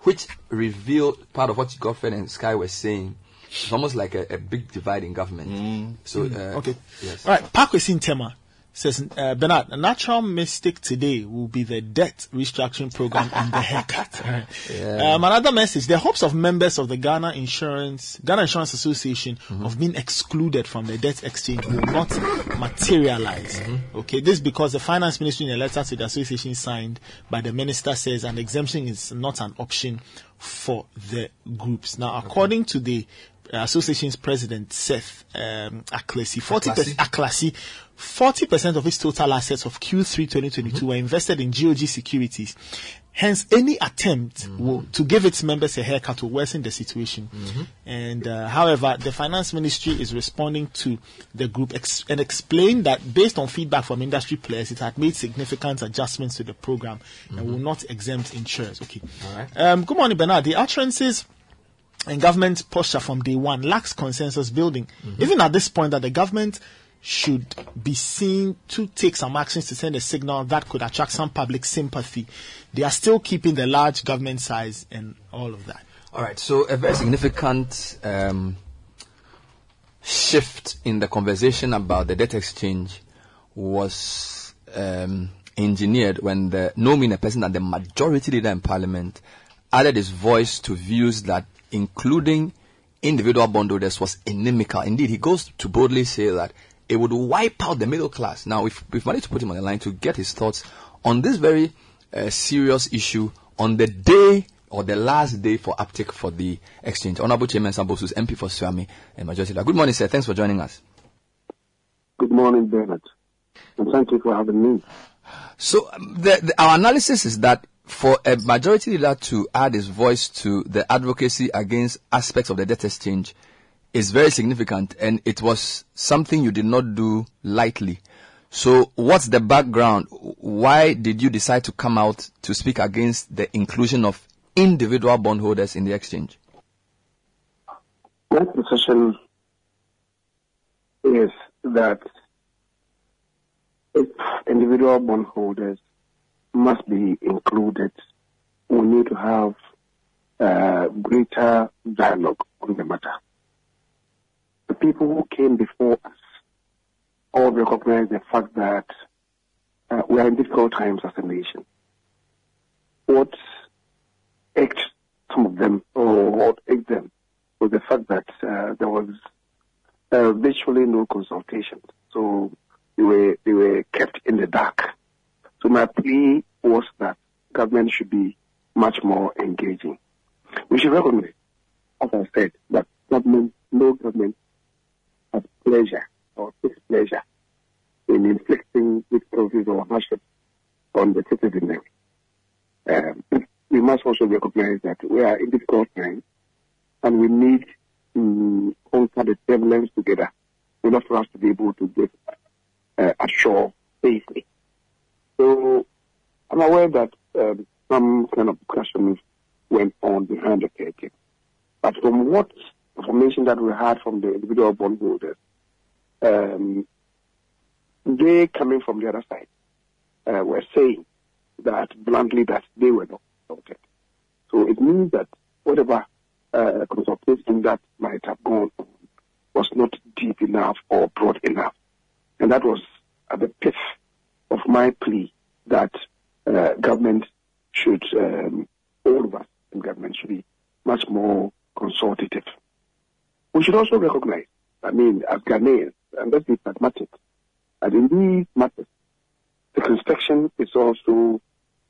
which reveal part of what Godfrey and Sky were saying. It's almost like a, a big divide in government. So, Mm, uh, okay. Yes. All right. Paa Kwesi Tema says, uh, Bernard, a natural mistake today will be the debt restructuring program and the haircut. Yeah. Um, another message: the hopes of members of the Ghana Insurance Ghana Insurance Association Mm-hmm. of being excluded from the debt exchange will not materialize. Mm-hmm. Okay, this because the finance ministry in a letter to the association signed by the minister says an exemption is not an option for the groups. Now, according to the association's president Seth um, Aklasi, forty percent Aklasi, forty percent of its total assets of Q3 2022 were invested in GOG securities. Hence, any attempt will, to give its members a haircut will worsen the situation. And uh, however, the finance ministry is responding to the group ex- and explained that based on feedback from industry players, it had made significant adjustments to the program and will not exempt insurers. Okay. Um, good morning, Bernard. The utterances and government posture from day one lacks consensus building. Even at this point, that the government should be seen to take some actions to send a signal that could attract some public sympathy. They are still keeping the large government size and all of that. All right. So a very significant um, shift in the conversation about the debt exchange was um, engineered when the no mean a person that the majority leader in parliament added his voice to views that including individual bondholders was inimical. Indeed, he goes to boldly say that it would wipe out the middle class. Now, if we've managed to put him on the line to get his thoughts on this very uh, serious issue on the day or the last day for uptake for the exchange. Honorable Kyei-Mensah-Bonsu, MP for Suame and Majority. Good morning, sir. Thanks for joining us. Good morning, Bernard. And thank you for having me. So, um, the, the, our analysis is that for a majority leader to add his voice to the advocacy against aspects of the debt exchange is very significant and it was something you did not do lightly. So what's the background? Why did you decide to come out to speak against the inclusion of individual bondholders in the exchange? My position is that if individual bondholders must be included, we need to have uh, greater dialogue on the matter. The people who came before us all recognize the fact that uh, we are in difficult times as a nation. What ached some of them, or what ached them, was the fact that uh, there was uh, virtually no consultation. So they were they were kept in the dark. So my plea was that government should be much more engaging. We should recognize, as I said, that government, no government has pleasure or takes pleasure in inflicting difficulties or hardship on the citizenry. Um, we must also recognize that we are in difficult times and we need to conquer the turbulence together in order for us to be able to get uh, ashore safely. So I'm aware that um, some kind of discussions went on behind the curtain. But from what information that we had from the individual bondholders, um, they coming from the other side uh, were saying that bluntly that they were not consulted. So it means that whatever uh, consultation that might have gone on was not deep enough or broad enough. And that was at the pith of my plea that uh, government should, um, all of us in government should be much more consultative. We should also recognize, I mean, as Ghanaians, and let's be pragmatic, and in these matters, the construction is also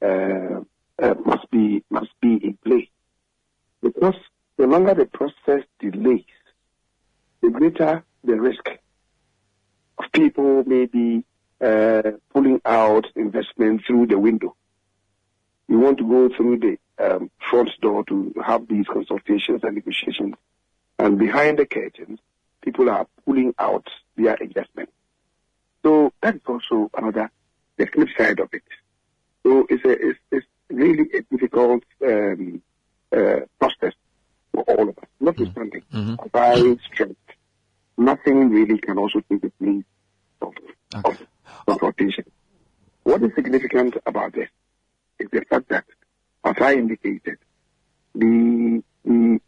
uh, uh, must be must be in place because the longer the process delays, the greater the risk of people maybe pulling out investment through the window. You want to go through the um, front door to have these consultations and negotiations, and behind the curtains, people are pulling out their investment. So that's also another the flip side of it. So it's a it's, it's really a difficult um, uh, process for all of us. Notwithstanding, mm-hmm. by strength, nothing really can also take the place of, okay. of confrontation. What is significant about this is the fact that, as I indicated, the, the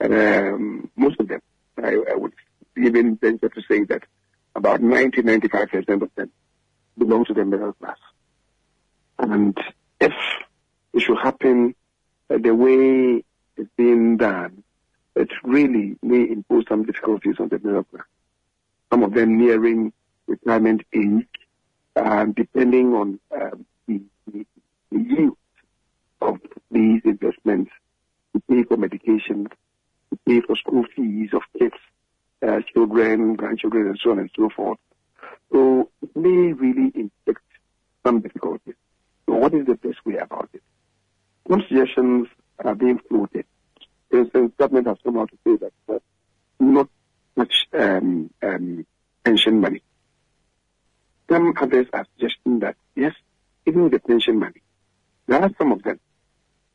um, most of them, I, I would even venture to say that about 90, 95% of them belong to the middle class. And if it should happen uh, the way it's being done, it really may impose some difficulties on the middle class. Some of them nearing retirement age, um, depending on um, the, the, the yield of these investments to pay for medication, to pay for school fees of kids, uh, children, grandchildren, and so on and so forth. So it may really inflict some difficulties. So what is the best way about it? Some suggestions are being floated. For instance, government has come out to say that uh, not much um, um, pension money. Some others are suggesting that, yes, even with the pension money, there are some of them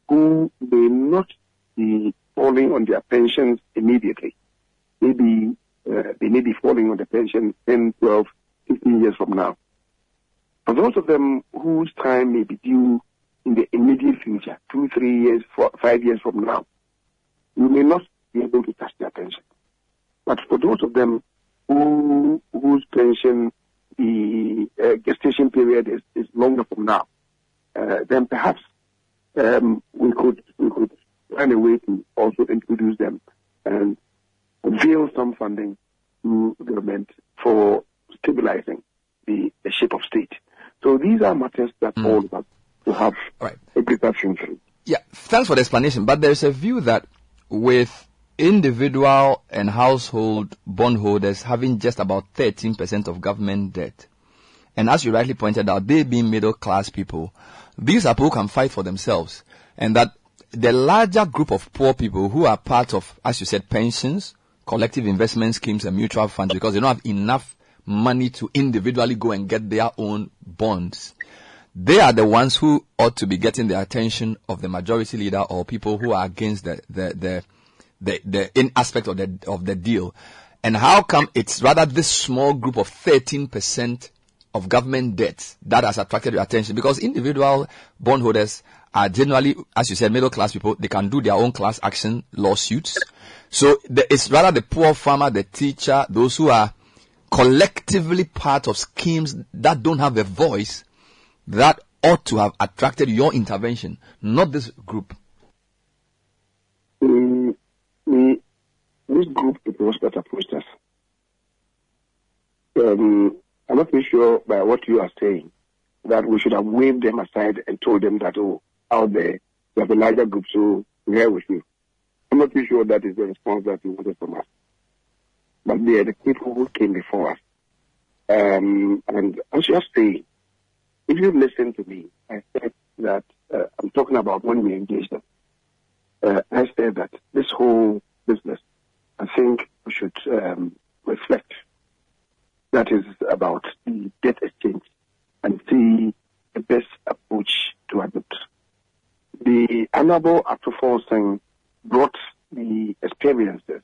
who may not be falling on their pensions immediately. Maybe uh, they may be falling on the pension 10, 12, 15 years from now. For those of them whose time may be due in the immediate future, two, three years, four, five years from now, you may not be able to touch their pension. But for those of them who, whose pension, the uh, gestation period is, is longer from now, uh, then perhaps um, we could we could find a way to also introduce them and avail some funding to government for stabilizing the, the shape of state. So these are matters that all of us will have a greater future. Yeah, thanks for the explanation. But there's a view that with individual and household bondholders having just about 13% of government debt, and as you rightly pointed out, they being middle class people, these are people who can fight for themselves. And that the larger group of poor people who are part of, as you said, pensions, collective investment schemes and mutual funds because they don't have enough money to individually go and get their own bonds. They are the ones who ought to be getting the attention of the majority leader or people who are against the, the, the, the, the in aspect of the, of the deal. And how come it's rather this small group of 13% of government debt that has attracted your attention? Because individual bondholders are generally, as you said, middle class people. They can do their own class action lawsuits. So the, it's rather the poor farmer, the teacher, those who are collectively part of schemes that don't have a voice that ought to have attracted your intervention, not this group. Mm, the, this group it was that approached us. Um, I'm not sure by what you are saying that we should have waved them aside and told them that, oh, out there, we have a larger group, so we're with you. I'm not sure that is the response that you wanted from us. But they are the people who came before us. Um, and as you are saying, if you listen to me, I said that uh, I'm talking about when we engaged them. Uh, I said that this whole business, I think we should um, reflect. That is about the debt exchange and see the best approach to adopt. The Honorable Ato Forson brought the experiences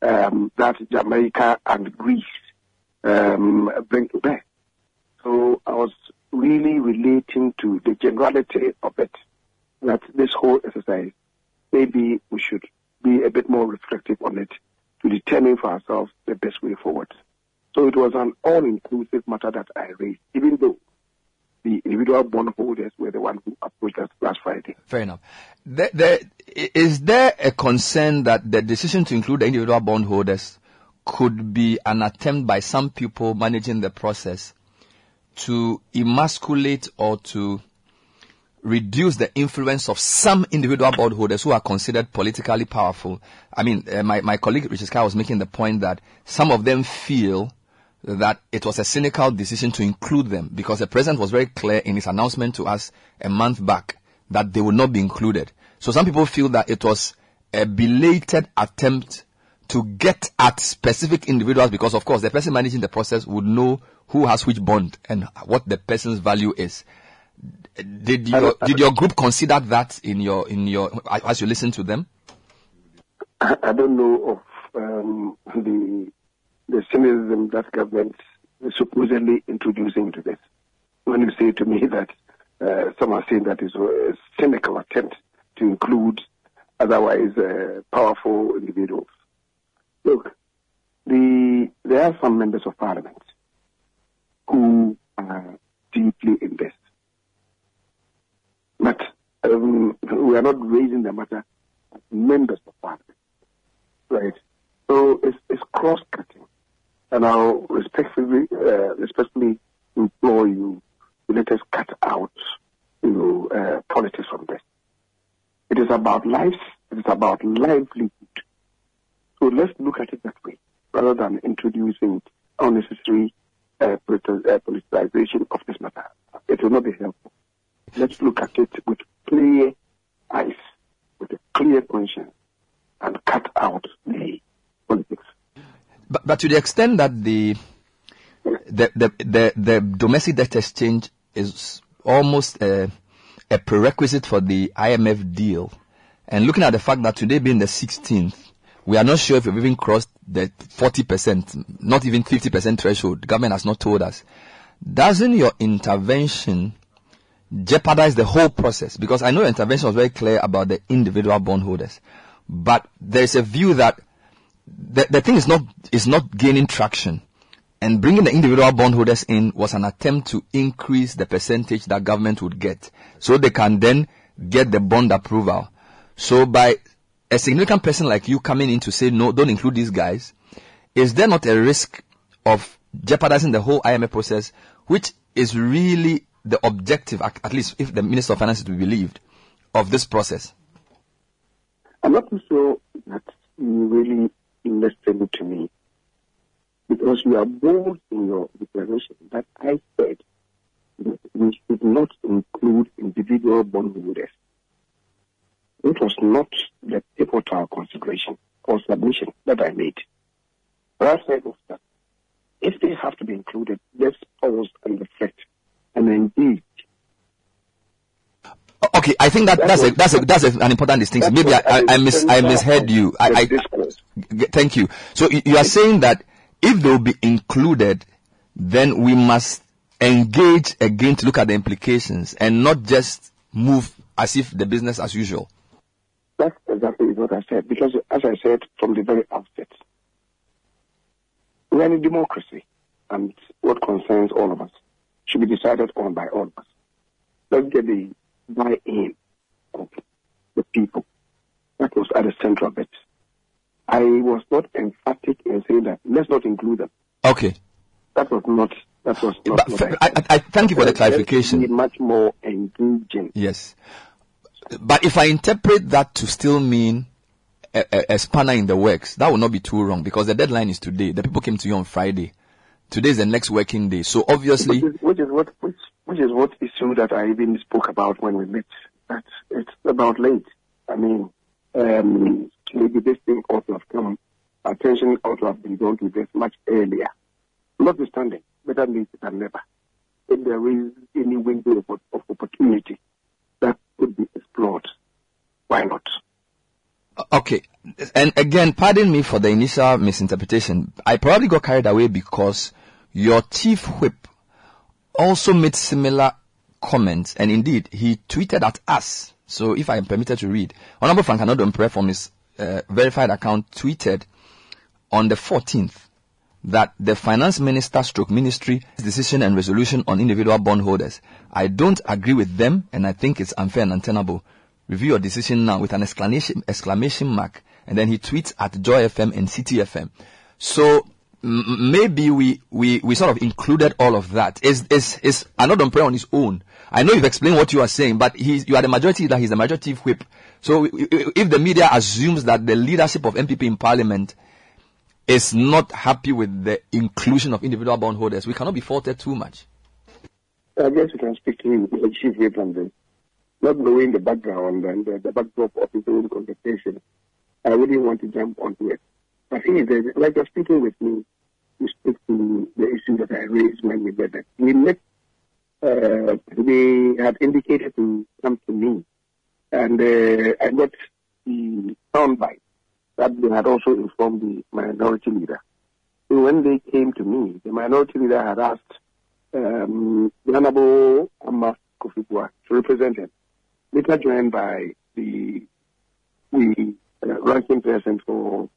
um, that Jamaica and Greece um, bring to bear. So I was really relating to the generality of it, that this whole exercise, maybe we should be a bit more reflective on it to determine for ourselves the best way forward. So it was an all-inclusive matter that I raised, even though the individual bondholders were the ones who approached us last Friday. Fair enough. Is there a concern that the decision to include the individual bondholders could be an attempt by some people managing the process to emasculate or to reduce the influence of some individual bondholders who are considered politically powerful. I mean, uh, my, my colleague Richard Sky was making the point that some of them feel that it was a cynical decision to include them because the president was very clear in his announcement to us a month back that they would not be included. So some people feel that it was a belated attempt to get at specific individuals because of course the person managing the process would know who has which bond and what the person's value is. Did your did your group consider that in your in your as you listen to them? I, I don't know of um, the the cynicism that government is supposedly introducing to this. When you say to me that uh, some are saying that it's a cynical attempt to include otherwise uh, powerful individuals. Look, the there are some members of parliament who are deeply invested. But um, we are not raising the matter as members of parliament, right? So it's, it's cross-cutting. And I'll respectfully, uh, respectfully implore you to let us cut out, you know, uh, politics from this. It is about lives. It is about livelihood. So let's look at it that way, rather than introducing unnecessary uh, politicization of this matter. It will not be helpful. Let's look at it with clear eyes, with a clear conscience, and cut out the politics. But, but to the extent that the the, the, the, the domestic debt exchange is almost a, a prerequisite for the IMF deal, and looking at the fact that today being the 16th, we are not sure if we've even crossed the 40%, not even 50% threshold. The government has not told us. Doesn't your intervention jeopardize the whole process? Because I know intervention was very clear about the individual bondholders, but there's a view that the, the thing is not, is not gaining traction. And bringing the individual bondholders in was an attempt to increase the percentage that government would get. So they can then get the bond approval. So by a significant person like you coming in to say no, don't include these guys, is there not a risk of jeopardizing the whole IMF process, which is really the objective, at least if the Minister of Finance is to be believed, of this process? I'm not sure that you really listened to me because you are bold in your declaration that I said that we should not include individual bondholders. It was not the pivotal consideration or submission that I made. What I said was that if they have to be included, let's pause and reflect and engage. Okay, I think that that's a, that's a, that's a, an important distinction. Maybe I, I, I mis I misheard you. I, I, thank you. So you are saying that if they will be included, then we must engage again to look at the implications and not just move as if the business as usual. That's exactly what I said. Because, as I said from the very outset, we're in a democracy, and what concerns all of us should be decided on by all of us. Let's get the buy-in of the people. That was at the center of it. I was not emphatic in saying that let's not include them. Okay. That was not. That was not. what I, I, I, thank you for the Let's be clarification. much more engaging. Yes. But if I interpret that to still mean a, a, a spanner in the works, that will not be too wrong because the deadline is today. The people came to you on Friday. Today is the next working day. So obviously, which is, which is what which, which is what issue that I even spoke about when we met. That it's about late. I mean, um, maybe this thing ought to have come. Attention ought to have been drawn to this much earlier. Notwithstanding, better late than never. If there is any window of, of opportunity that could be explored, why not? Okay. And again, pardon me for the initial misinterpretation. I probably got carried away because your chief whip also made similar comments, and indeed, he tweeted at us. So, if I am permitted to read, Honorable Frank Annoh-Dompreh from his uh, verified account tweeted on the 14th that the finance minister stroke ministry decision and resolution on individual bondholders. I don't agree with them and I think it's unfair and untenable. Review your decision now with an exclamation, exclamation mark. And then he tweets at Joy FM and Citi FM. So maybe we, we, we sort of included all of that. Is, is, is Annoh-Dompreh on his own? I know you've explained what you are saying, but he's, you are the majority leader, he's the majority whip. So i- i- if the media assumes that the leadership of NPP in parliament is not happy with the inclusion of individual bondholders, we cannot be faulted too much. I guess you can speak to the chief whip on this. Not knowing the background and the, the backdrop of his own conversation, I wouldn't want to jump onto it. He is, uh, like you're speaking with me, you speak to the issue that I raised when we them. We met, uh, they had indicated to come to me, and uh, I got the soundbite that they had also informed the minority leader. So when they came to me, the minority leader had asked um, the Honorable Amma Kofi to represent him, later joined by the, the uh, ranking person for,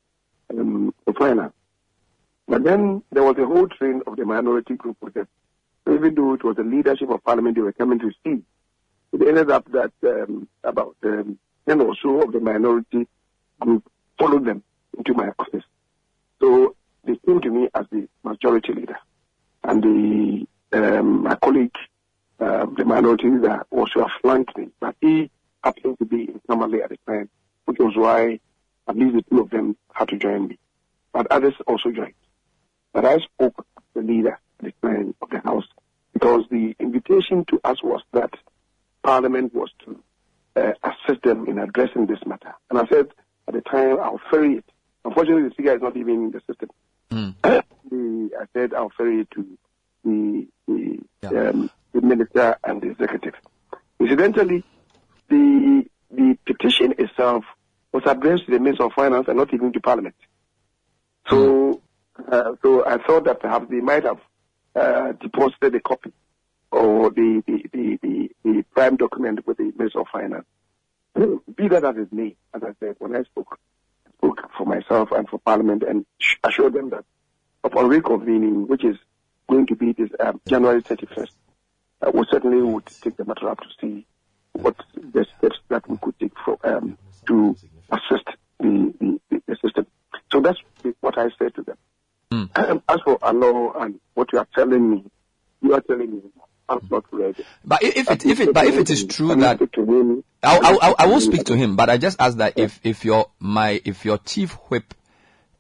um, for finance. But then there was a whole train of the minority group with them. So even though it was the leadership of parliament they were coming to see, it ended up that um, about um, 10 or so of the minority group followed them into my office. So they came to me as the majority leader. And the um, my colleague, uh, the minority leader, also flanked me. But he happened to be in Tamale at the time, which was why at least the two of them had to join me. But others also joined. But I spoke to the leader the time of the House because the invitation to us was that Parliament was to uh, assist them in addressing this matter. And I said at the time, I'll ferry it. Unfortunately, the figure is not even in the system. the, I said I'll ferry it to the, the, um, the minister and the executive. Incidentally, the the petition itself was addressed to the Minister of Finance and not even to Parliament. So, uh, so I thought that perhaps they might have uh, deposited a copy or the the, the, the the prime document with the Minister of Finance. Be that as it may, as I said, when I spoke, I spoke for myself and for Parliament and assured them that upon reconvening, which is going to be this um, January 31st, uh, we certainly would take the matter up to see what the steps that we could take for, um, to assist the, the, the system. So that's what I said to them. Um, as for Allah and what you are telling me, you are telling me I'm not ready. But if it, if it, but if it is true that, I, I, I, I will speak to him. But I just ask that if, if your, my, if your chief whip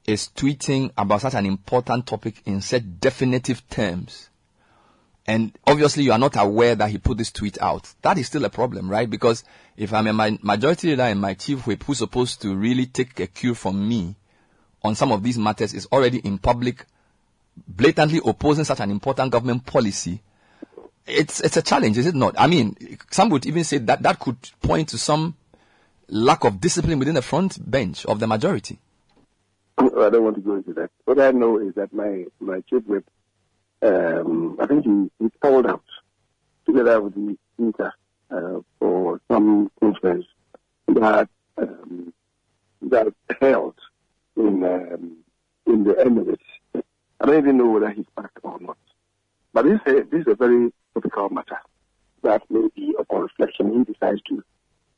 is tweeting about such an important topic in such definitive terms, and obviously you are not aware that he put this tweet out, that is still a problem, right? Because if I'm a majority leader and my chief whip who's supposed to really take a cue from me on some of these matters is already in public, blatantly opposing such an important government policy, it's it's a challenge, is it not? I mean, some would even say that that could point to some lack of discipline within the front bench of the majority. I don't want to go into that. What I know is that my my chief whip, um, I think he, he called out together with the speaker uh, for some conference that um, that held in um, in the Emirates. I don't even know whether he's back or not. But this is a, this is a very difficult matter that maybe upon reflection he decides to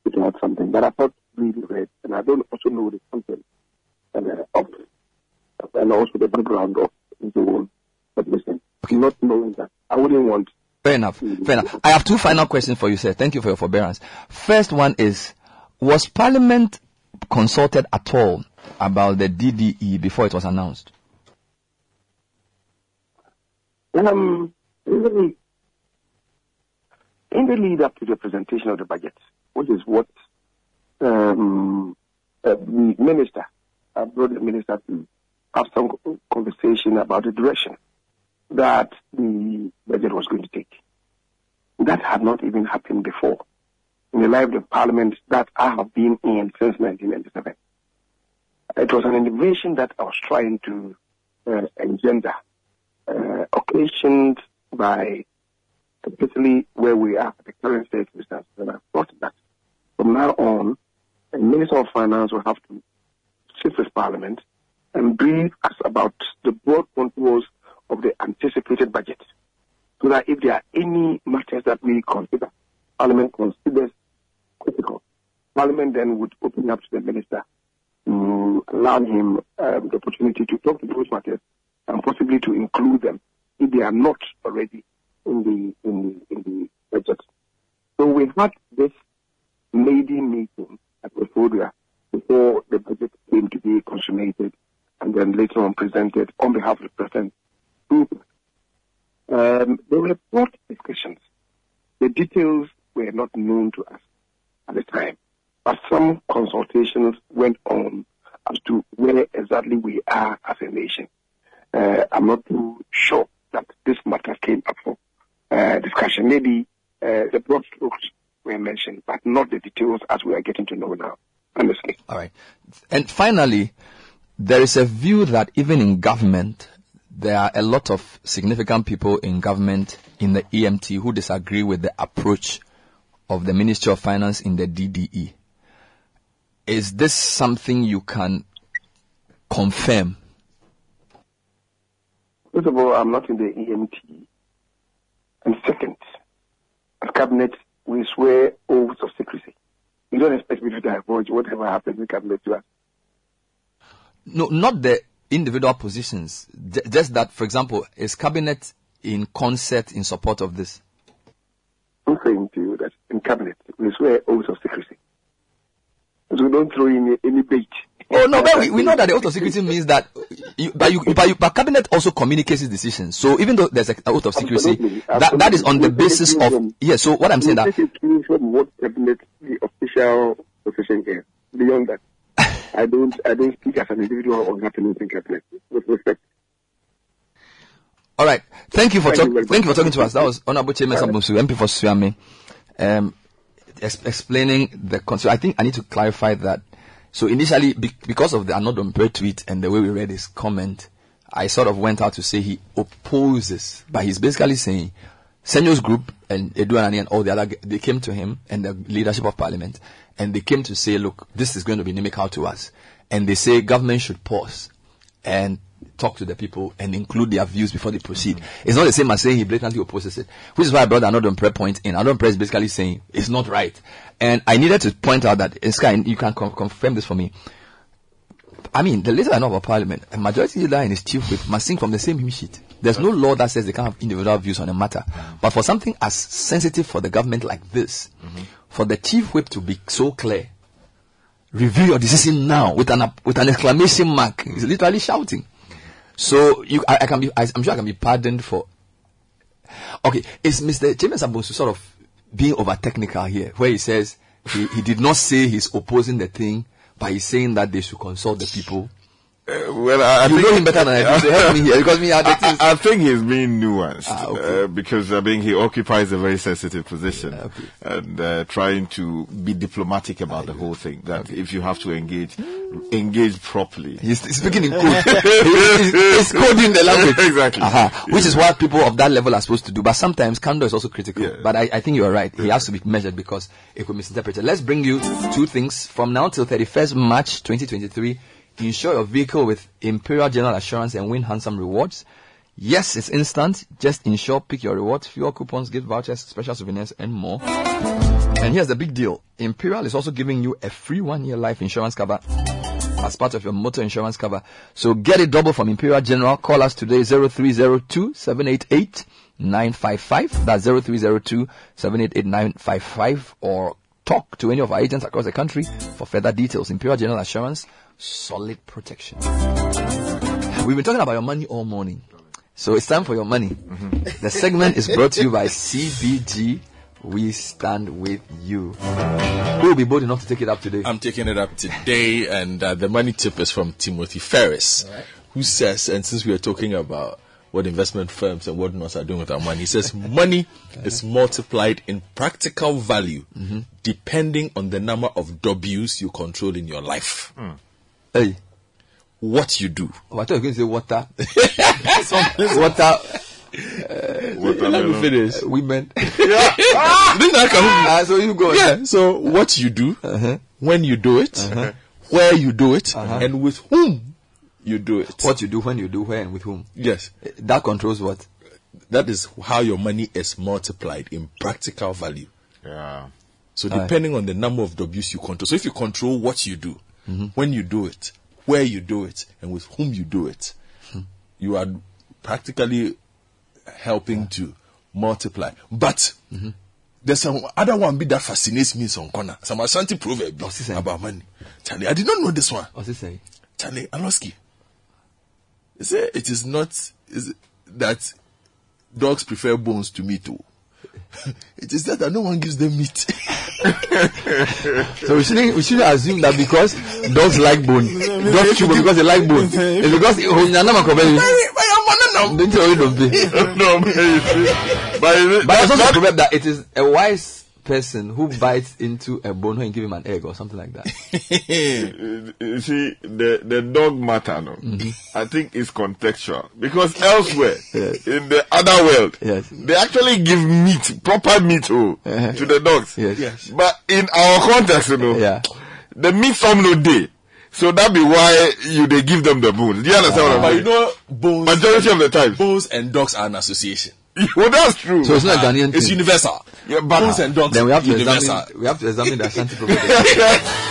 put out something. But I've not really read, and I don't also know the content and, uh, of, and also the background of the whole submission. Not knowing that, I wouldn't want. Fair enough. Fair enough. I have two final questions for you, sir. Thank you for your forbearance. First one is, was Parliament consulted at all about the DDE before it was announced? Um, in the, lead up to the presentation of the budget, which is what um, uh, the minister, I brought the minister to have some conversation about the direction that the budget was going to take. That had not even happened before in the life of parliament that I have been in since 1997. It was an innovation that I was trying to uh, engender, uh, occasioned by particularly where we are at the current circumstances. And I thought that from now on, the Minister of Finance will have to sit with Parliament and brief us about the broad contours of the anticipated budget. So that if there are any matters that we consider, Parliament considers critical, Parliament then would open up to the Minister to allow him um, the opportunity to talk to those matters and possibly to include them if they are not already in the in the, in the budget. So we had this maiden meeting at Westphalia before the budget came to be consummated and then later on presented on behalf of the President. Um, there were broad discussions. The details were not known to us at the time, but some consultations went on as to where exactly we are as a nation. Uh, I'm not too sure that this matter came up for uh, discussion. Maybe uh, the broad strokes were mentioned, but not the details as we are getting to know now. Honestly. All right. And finally, there is a view that even in government, there are a lot of significant people in government in the EMT who disagree with the approach of the Ministry of Finance in the DDE. Is this something you can confirm? First of all, I'm not in the EMT. And second, as cabinet, we swear oaths of secrecy. You don't expect me to divulge whatever happens in cabinet to us. No, not the individual positions. J- just that, for example, is cabinet in concert in support of this? I'm saying to you that in cabinet, we swear oaths of secrecy. So we don't throw in any bait. Oh no, but we, we know that the oath of secrecy means that, you, but you, but you, but cabinet also communicates its decisions. So even though there's an oath of secrecy, Absolutely. that that is on the basis of yeah. So what I'm saying that what cabinet the official position is. Beyond that, I don't, I don't speak as an individual on in cabinet. With respect. All right. Thank you for Thank talk, you thank you for talking to us. That was Honorable Kyei-Mensah-Bonsu, MP for Suame, um, ex- explaining the concern. I think I need to clarify that. So initially, be- because of the Annoh-Dompreh tweet and the way we read his comment, I sort of went out to say he opposes, but he's basically saying Senyo's group and Eduanani and all the other, they came to him and the leadership of parliament and they came to say, look, this is going to be inimical to us. And they say government should pause and talk to the people and include their views before they proceed. It's not the same as saying he blatantly opposes it, which is why I brought another prayer point in. Another prayer is basically saying it's not right. And I needed to point out that, Sky, you can con- confirm this for me. I mean, the leader of our parliament, a majority leader and his chief whip must sing from the same hymn sheet. There's no law that says they can't have individual views on a matter. But for something as sensitive for the government like this, for the chief whip to be so clear, review your decision now with an with an exclamation mark. He's literally shouting. So you, I, I can be, I, am sure I can be pardoned for. Okay, is Mr. Kyei-Mensah-Bonsu sort of being over technical here, where he says he, he did not say he's opposing the thing, but he's saying that they should consult the people. Uh, well, I, I you think know him better than I do. So help me here because me, I, I, think he's being nuanced Ah, uh, because I mean he occupies a very sensitive position and uh, trying to be diplomatic about the whole thing. That if you have to engage, engage properly. He's speaking in code. he's, he's coding the language. Exactly. Uh-huh. Which is what people of that level are supposed to do. But sometimes candor is also critical. But I, I think you are right. He has to be measured because it could be misinterpreted. Let's bring you two things. From now till 31st March 2023, insure your vehicle with Imperial General Assurance and win handsome rewards. Yes, it's instant. Just insure, pick your rewards, fuel coupons, gift vouchers, special souvenirs, and more. And here's the big deal. Imperial is also giving you a free one year life insurance cover as part of your motor insurance cover. So get it double from Imperial General. Call us today 0302 788 955. That's 0302 788 955 or talk to any of our agents across the country for further details. Imperial General Assurance, solid protection. We've been talking about your money all morning. So it's time for your money. Mm-hmm. The segment is brought to you by CBG. We stand with you. Who will be bold enough to take it up today? I'm taking it up today, and uh, the money tip is from Timothy Ferriss, who says, and since we are talking about what investment firms and whatnots are doing with our money, he says money is multiplied in practical value mm-hmm. depending on the number of W's you control in your life. Hmm. Hey. What you do. Oh, I thought you were going to say water. Uh, water. Let me finish. Uh, women. Didn't I come? Ah, so you go. Yeah. So what you do, uh-huh. when you do it, uh-huh. where you do it, uh-huh. and with whom you do it. What you do, when you do, where, and with whom. Yes. That controls what? That is how your money is multiplied in practical value. Yeah. So Aye. depending on the number of W's you control. So if you control what you do, Mm-hmm. when you do it, where you do it, and with whom you do it, hmm. you are practically helping to multiply. But mm-hmm. there's some other one bit that fascinates me in some corner. Some Ashanti proverb oh, about money. Charlie, I did not know this one. Oh, What's he saying? Charlie Aloski. He said it is not is that dogs prefer bones to meat too. it is that, that no one gives them meat. So we shouldn't, we shouldn't assume that because dogs like bone, dogs chew bone because they like bone. It's because oh, nyana makobeli. Don't you no, but you see, but is it- But there's also that it is a wise person who bites into a bone and give him an egg or something like that. you see, the the dog matter, no, Mm-hmm. I think it's contextual because elsewhere in the other world, they actually give meat, proper meat, oh, Uh-huh. to the dogs. Yes. But in our context, you know, the meat some no day. So that be why you they give them the bones. Do you understand what but I'm you know, bones. Majority of the time. Bones and dogs are an association. well, that's true. So it's not a Ghanaian It's universal. Yeah, but bones and dogs. Then we have to universal. examine, we have to examine the Ashanti proverb.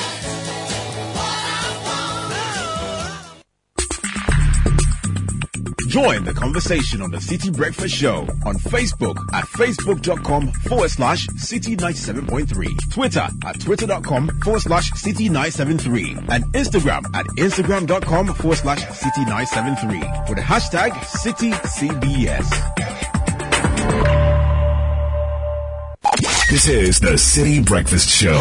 Join the conversation on the Citi Breakfast Show on Facebook at facebook.com forward slash citi 97.3, Twitter at twitter.com forward slash citi 973, and Instagram at instagram.com forward slash citi 973 with the hashtag CitiCBS. This is the Citi Breakfast Show,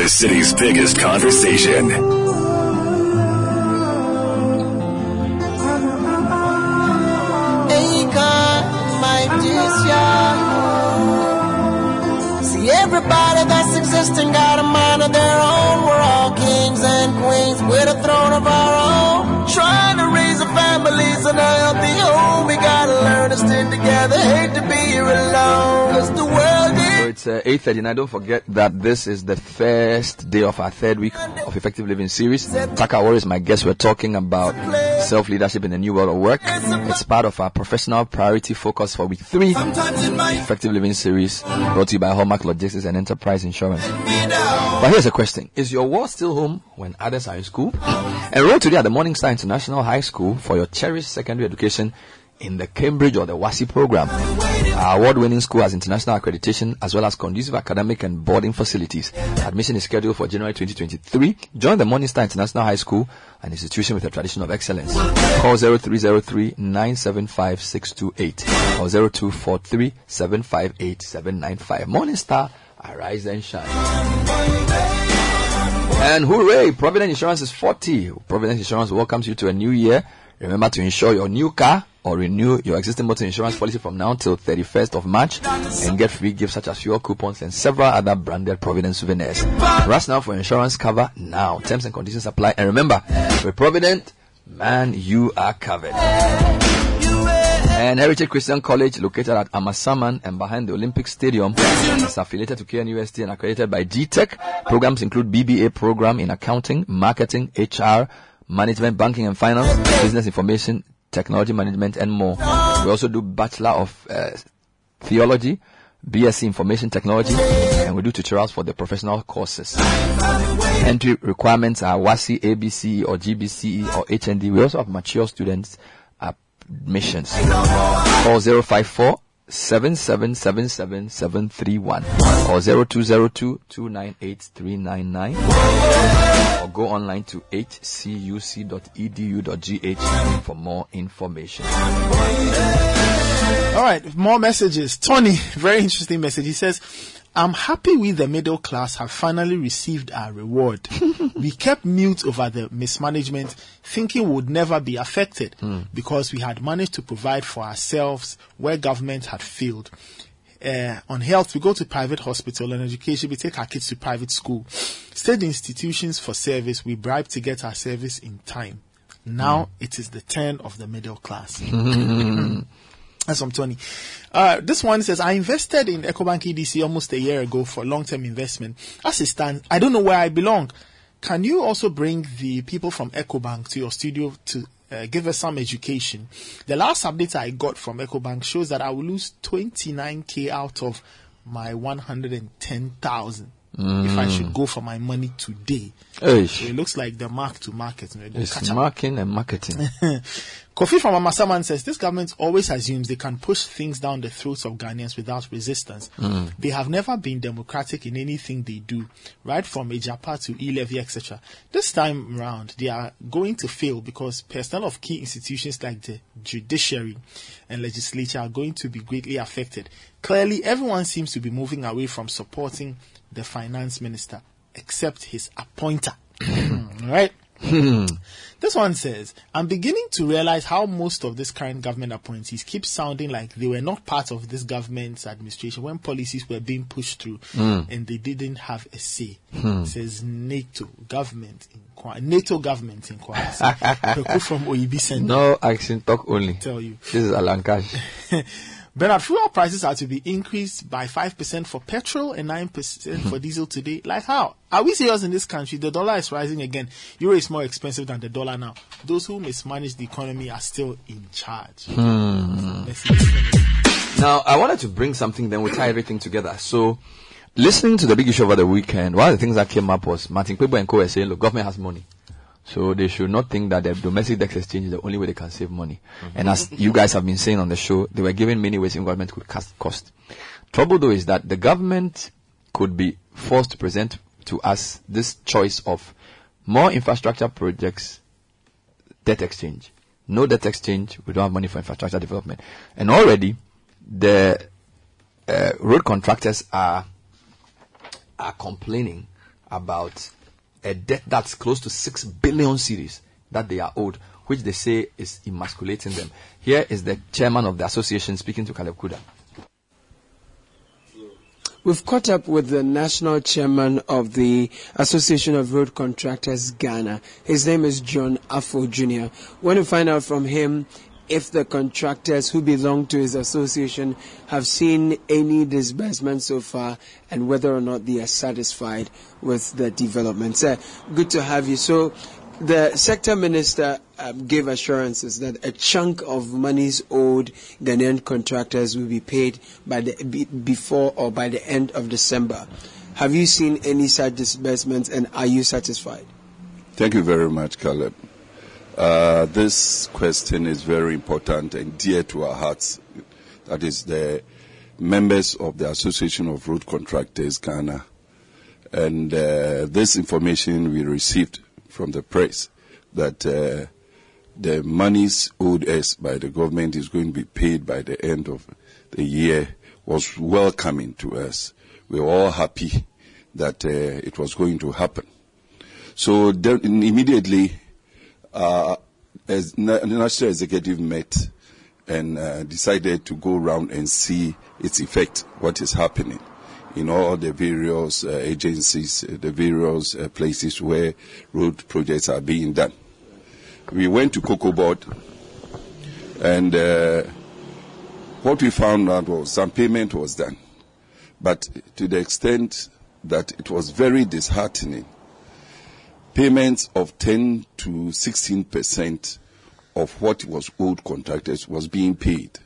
the city's biggest conversation. Akon, my Jisya. See, everybody that's existing got a mind of their own. We're all kings and queens with a throne of our own. So it's uh, 8.39. Don't forget that this is the first day of our third week of Effective Living series. Taka War is my guest. We're talking about self-leadership in the new world of work. It's part of our professional priority focus for week three, effective living series brought to you by Hallmark Logistics and Enterprise Insurance. But here's a question. Is your war still home when others are in school? Enroll today at the Morningstar International High School for your cherished secondary education in the Cambridge or the WASI program. Our award-winning school has international accreditation as well as conducive academic and boarding facilities. Admission is scheduled for January 2023. Join the Morningstar International High School, an institution with a tradition of excellence. Call 0303 975 628 or 0243 758 795. Morningstar, arise and shine. And hooray! Provident Insurance is 40. Provident Insurance welcomes you to a new year. Remember to insure your new car or renew your existing motor insurance policy from now till 31st of March and get free gifts such as fuel coupons and several other branded Provident souvenirs. Rush now for insurance cover now. Terms and conditions apply. And remember, with Provident, man, you are covered. And Heritage Christian College, located at Amasaman and behind the Olympic Stadium, is affiliated to KNUST and accredited by GTEC. Programs include BBA program in accounting, marketing, HR, management, banking and finance, business information, technology management, and more. We also do Bachelor of uh, Theology, BSc Information Technology, and we do tutorials for the professional courses. Entry requirements are WASSCE, ABC, or GBC, or HND. We also have mature students admissions. Call 054 7777731 or 0202 298 or go online to hcuc.edu.gh for more information. All right, more messages. Tony, very interesting message. He says, I'm happy we, the middle class, have finally received our reward. we kept mute over the mismanagement, thinking we would never be affected because we had managed to provide for ourselves where government had failed. Uh, on health, we go to private hospital and education, we take our kids to private school. State institutions for service, we bribe to get our service in time. Now it is the turn of the middle class. That's from Tony. Uh, this one says, I invested in EcoBank EDC almost a year ago for long-term investment. As it stands, I don't know where I belong. Can you also bring the people from EcoBank to your studio to uh, give us some education? The last update I got from EcoBank shows that I will lose 29k out of my 110,000 if I Mm. should go for my money today. Eish. So it looks like the mark to market. you know, It's marking and marketing. Kofi from Amasaman says this government always assumes they can push things down the throats of Ghanaians without resistance. Mm. They have never been democratic in anything they do, right from Agyapa to e-levy, etc. This time round, they are going to fail because personnel of key institutions like the judiciary and legislature are going to be greatly affected. Clearly, everyone seems to be moving away from supporting the finance minister, except his appointer. right? This one says, I'm beginning to realize how most of this current government appointees keep sounding like they were not part of this government's administration when policies were being pushed through Mm. and they didn't have a say. Hmm. Says NATO government inquiry. NATO government inquiry. Kweku from OEB Center. No action talk only. Tell you. This is Alan Cash. Bernard, fuel prices are to be increased by 5% for petrol and 9% for diesel today. Like how? Are we serious in this country? The dollar is rising again. Euro is more expensive than the dollar now. Those who mismanage the economy are still in charge. Hmm. Now, I wanted to bring something, then we'll tie everything together. So, listening to the big issue over the weekend, one of the things that came up was Martin Kpebu and Co. were saying, look, government has money. So they should not think that the domestic debt exchange is the only way they can save money. And as you guys have been saying on the show, they were given many ways in government could cut cost. Trouble though is that the government could be forced to present to us this choice of more infrastructure projects, debt exchange. No debt exchange, we don't have money for infrastructure development. And already, the uh, road contractors are are complaining about a debt that's close to six billion cedis that they are owed, which they say is emasculating them. Here is the chairman of the association speaking to Caleb Kudah. We've caught up with the national chairman of the Association of Road Contractors Ghana. His name is John Afo Jr. We Want to find out from him if the contractors who belong to his association have seen any disbursement so far and whether or not they are satisfied with the development. Sir, good to have you. So, the sector minister um, gave assurances that a chunk of monies owed Ghanaian contractors will be paid by the be, before or by the end of December. Have you seen any such disbursements, and are you satisfied? Thank you very much, Caleb. Uh, this question is very important and dear to our hearts. That is the members of the Association of Road Contractors Ghana. And uh, this information we received from the press that uh, the monies owed us by the government is going to be paid by the end of the year was welcoming to us. We were all happy that uh, it was going to happen. So immediately, uh, as the national executive met and uh, decided to go around and see its effect, what is happening in all the various uh, agencies, uh, the various uh, places where road projects are being done. We went to Cocoa Board, and uh, what we found out was some payment was done, but to the extent that it was very disheartening. Payments of 10 to 16 percent of what was owed contractors was being paid.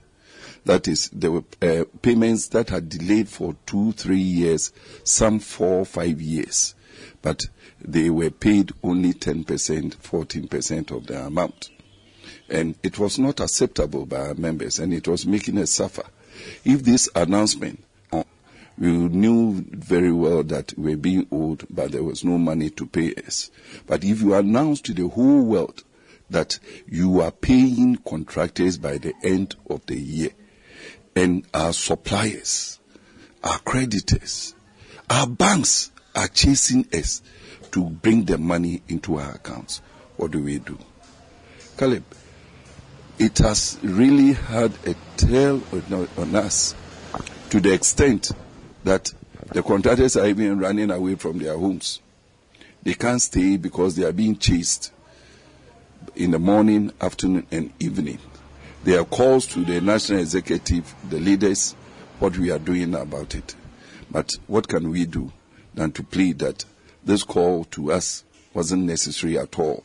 That is, there were uh, payments that had delayed for two, three years, some four, five years, but they were paid only 10%, 14% of the amount. And it was not acceptable by our members, and it was making us suffer. If this announcement, we knew very well that we were being owed, but there was no money to pay us. But if you announce to the whole world that you are paying contractors by the end of the year, and our suppliers, our creditors, our banks are chasing us to bring the money into our accounts. What do we do? Caleb, it has really had a tail on, on us to the extent that the contractors are even running away from their homes. They can't stay because they are being chased in the morning, afternoon, and evening. There are calls to the national executive, the leaders, what we are doing about it. But what can we do than to plead that this call to us wasn't necessary at all?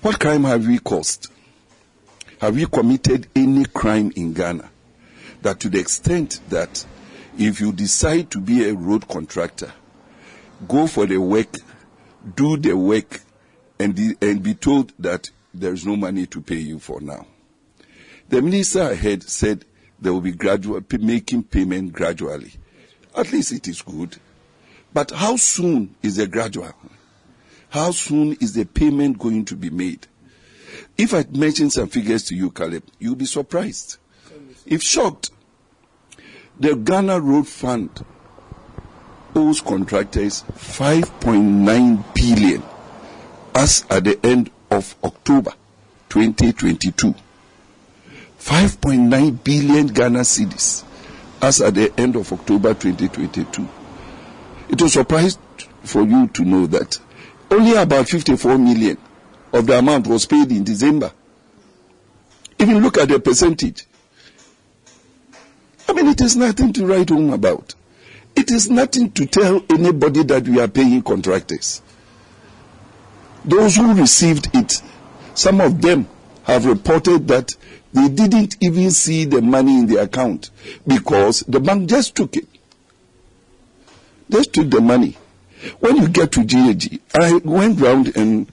What crime have we caused? Have we committed any crime in Ghana? That to the extent that if you decide to be a road contractor, go for the work, do the work, and, the, and be told that there is no money to pay you for now. The minister ahead said they will be gradual, making payment gradually. At least it is good. But how soon is the gradual? How soon is the payment going to be made? If I mention some figures to you, Caleb, you'll be surprised. If shocked, the Ghana Road Fund owes contractors 5.9 billion as at the end of October 2022. 5.9 billion Ghana cedis as at the end of October 2022. It was surprised for you to know that only about 54 million of the amount was paid in December. Even look at the percentage. I mean, it is nothing to write home about. It is nothing to tell anybody that we are paying contractors. Those who received it, some of them have reported that they didn't even see the money in the account because the bank just took it. Just took the money. When you get to GAG, I went round and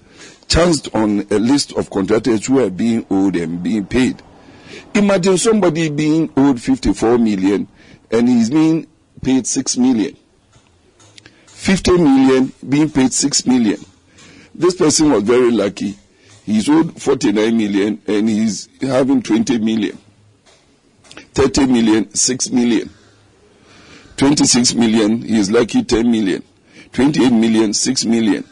chanced on a list of contractors who are being owed and being paid. Imagine somebody being owed 54 million and he's being paid 6 million. 50 million being paid 6 million. This person was very lucky. He's owed 49 million and he's having 20 million. 30 million, 6 million. 26 million, he is lucky 10 million. 28 million, 6 million.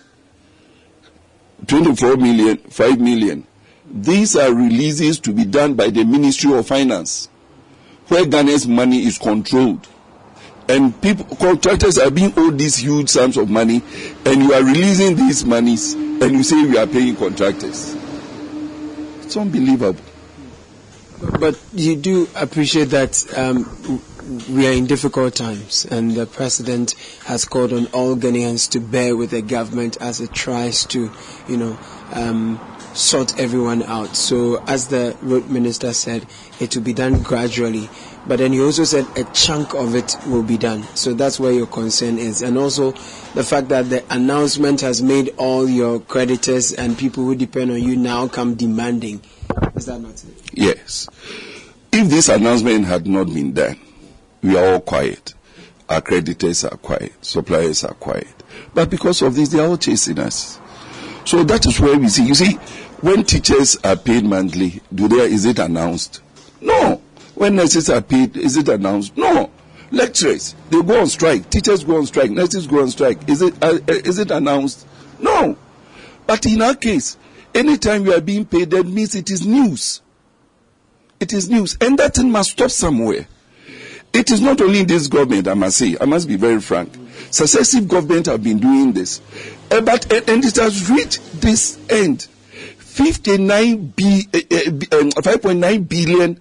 24 million, 5 million. These are releases to be done by the Ministry of Finance, where Ghana's money is controlled. And people, contractors are being owed these huge sums of money, and you are releasing these monies, and you say we are paying contractors. It's unbelievable. But you do appreciate that um, we are in difficult times, and the president has called on all Ghanaians to bear with the government as it tries to, you know, um, sort everyone out. So, as the road minister said, it will be done gradually. But then he also said a chunk of it will be done. So that's where your concern is. And also the fact that the announcement has made all your creditors and people who depend on you now come demanding. Is that not it? Yes. If this announcement had not been done, we are all quiet. Our creditors are quiet. Suppliers are quiet. But because of this, they are all chasing us. So that is where we see. You see, when teachers are paid monthly, do they, is it announced? No. When nurses are paid, is it announced? No. Lecturers, they go on strike. Teachers go on strike. Nurses go on strike. Is it, uh, uh is it announced? No. But in our case, anytime you are being paid, that means it is news. It is news. And that thing must stop somewhere. It is not only in this government, I must say, I must be very frank. Successive governments have been doing this. Uh, but, uh, and it has reached this end. 59 b, uh, um, 5.9 billion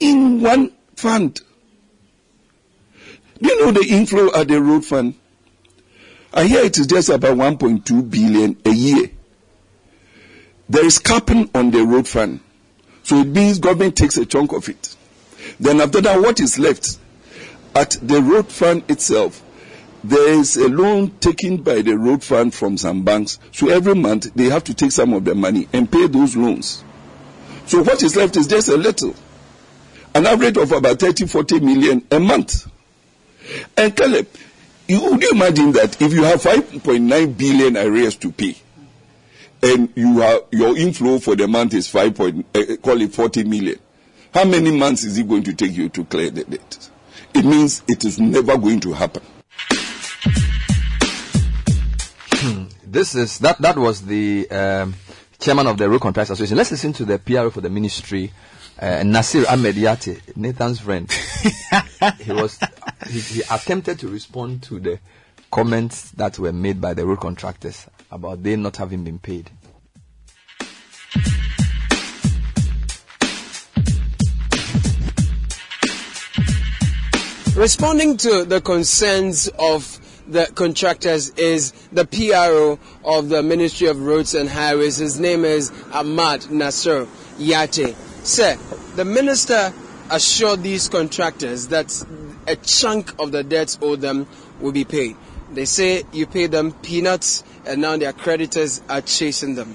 in one fund. Do you know the inflow at the road fund? I hear it is just about 1.2 billion a year. There is capping on the road fund. So it means government takes a chunk of it. Then after that, what is left? At the road fund itself, there is a loan taken by the road fund from some banks. So every month they have to take some of their money and pay those loans. So what is left is just a little. An average of about 30, 40 million a month. And Caleb, you, would you imagine that if you have 5.9 billion arrears to pay, and you have your inflow for the month is 5. Point, uh, call it 40 million. How many months is it going to take you to clear the debt? It means it is never going to happen. This is that. That was the um, chairman of the Road Contractors Association. Let's listen to the PRO for the ministry, uh, Nasir Ahmed Yate, Nathan's friend. he was he, he attempted to respond to the comments that were made by the road contractors about they not having been paid. Responding to the concerns of the contractors is the PRO of the Ministry of Roads and Highways. His name is Ahmad Nasser Yate. Sir, the minister assured these contractors that a chunk of the debts owed them will be paid. They say you pay them peanuts and now their creditors are chasing them.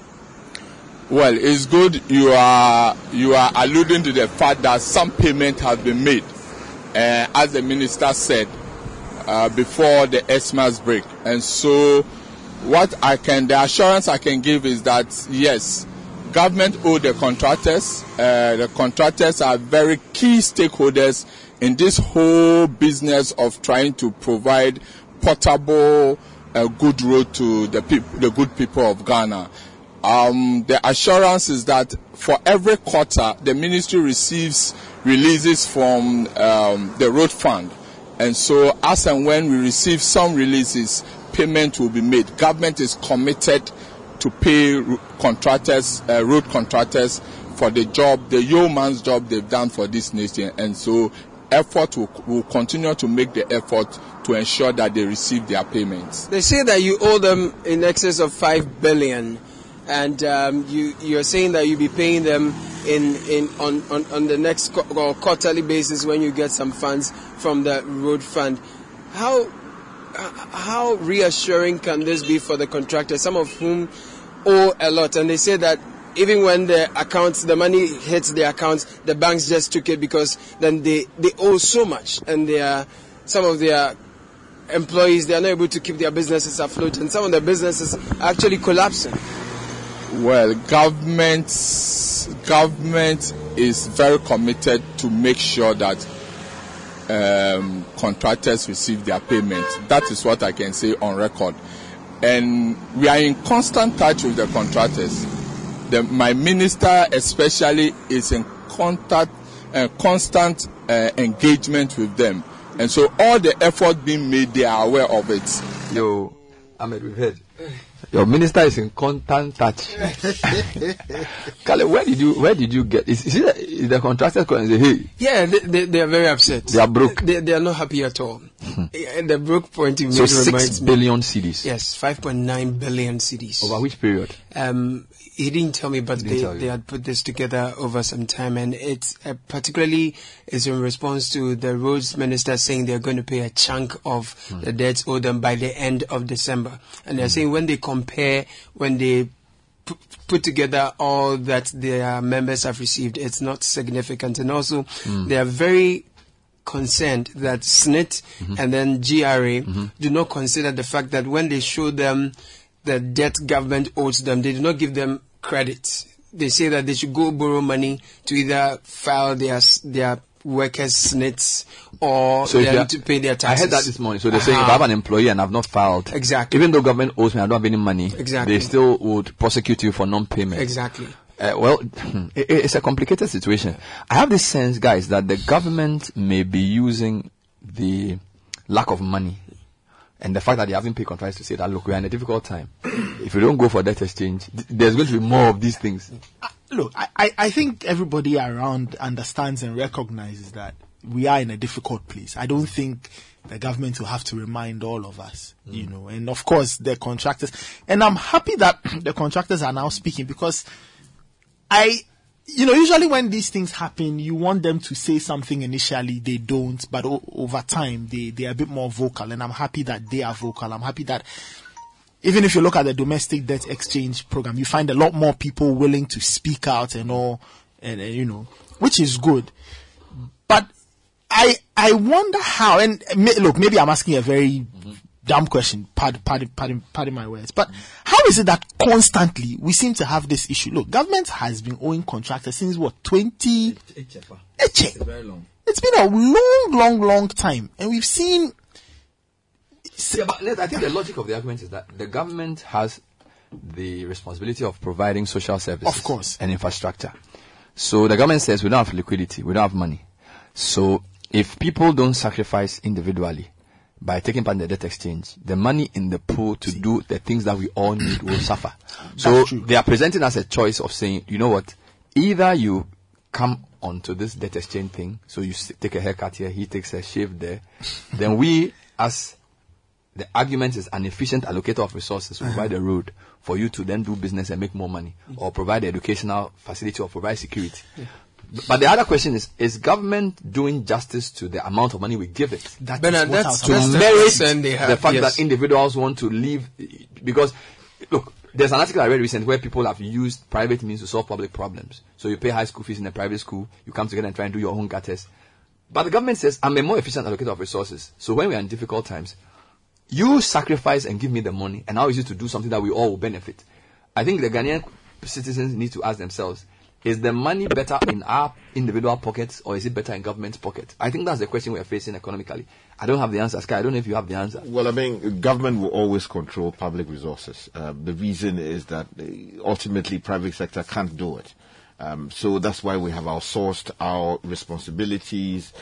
Well, it's good you are you are alluding to the fact that some payment has been made, uh, as the minister said uh, before the Xmas break, and so what I can the assurance I can give is that yes, government owe the contractors. Uh, the contractors are very key stakeholders in this whole business of trying to provide portable a good road to the the good people of Ghana. Um, the assurance is that for every quarter, the ministry receives releases from um, the road fund, and so as and when we receive some releases, payment will be made. Government is committed to pay contractors, uh, road contractors, for the job, the yeoman's job they've done for this nation, and so effort will, will continue to make the effort to ensure that they receive their payments. They say that you owe them in excess of five billion, and um, you you're saying that you'll be paying them in in on on, on the next quarterly basis when you get some funds from the road fund. How how reassuring can this be for the contractors, some of whom owe a lot, and they say that even when the accounts, the money hits the accounts, the banks just took it because then they, they owe so much and they are, some of their employees, they are not able to keep their businesses afloat and some of the businesses are actually collapsing. Well, government, government is very committed to make sure that um, contractors receive their payment. That is what I can say on record. And we are in constant touch with the contractors the, my minister especially is in contact, uh, constant uh, engagement with them. And so all the effort being made, they are aware of it. Yo, Ahmed, we've heard. Your minister is in constant touch. Kale, where did you where did you get? Is, is, it, is the contractors going and say, hey, Yeah, they, they, they are very upset. They are broke. They, they are not happy at all. and the broke point you so six reminds me. billion cedis Yes, 5.9 billion cedis. over which period? Um, he didn't tell me, but they, they had put this together over some time, and it's uh, particularly is in response to the roads minister saying they're going to pay a chunk of Hmm. the debts owed them by the end of December, and they're saying when they compare when they pu- put together all that their members have received, it's not significant, and also Hmm. they are very concerned that SSNIT Mm-hmm. and then GRA do not consider the fact that when they show them the debt government owes them, they do not give them credit. They say that they should go borrow money to either file their their workers SSNITs or So them to pay their taxes. I heard that this morning. So they're saying if I Uh-huh. have an employee and I've not filed, Exactly. even though government owes me, I don't have any money. Exactly. They still would prosecute you for non-payment. Exactly. Uh, well, it, it's a complicated situation. I have this sense, guys, that the government may be using the lack of money and the fact that they haven't paid contracts to say that look, we are in a difficult time. if you don't go for debt exchange, th- there's going to be more of these things. Uh, look, I, I, I think everybody around understands and recognizes that we are in a difficult place. I don't think the government will have to remind all of us, mm. you know, and of course the contractors. And I'm happy that the contractors are now speaking because I, you know, usually when these things happen, you want them to say something initially, they don't, but o- over time they, they are a bit more vocal. And I'm happy that they are vocal. I'm happy that even if you look at the domestic debt exchange program, you find a lot more people willing to speak out and all, and, and, you know, which is good. But I I wonder how. And look, maybe I'm asking a very dumb question. Pardon, pardon, pardon, pardon my words. But how is it that constantly we seem to have this issue? Look, government has been owing contractors since what 20? It's very long. It's been a long, long, long time, and we've seen. Yeah, but I think the logic of the argument is that the government has the responsibility of providing social services, Of course. and infrastructure. So the government says we don't have liquidity, we don't have money. So if people don't sacrifice individually by taking part in the debt exchange, the money in the pool to do the things that we all need will suffer. So they are presenting us a choice of saying, you know what, either you come onto this debt exchange thing, so you take a haircut here, he takes a shave there, then we as the argument is an efficient allocator of resources will provide a road for you to then do business and make more money mm. or provide educational facility or provide security. But the other question is, is government doing justice to the amount of money we give it? That Bernard, is what that's- I to was- the merit they have, the fact yes. that individuals want to leave because look there's an article I read recently where people have used private means to solve public problems. So you pay high school fees in a private school, you come together and try and do your own gutters. But the government says, I'm a more efficient allocator of resources. So when we are in difficult times, you sacrifice and give me the money, and I'll use it to do something that we all will benefit. I think the Ghanaian citizens need to ask themselves, is the money better in our individual pockets or is it better in government's pocket? I think that's the question we are facing economically. I don't have the answer, Sky. I don't know if you have the answer. Well, I mean, government will always control public resources. Uh, the reason is that uh, ultimately private sector can't do it. Um, so that's why we have outsourced our responsibilities,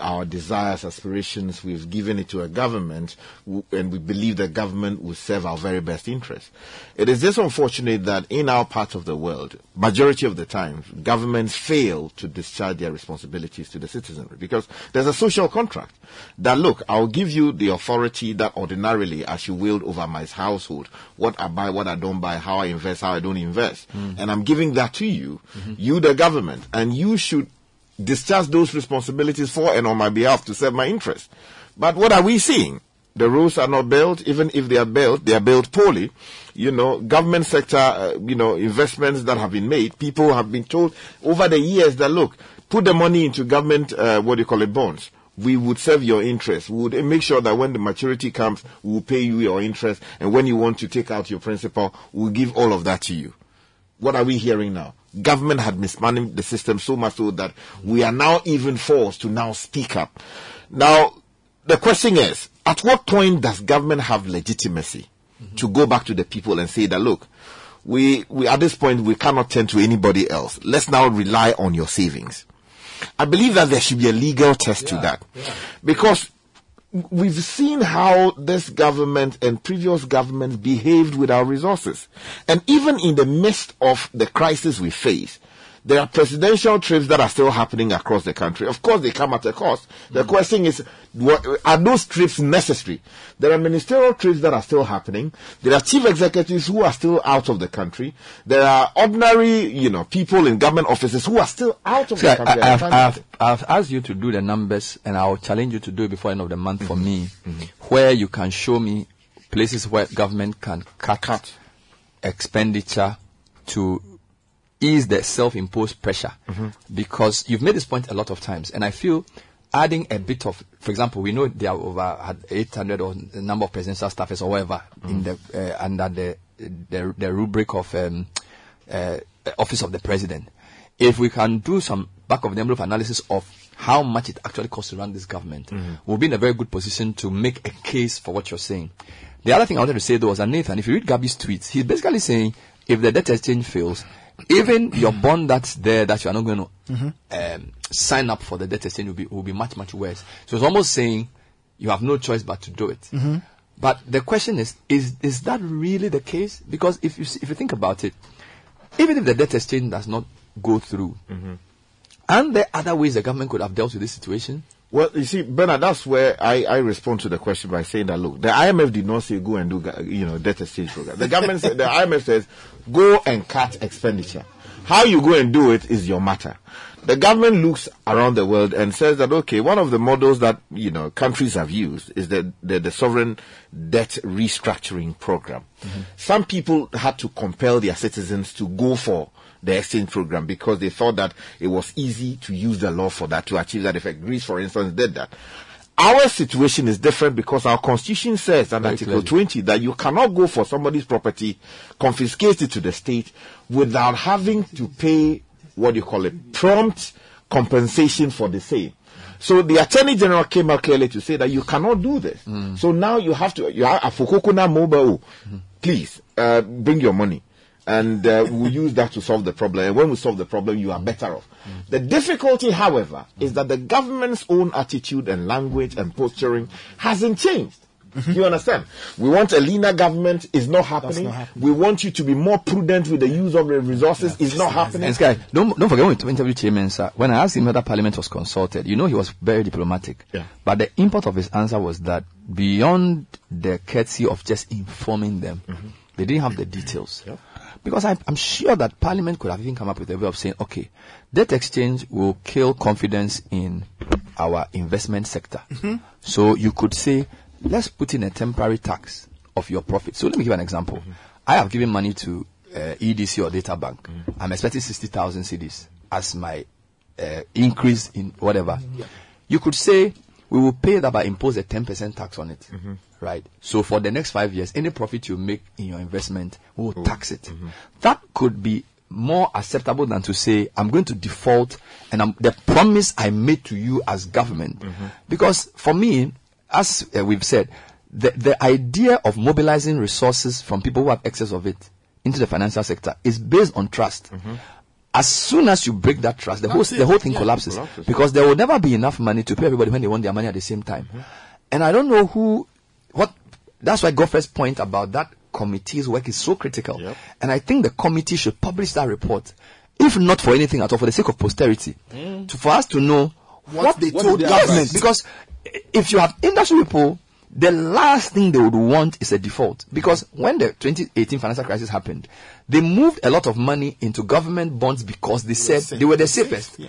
our desires, aspirations. We've given it to a government, w- and we believe that government will serve our very best interests. It is just unfortunate that in our part of the world, majority of the time, governments fail to discharge their responsibilities to the citizenry because there's a social contract that look, I'll give you the authority that ordinarily I should wield over my household, what I buy, what I don't buy, how I invest, how I don't invest, and I'm giving that to you, you the government, and you should discharge those responsibilities for and on my behalf to serve my interest. But what are we seeing? The roads are not built. Even if they are built, they are built poorly. You know, government sector, uh, you know, investments that have been made. People have been told over the years that look, put the money into government, uh, what do you call it, bonds. We would serve your interest. We would make sure that when the maturity comes, we will pay you your interest. And when you want to take out your principal, we'll give all of that to you. What are we hearing now? Government had mismanaged the system so much so that we are now even forced to now speak up. Now, the question is, at what point does government have legitimacy to go back to the people and say that, look, we, we, at this point, we cannot turn to anybody else. Let's now rely on your savings. I believe that there should be a legal test to that. Because we've seen how this government and previous governments behaved with our resources. And even in the midst of the crisis we face, there are presidential trips that are still happening across the country. Of course, they come at a cost. The mm. question is, what, are those trips necessary? There are ministerial trips that are still happening. There are chief executives who are still out of the country. There are ordinary, you know, people in government offices who are still out of See, the country. I, have, I've, I have asked you to do the numbers, and I'll challenge you to do it before end of the month for mm-hmm. me, mm-hmm. where you can show me places where government can cut, expenditure to ease the self-imposed pressure. Because you've made this point a lot of times, and I feel adding a bit of, for example, we know there are over 800 or the number of presidential staffers or whatever in the uh, under the, the the rubric of um, uh, office of the president. If we can do some back of the envelope analysis of how much it actually costs to run this government, we'll be in a very good position to make a case for what you're saying. The other thing I wanted to say though was that Nathan, if you read Gabby's tweets, he's basically saying if the debt exchange fails, even your bond that's there that you are not going to Mhm. um, sign up for the debt exchange will be will be much much worse. So it's almost saying you have no choice but to do it. Mhm. But the question is, is is that really the case? Because if you see, if you think about it, even if the debt exchange does not go through, aren't there other ways the government could have dealt with this situation? Well, you see, Bernard, that's where I, I respond to the question by saying that look, the IMF did not say go and do you know debt exchange program. The government said the IMF says go and cut expenditure. How you go and do it is your matter. The government looks around the world and says that okay, one of the models that you know countries have used is the the, the sovereign debt restructuring program. Mm-hmm. Some people had to compel their citizens to go for the exchange program because they thought that it was easy to use the law for that to achieve that effect. Greece, for instance, did that. Our situation is different because our constitution says in Article clearly. 20 that you cannot go for somebody's property, confiscate it to the state without having to pay what you call it prompt compensation for the same. So the attorney general came out clearly to say that you cannot do this. So now you have to, you have mobile. Please, uh, bring your money. And uh, we'll use that to solve the problem. And when we solve the problem, you are mm. better off. The difficulty, however, mm. is that the government's own attitude and language and posturing hasn't changed. Mm-hmm. You understand? We want a leaner government. Is not happening. not We want you to be more prudent with the use of the resources. Is not happening. And Sky, don't, don't forget when we interviewed Chairman, sir, when I asked him whether Parliament was consulted, you know he was very diplomatic. Yeah. But the import of his answer was that beyond the courtesy of just informing them, mm-hmm. they didn't have the details. Because I, I'm sure that Parliament could have even come up with a way of saying, okay, debt exchange will kill confidence in our investment sector. So you could say, let's put in a temporary tax of your profit. So let me give an example. I have given money to uh, EDC or Data Bank. I'm expecting 60,000 cedis as my uh, increase in whatever. You could say we will pay that by impose a 10% tax on it. Mm-hmm. Right. So for the next five years, any profit you make in your investment, we will mm-hmm. tax it. Mm-hmm. That could be more acceptable than to say, I'm going to default and I'm, the promise I made to you as government. Because for me, as uh, we've said, the, the idea of mobilizing resources from people who have excess of it into the financial sector is based on trust. As soon as you break that trust, the whole the whole thing Yeah, collapses collapses. because there will never be enough money to pay everybody when they want their money at the same time. And I don't know who, what. That's why Godfrey's point about that committee's work is so critical. And I think the committee should publish that report, if not for anything at all, for the sake of posterity, mm. to, for us to know what, they what told they government. Because if you have industry people, the last thing they would want is a default. Because when the 2018 financial crisis happened, they moved a lot of money into government bonds because they said they were the safest.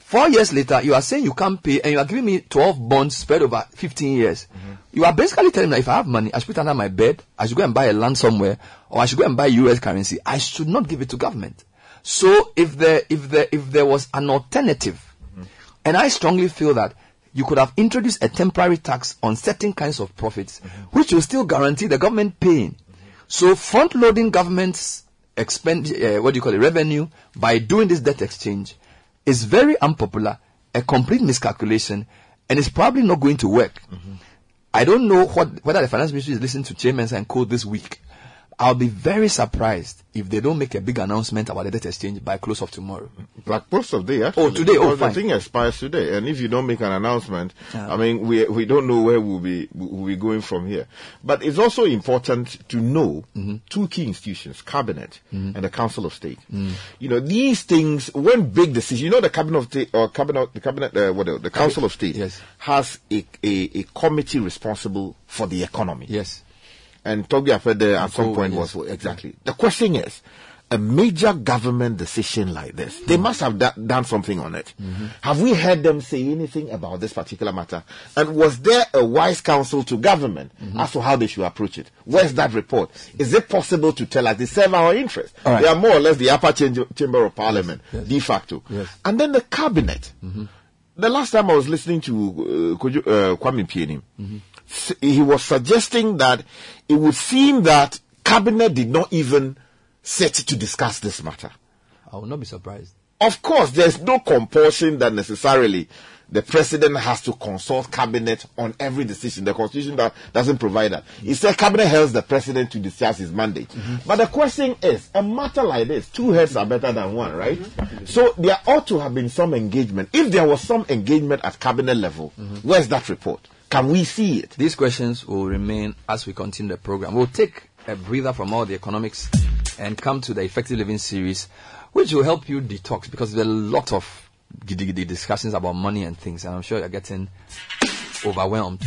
Four years later, you are saying you can't pay, and you are giving me 12 bonds spread over 15 years. You are basically telling me that if I have money, I should put it under my bed, I should go and buy a land somewhere, or I should go and buy US currency. I should not give it to government. So if there, if there, if there was an alternative, and I strongly feel that you could have introduced a temporary tax on certain kinds of profits, which will still guarantee the government paying. So front loading government's expend, uh, what do you call it, revenue by doing this debt exchange is very unpopular, a complete miscalculation, and it's probably not going to work. I don't know what, whether the finance ministry is listening to chairmen and co this week, I'll be very surprised if they don't make a big announcement about the debt exchange by close of tomorrow. Like most of day, actually. Oh, today? Oh, fine. The thing expires today, and if you don't make an announcement. I mean, we we don't know where we'll be we'll be going from here. But it's also important to know Mm-hmm. two key institutions: cabinet and the Council of State. Mm. You know, these things when big decisions. You know, the cabinet of state or cabinet, the cabinet, uh, what the, the Council of State has a, a a committee responsible for the economy. Yes. And Togbe Afede at some Oh, point yes. was exactly. The question is, a major government decision like this, they must have da- done something on it. Have we heard them say anything about this particular matter? And was there a wise counsel to government as to how they should approach it? Where's that report? Is it possible to tell us they serve our interest? Right. They are more or less the upper chamber, chamber of parliament, de facto. Yes. And then the cabinet. The last time I was listening to uh, uh, Kwame Pianim, s- he was suggesting that it would seem that cabinet did not even sit to discuss this matter. I will not be surprised. Of course, there's no compulsion that necessarily the president has to consult cabinet on every decision. The constitution that doesn't provide that. Mm-hmm. It says cabinet helps the president to discharge his mandate. Mm-hmm. But the question is, a matter like this, two heads are better than one, right? Mm-hmm. So there ought to have been some engagement. If there was some engagement at cabinet level, where's that report? Can we see it? These questions will remain as we continue the program. We'll take a breather from all the economics and come to the effective living series, which will help you detox because there's a lot of giddy discussions about money and things, and I'm sure you're getting overwhelmed.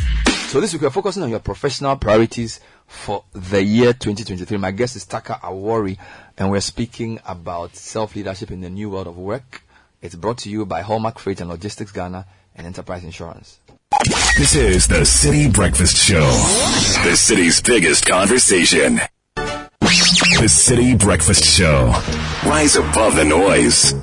So this week we're focusing on your professional priorities for the year 2023. My guest is Thaka Awori, and we're speaking about self-leadership in the new world of work. It's brought to you by Hallmark Freight and Logistics Ghana and Enterprise Insurance. This is the Citi Breakfast Show, the city's biggest conversation. The Citi Breakfast Show. Rise above the noise.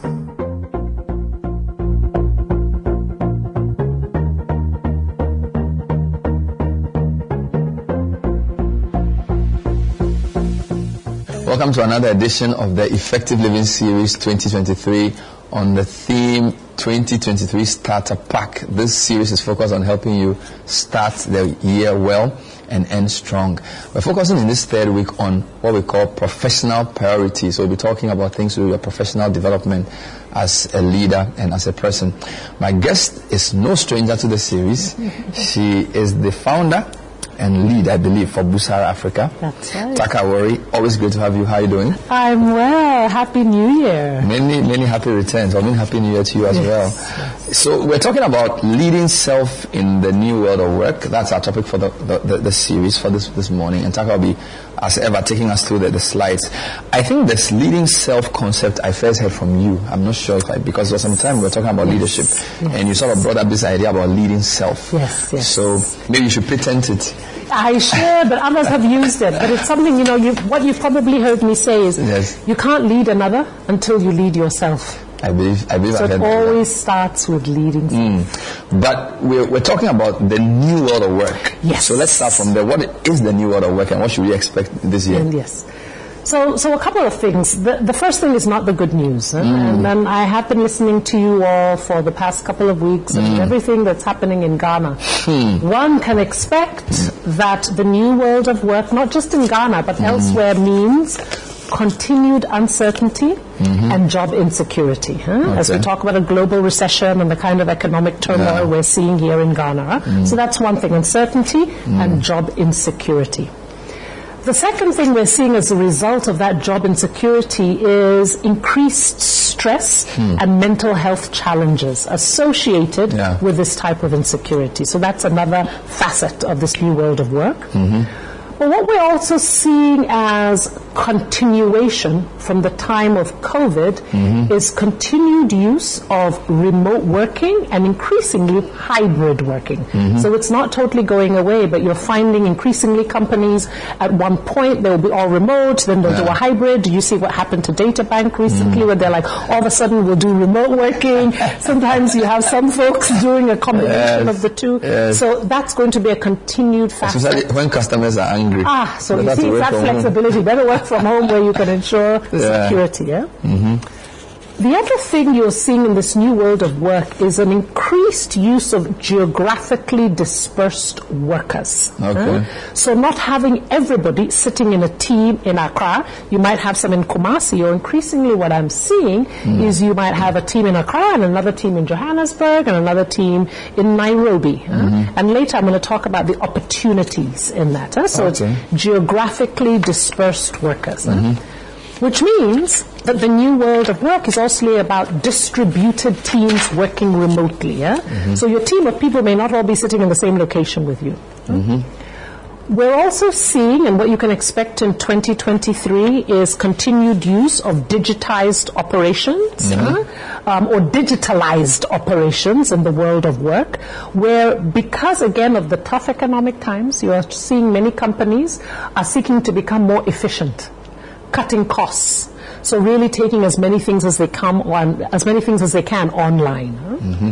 Welcome to another edition of the Effective Living Series 2023 on the theme 2023 Starter Pack. This series is focused on helping you start the year well and end strong. We're focusing in this third week on what we call professional priorities. So we'll be talking about things with your professional development as a leader and as a person. My guest is no stranger to the series. She is the founder and lead, I believe, for Busara Africa. That's right. Thaka Awori, always great to have you. How are you doing? I'm well. Happy New Year. Many, many happy returns. I mean, happy new year to you as well. So we're talking about leading self in the new world of work. That's our topic for the, the, the, the series for this, this morning. And Thaka will be, as ever, taking us through the, the slides. I think this leading self concept I first heard from you. I'm not sure if I, because was some time we were talking about leadership and you sort of brought up this idea about leading self. Yes, yes. So maybe you should patent it. I should, but others have used it. But it's something, you know, you, what you've probably heard me say is Yes. you can't lead another until you lead yourself. I believe, I believe So I it heard that. always starts with leading. Mm. But we're, we're talking about the new world of work. Yes. So let's start from there. What is the new world of work and what should we expect this year? And yes. So, so a couple of things. The, the first thing is not the good news. huh? Mm. And then I have been listening to you all for the past couple of weeks and Mm. everything that's happening in Ghana. Hmm. One can expect that the new world of work, not just in Ghana, but Mm. elsewhere, means continued uncertainty and job insecurity. huh? As we talk about a global recession and the kind of economic turmoil Yeah. we're seeing here in Ghana. huh? Mm. So that's one thing, uncertainty and job insecurity. The second thing we're seeing as a result of that job insecurity is increased stress Hmm. and mental health challenges associated Yeah. with this type of insecurity. So that's another facet of this new world of work. Mm-hmm. But what we're also seeing as continuation from the time of COVID Mm-hmm. is continued use of remote working and increasingly hybrid working. Mhm. So it's not totally going away, but you're finding increasingly companies at one point they'll be all remote, then they'll do a hybrid. Do you see what happened to Data Bank recently Mm. where they're like, all of a sudden we'll do remote working. Sometimes you have some folks doing a combination Yes. of the two. Yes. So that's going to be a continued. Especially when customers are angry. Ah, so you see, to it's work that flexibility. Better work from home where you can ensure Yeah. security, yeah? Mhm. The other thing you're seeing in this new world of work is an increased use of geographically dispersed workers. Okay. So not having everybody sitting in a team in Accra, you might have some in Kumasi, or increasingly what I'm seeing Hmm. is you might have a team in Accra and another team in Johannesburg and another team in Nairobi. Mhm. And later I'm going to talk about the opportunities in that. So Okay. it's geographically dispersed workers. uh. Which means that the new world of work is also about distributed teams working remotely. Yeah? Mhm. So your team of people may not all be sitting in the same location with you. Mm-hmm. We're also seeing, and what you can expect in 2023 is continued use of digitized operations Mhm. um, or digitalized operations in the world of work, where because again of the tough economic times, you are seeing many companies are seeking to become more efficient, cutting costs. So really taking as many things as they come on, as many things as they can online. huh? Mm-hmm.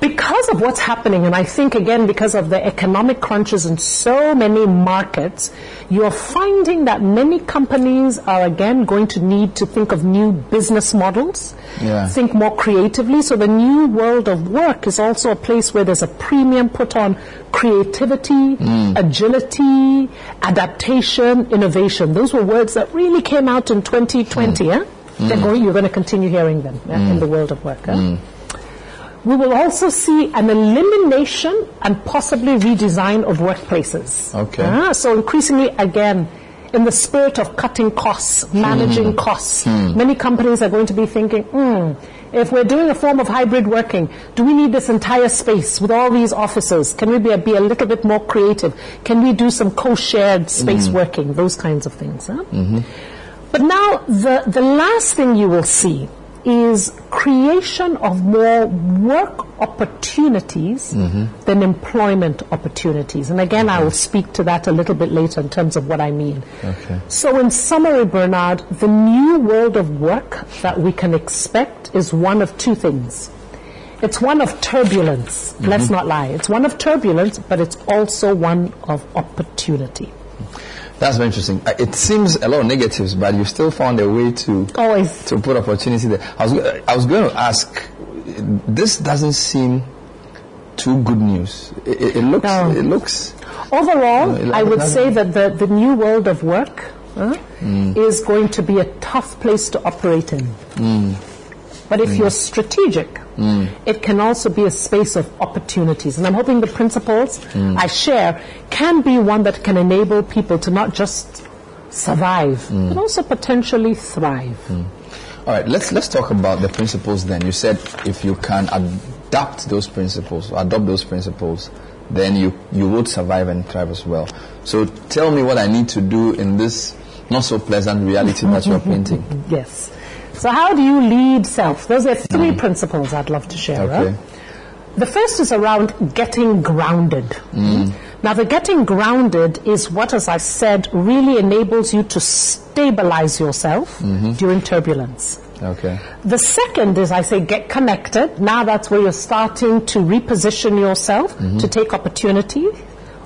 Because of what's happening, and I think again because of the economic crunches in so many markets, you're finding that many companies are again going to need to think of new business models, Yeah. think more creatively. So the new world of work is also a place where there's a premium put on creativity, mm. agility, adaptation, innovation. Those were words that really came out in 2020. Yeah? Mm. Mm. They're going, you're going to continue hearing them in the world of work. yeah? We will also see an elimination and possibly redesign of workplaces. Okay. Ah, so increasingly, again, in the spirit of cutting costs, managing Hmm. costs, Hmm. many companies are going to be thinking, hmm, if we're doing a form of hybrid working, do we need this entire space with all these offices? Can we be a, be a little bit more creative? Can we do some co-shared space Hmm. working? Those kinds of things. Huh? Mm-hmm. But now, the, the last thing you will see is creation of more work opportunities Mm-hmm. than employment opportunities. And again, I will speak to that a little bit later in terms of what I mean. Okay. So, in summary, Bernard, the new world of work that we can expect is one of two things. It's one of turbulence, let's Mhm. not lie. It's one of turbulence, but it's also one of opportunity. That's very interesting. Uh, It seems a lot of negatives, but you still found a way to always to put opportunity there. I was I was going to ask. This doesn't seem too good news. It, it, looks it looks. Overall, No, it- I would say that the, the new world of work huh, Mm. is going to be a tough place to operate in. Mm. But if Mm. you're strategic, Mm. it can also be a space of opportunities. And I'm hoping the principles Mm. I share can be one that can enable people to not just survive, Mm. but also potentially thrive. All right, let's let's talk about the principles. Then you said if you can adapt those principles, adopt those principles, then you you would survive and thrive as well. So tell me what I need to do in this not so pleasant reality that you're painting. Yes. So how do you lead self? Those are 3 principles I'd love to share. Mm. Okay. huh? The first is around getting grounded. Mm. Now, the getting grounded is what, as I said, really enables you to stabilize yourself Mhm. during turbulence. Okay. The second is, I say, get connected. Now that's where you're starting to reposition yourself Mhm. to take opportunity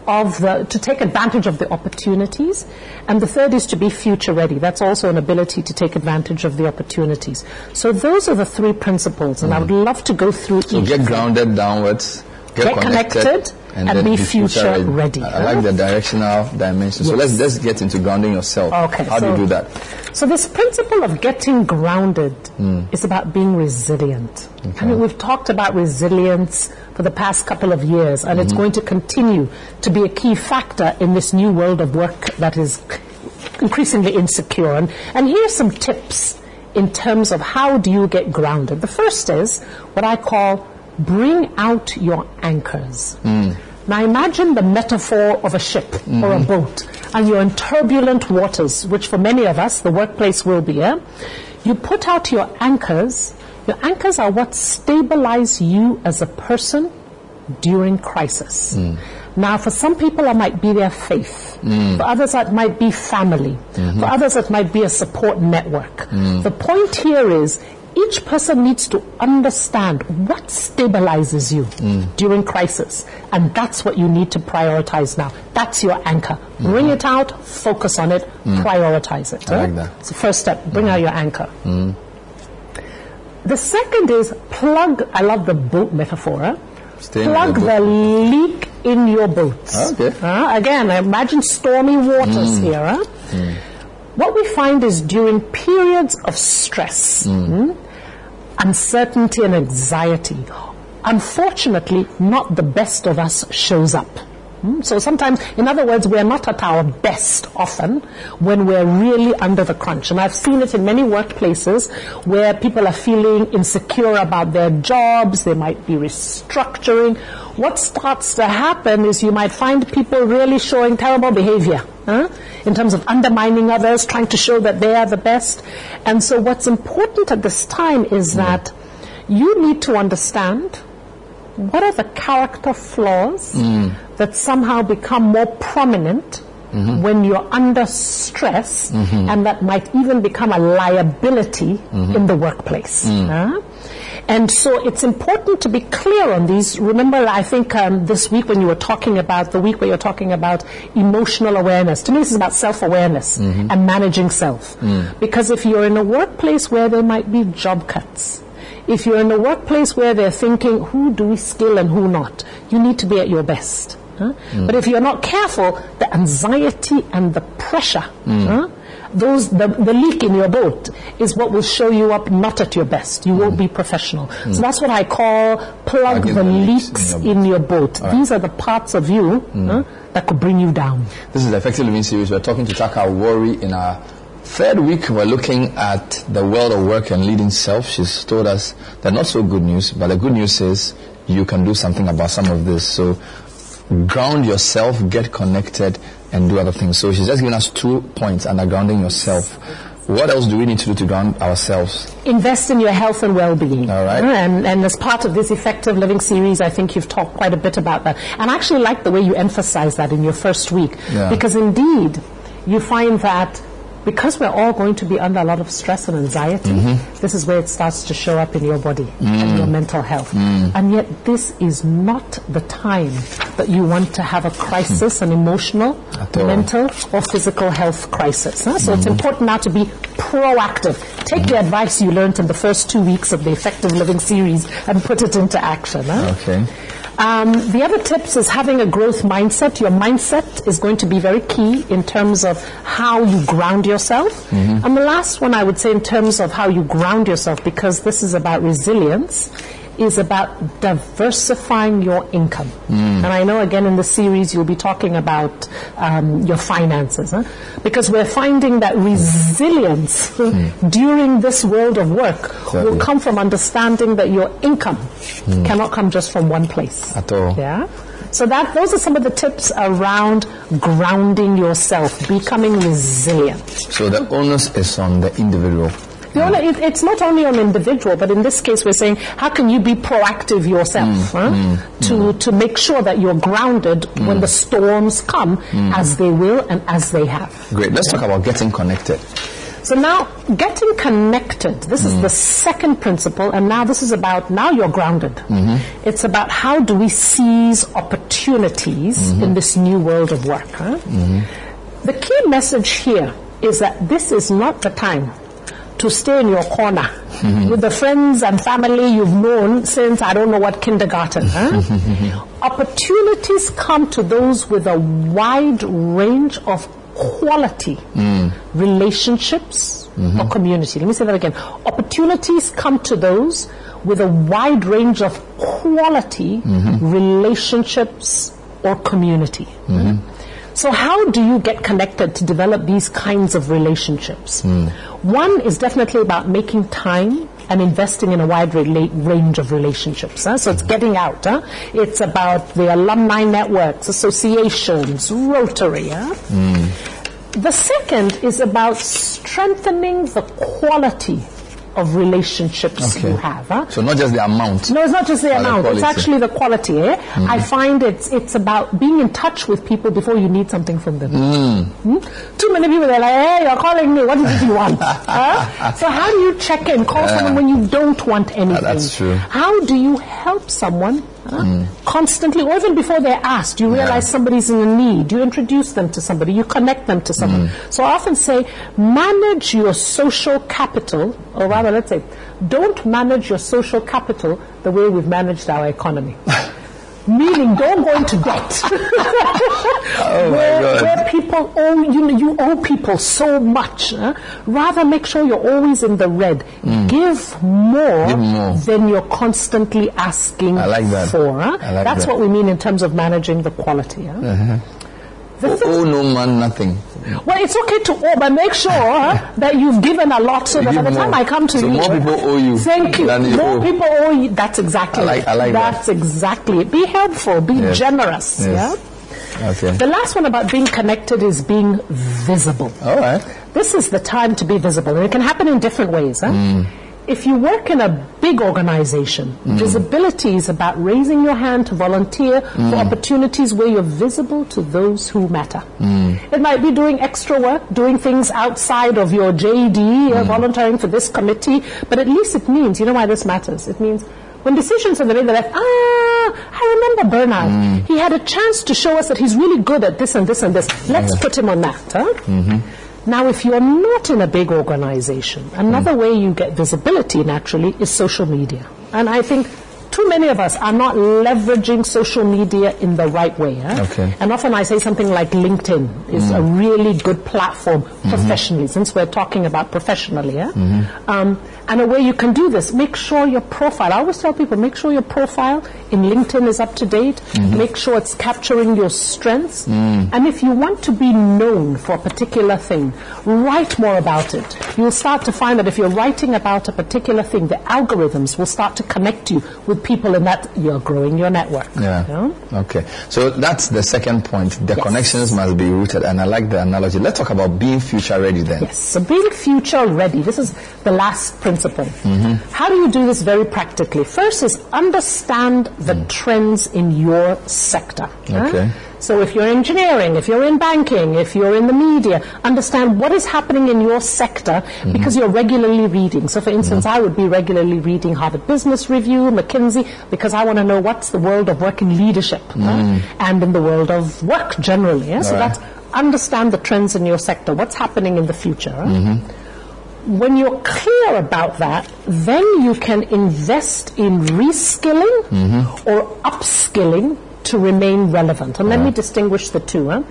of the, to take advantage of the opportunities. And the third is to be future ready. That's also an ability to take advantage of the opportunities. So those are the three principles, and I mm-hmm. would love to go through So each. get grounded downwards, get, Get connected, and then be future ready. I, I like the directional dimension. So let's let's get into grounding yourself. Okay, How do you do that? So this principle of getting grounded Mm. is about being resilient. I mean, we've talked about resilience for the past couple of years, and it's Mhm. going to continue to be a key factor in this new world of work that is increasingly insecure. And, and here's some tips in terms of how do you get grounded. The first is what I call bring out your anchors. Mm. Now imagine the metaphor of a ship or a Mhm. boat, and you're in turbulent waters, which for many of us, the workplace will be. Yeah? You put out your anchors. Your anchors are what stabilize you as a person during crisis. Now, for some people, it might be their faith. Mm. For others, it might be family. Mhm. For others, it might be a support network. Mm. The point here is each person needs to understand what stabilizes you Mm. during crisis. And that's what you need to prioritize now. That's your anchor. Bring it out, focus on it, Mm. prioritize it. I eh? like that. It's the first step. Bring out your anchor. Mm. the second is plug. I love the boat metaphor. Stay plug the leak in your boat. Okay. Uh, again, imagine stormy waters Mm. here. huh? What we find is during periods of stress, mm, uncertainty, and anxiety, unfortunately, not the best of us shows up. Mm, So sometimes, in other words, we're not at our best often when we're really under the crunch. And I've seen it in many workplaces where people are feeling insecure about their jobs, they might be restructuring. What starts to happen is you might find people really showing terrible behavior huh? in terms of undermining others, trying to show that they are the best. And so what's important at this time is that you need to understand what are the character flaws that somehow become more prominent when you're under stress Mhm. and that might even become a liability Mhm. in the workplace. Mm. huh? And so it's important to be clear on these. Remember, I think um, this week when you were talking about the week where you're talking about emotional awareness, to me this is about self-awareness Mhm. and managing self. Mm. Because if you're in a workplace where there might be job cuts, if you're in a workplace where they're thinking, who do we skill and who not, you need to be at your best. huh? Mm. But if you're not careful, the anxiety and the pressure, Mm. huh, those the, the leak in your boat is what will show you up not at your best. You won't be professional. Mm. So that's what I call plug the the leaks in your boat. Right. These are the parts of you Mm. huh, that could bring you down. This is the Effective Living series. We're talking to Thaka Awori in our third week. We're looking at the world of work and leading self. She's told us the not so good news, but the good news is you can do something about some of this. So ground yourself, get connected, and do other things. So she's just given us two points under grounding yourself. What else do we need to do to ground ourselves? invest in your health and well-being. All right. And, and as part of this effective living series, I think you've talked quite a bit about that. And I actually like the way you emphasize that in your first week. Yeah. Because indeed, you find that because we're all going to be under a lot of stress and anxiety, Mhm. this is where it starts to show up in your body and Mm. your mental health. Mm. And yet this is not the time that you want to have a crisis, an emotional, mental, or physical health crisis. huh? So it's Mhm. important now to be proactive. Take the advice you learned in the first two weeks of the Effective Living series and put it into action. huh? Okay. Um, the other tips is having a growth mindset. Your mindset is going to be very key in terms of how you ground yourself. Mhm. And the last one I would say in terms of how you ground yourself, because this is about resilience, is about diversifying your income. Mm. And I know again in the series you'll be talking about um, your finances, huh? because we're finding that resilience during this world of work will come from understanding that your income Mm. cannot come just from one place. At all. Yeah. So that those are some of the tips around grounding yourself, becoming resilient. So the onus is on the individual. The only, it, it's not only on individual, but in this case, we're saying how can you be proactive yourself huh? mm, to to make sure that you're grounded when the storms come, Mm. as they will and as they have. Great. Let's talk about getting connected. So now, getting connected. This is the second principle, and now this is about now you're grounded. Mhm. It's about how do we seize opportunities in this new world of work. Huh? Mhm. The key message here is that this is not the time to stay in your corner Mhm. with the friends and family you've known since I don't know what kindergarten. Huh? Opportunities come to those with a wide range of quality Mm. relationships Mhm. or community. Let me say that again. Opportunities come to those with a wide range of quality Mhm. relationships or community. Mhm. So how do you get connected to develop these kinds of relationships? Mm. One is definitely about making time and investing in a wide rela- range of relationships. huh? So it's getting out. Huh? It's about the alumni networks, associations, Rotary. Huh? Mm. The second is about strengthening the quality of relationships Okay. you have. Huh? So not just the amount. No, it's not just the But the amount. It's actually the quality. Eh? Mhm. I find it's it's about being in touch with people before you need something from them. Mm. Hmm? Too many people are like, "Hey, you're calling me. What is it you want?" Huh? So how do you check in? Call Yeah. someone when you don't want anything. that's true. How do you help someone huh? Constantly, or even before they're asked, you realize somebody's in a need. You introduce them to somebody. You connect them to someone. Mm. So I often say, manage your social capital, or rather, let's say, don't manage your social capital the way we've managed our economy. Meaning, don't go into debt. Oh, where, where people owe you, know, you owe people so much. huh? Rather, make sure you're always in the red. Give more, Mm. Give more. than you're constantly asking I like that. for. huh? I like That's that. what we mean in terms of managing the quality. huh? Uh-huh. Oh, oh, no man, nothing. Well, it's okay to owe, but make sure that you've given a lot so that by the time. I come to So you, more people owe you Thank you. you more owe. people owe you. That's exactly I like- I like that. That's exactly it. Be helpful. Be Yes. generous. Yes. Yeah. Okay. The last one about being connected is being visible. All right. This is the time to be visible, and it can happen in different ways. Huh? Mm. If you work in a big organization, Mm. visibility is about raising your hand to volunteer for Mm. opportunities where you're visible to those who matter. Mm. It might be doing extra work, doing things outside of your JD, Mm. uh, volunteering for this committee, but at least it means, you know why this matters? It means when decisions are made, they're like, ah, I remember Bernard. Mm. He had a chance to show us that he's really good at this and this and this. Let's put him on that. Huh? Mm-hmm. Now, if you're not in a big organization, another way you get visibility naturally is social media. And I think too many of us are not leveraging social media in the right way. huh? Okay. And often I say something like LinkedIn is Mm. a really good platform professionally, since we're talking about professionally. Yeah? Mm-hmm. Um, and a way you can do this, make sure your profile, I always tell people, make sure your profile in LinkedIn is up to date, Mhm. make sure it's capturing your strengths, Mm. and if you want to be known for a particular thing, write more about it. You'll start to find that if you're writing about a particular thing, the algorithms will start to connect you with people in that you're growing your network. Yeah. Okay. So that's the second point. The connections must be rooted, and I like the analogy. Let's talk about being future ready then. Yes. So being future ready, this is the last principle. Mm-hmm. How do you do this very practically? First is understand the trends in your sector. huh? Okay. So if you're engineering, if you're in banking, if you're in the media, understand what is happening in your sector because you're regularly reading. So for instance, I would be regularly reading Harvard Business Review, McKinsey, because I want to know what's the world of work in leadership huh? Mm. and in the world of work generally. yeah? So right. that's understand the trends in your sector, what's happening in the future. huh? When you're clear about that, then you can invest in reskilling Mm-hmm. or upskilling to remain relevant. And let me distinguish the two. Huh?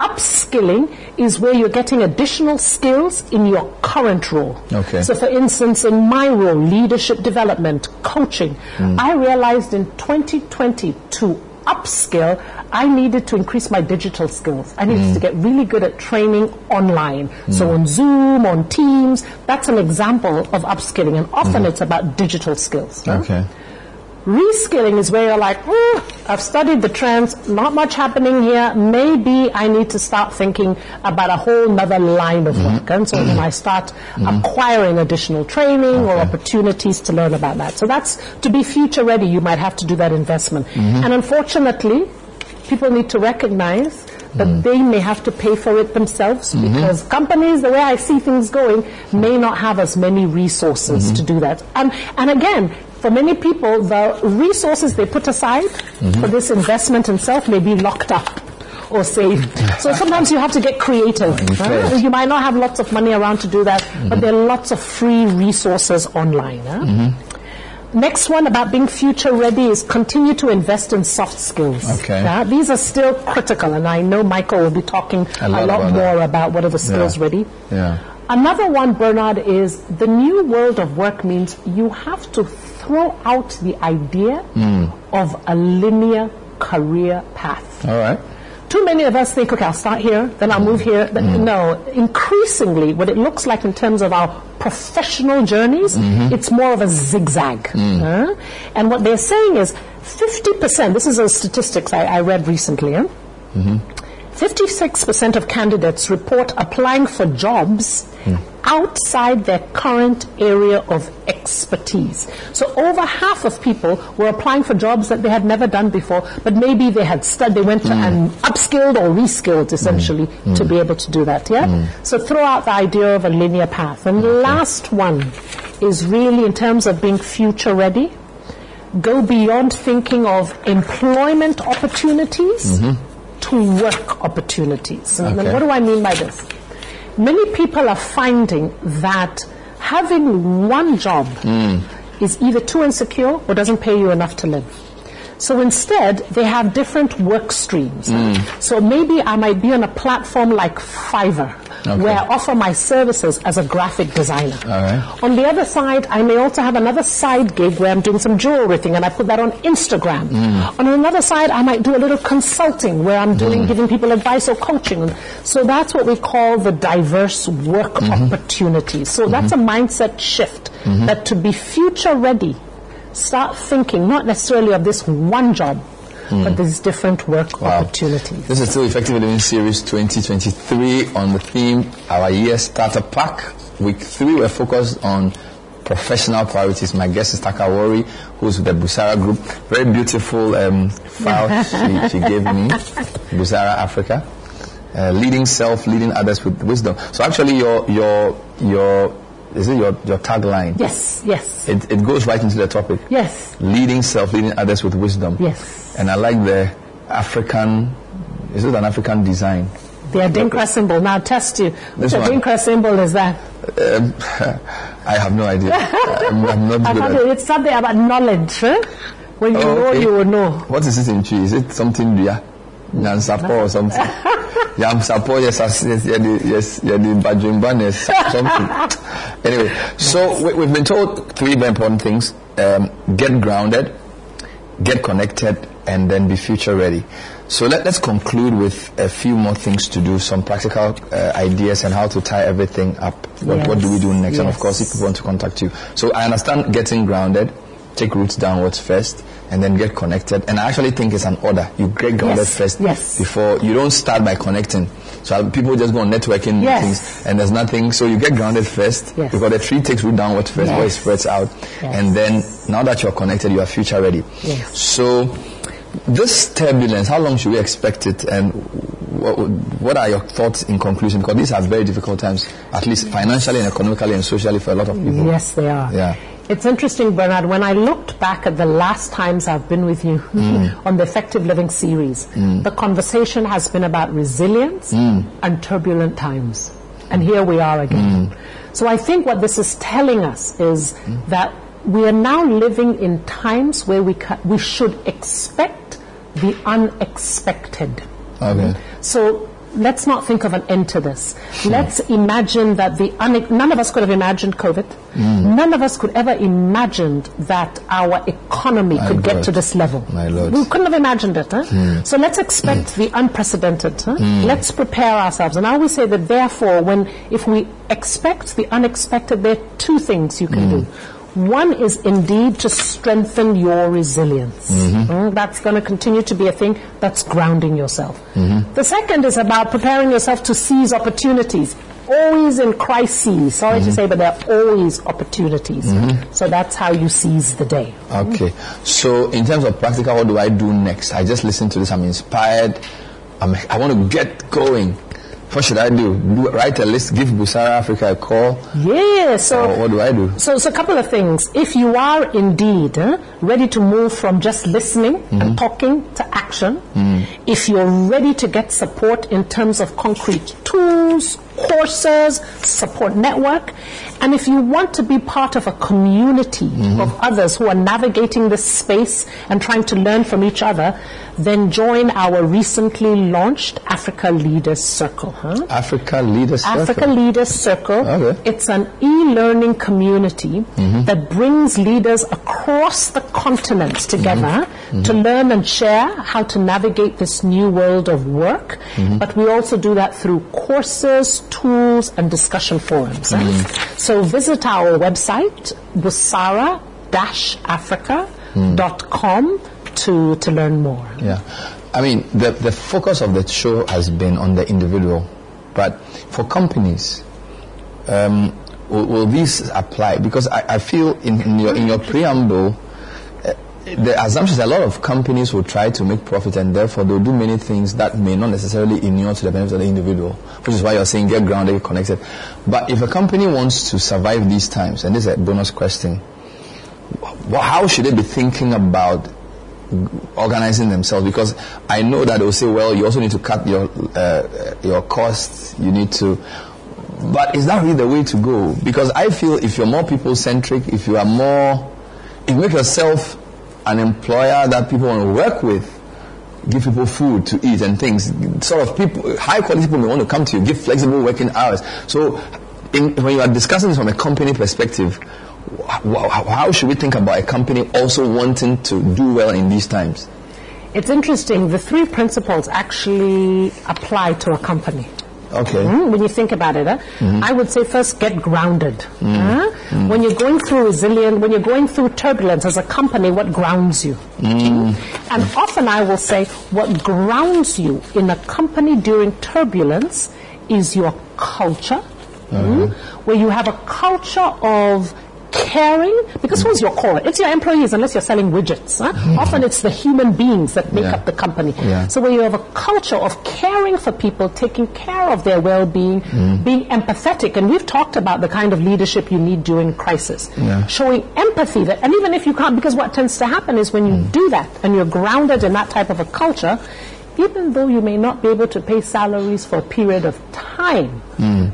Upskilling is where you're getting additional skills in your current role. Okay. So, for instance, in my role, leadership development, coaching, Mm. I realized in 2020 to upskill, I needed to increase my digital skills. I needed Mm. to get really good at training online. So on Zoom, on Teams, that's an example of upskilling. And often it's about digital skills. Okay. Reskilling is where you're like, "Mm, I've studied the trends, not much happening here. Maybe I need to start thinking about a whole nother line of work. And so then I start acquiring additional training or opportunities to learn about that. So that's to be future ready, you might have to do that investment. Mhm. And unfortunately, people need to recognize that they may have to pay for it themselves Mhm. because companies, the way I see things going, may not have as many resources Mhm. to do that. And, and again, for many people, the resources they put aside Mhm. for this investment in self may be locked up or saved. So sometimes you have to get creative. Okay. huh? You might not have lots of money around to do that, but there are lots of free resources online. huh? Mhm. Next one about being future ready is continue to invest in soft skills. Okay. These are still critical, and I know Michael will be talking A a lot lot, about more that. about what are the skills Yeah. ready. Yeah. Another one, Bernard, is the new world of work means you have to throw out the idea Mm. of a linear career path. All right. Too many of us think, okay, I'll start here, then I'll move here. Then, No, increasingly, what it looks like in terms of our professional journeys, Mhm. it's more of a zigzag. Mm. huh? And what they're saying is 50%, this is a statistics I, I read recently, huh? Mm-hmm. 56% of candidates report applying for jobs outside their current area of expertise. So over half of people were applying for jobs that they had never done before, but maybe they had studied, they went to mm. and upskilled or reskilled essentially mm. to be mm. able to do that, yeah? So throw out the idea of a linear path. And the last one is really in terms of being future ready, go beyond thinking of employment opportunities mm-hmm. To work opportunities. And Okay. what do I mean by this? Many people are finding that having one job Mm. is either too insecure or doesn't pay you enough to live. So instead, they have different work streams. Mm. So maybe I might be on a platform like Fiverr, Okay. where I offer my services as a graphic designer. All right. On the other side, I may also have another side gig where I'm doing some jewelry thing and I put that on Instagram. Mm. On another side, I might do a little consulting where I'm doing, Mm. giving people advice or coaching. So that's what we call the diverse work Mm-hmm. opportunities. So that's a mindset shift Mhm. that to be future ready, start thinking not necessarily of this one job, Mm. but these different work opportunities. This is still Effective Living Series 2023 on the theme Our Year Starter Pack. Week three, we're focused on professional priorities. My guest is Thaka Awori, who's with the Busara Group. Very beautiful um, file she, she gave me, Busara Africa. Uh, leading self, leading others with wisdom. So actually, your your your is it your your tagline? Yes, yes, It it goes right into the topic. yes, Leading self, leading others with wisdom. yes. And I like the African. Is it an African design? The Adinkra symbol. Now test you. Which. Adinkra symbol is that? Um, I have no idea. I'm, I'm not good at. do- it's something about knowledge. Huh? When you Oh, know, okay. you will know. What is it in tree? Is it something yeah? Nyansapo or something? Yamsapo, yes, yes, yes, yes, yeah, the Bajumban is something. Anyway, so we, we've been told three very important things: um, get grounded, get connected, and then be future ready. So let, let's conclude with a few more things to do, some practical uh, ideas and how to tie everything up. What, what do we do next? And of course, if people want to contact you. So I understand getting grounded, take roots downwards first, and then get connected. And I actually think it's an order. You get grounded Yes, first yes. before you don't start by connecting. So people just go on networking Yes. meetings and there's nothing. So you get grounded first Yes. because the tree takes root downwards first before it spreads out. And then now that you're connected, you are future ready. So this turbulence, how long should we expect it? And what, what are your thoughts in conclusion? Because these are very difficult times, at least financially and economically and socially for a lot of people. Yes, they are. Yeah. It's interesting, Bernard, when I looked back at the last times I've been with you Mm. on the Effective Living series, Mm. the conversation has been about resilience Mm. and turbulent times. And here we are again. So I think what this is telling us is that we are now living in times where we, ca- we should expect the unexpected. Okay. So let's not think of an end to this. Let's imagine that the une- none of us could have imagined COVID. Mm. None of us could ever imagined that our economy My could get to this level. Lord. We couldn't have imagined it. Huh? Mm. So let's expect the unprecedented. Huh? Mm. Let's prepare ourselves. And I always say that therefore, when if we expect the unexpected, there are two things you can Mm. do. One is indeed to strengthen your resilience. Mhm. Mm, That's going to continue to be a thing. That's grounding yourself. Mhm. The second is about preparing yourself to seize opportunities. Always in crises, sorry to say, but there are always opportunities. Mhm. So that's how you seize the day. Okay. So in terms of practical, what do I do next? I just listen to this. I'm inspired. I'm, I want to get going. What should I do? do? Write a list. Give Busara Africa a call. Yeah, so Or what do I do? So, so a couple of things. If you are indeed eh, ready to move from just listening Mm-hmm. and talking to action, if you're ready to get support in terms of concrete tools, courses, support network, and if you want to be part of a community Mm-hmm. of others who are navigating this space and trying to learn from each other, then join our recently launched Africa Leaders Circle. Huh? Africa Leaders Circle. Africa Leaders Circle. Okay. It's an e-learning community Mhm. that brings leaders across the continent together Mhm. to learn and share how to navigate this new world of work. Mhm. But we also do that through courses, tools, and discussion forums. eh? Mhm. So visit our website, busara-africa.com to, to learn more. Yeah. I mean, the, the focus of the show has been on the individual, but for companies, um, will, will apply? Because I, I feel in, in, your, in your preamble, uh, the assumption is a lot of companies will try to make profit and therefore they'll do many things that may not necessarily inure to the benefit of the individual, which is why you're saying get grounded, get connected. But if a company wants to survive these times, and this is a bonus question, how should they be thinking about organizing themselves? Because I know that they'll say, well, you also need to cut your uh, your costs. You need to, but is that really the way to go? Because I feel if you're more people centric, if you are more, if you make yourself an employer that people want to work with, give people food to eat and things. Sort of people, high quality people may want to come to you, give flexible working hours. So, in, when you are discussing this from a company perspective, how should we think about a company also wanting to do well in these times? It's interesting. The three principles actually apply to a company. Okay. Mm, when you think about it, huh? Mhm. I would say first get grounded. Mm. huh? Mm. When you're going through resilience, when you're going through turbulence as a company, what grounds you? Mm. And often I will say what grounds you in a company during turbulence is your culture, mm, where you have a culture of caring, because who's your core? It's your employees, unless you're selling widgets. Huh? Often it's the human beings that make Yeah. up the company. Yeah. So where you have a culture of caring for people, taking care of their well-being, Mm. being empathetic, and we've talked about the kind of leadership you need during crisis. Yeah. Showing empathy that, and even if you can't, because what tends to happen is when you Mm. do that and you're grounded in that type of a culture, even though you may not be able to pay salaries for a period of time,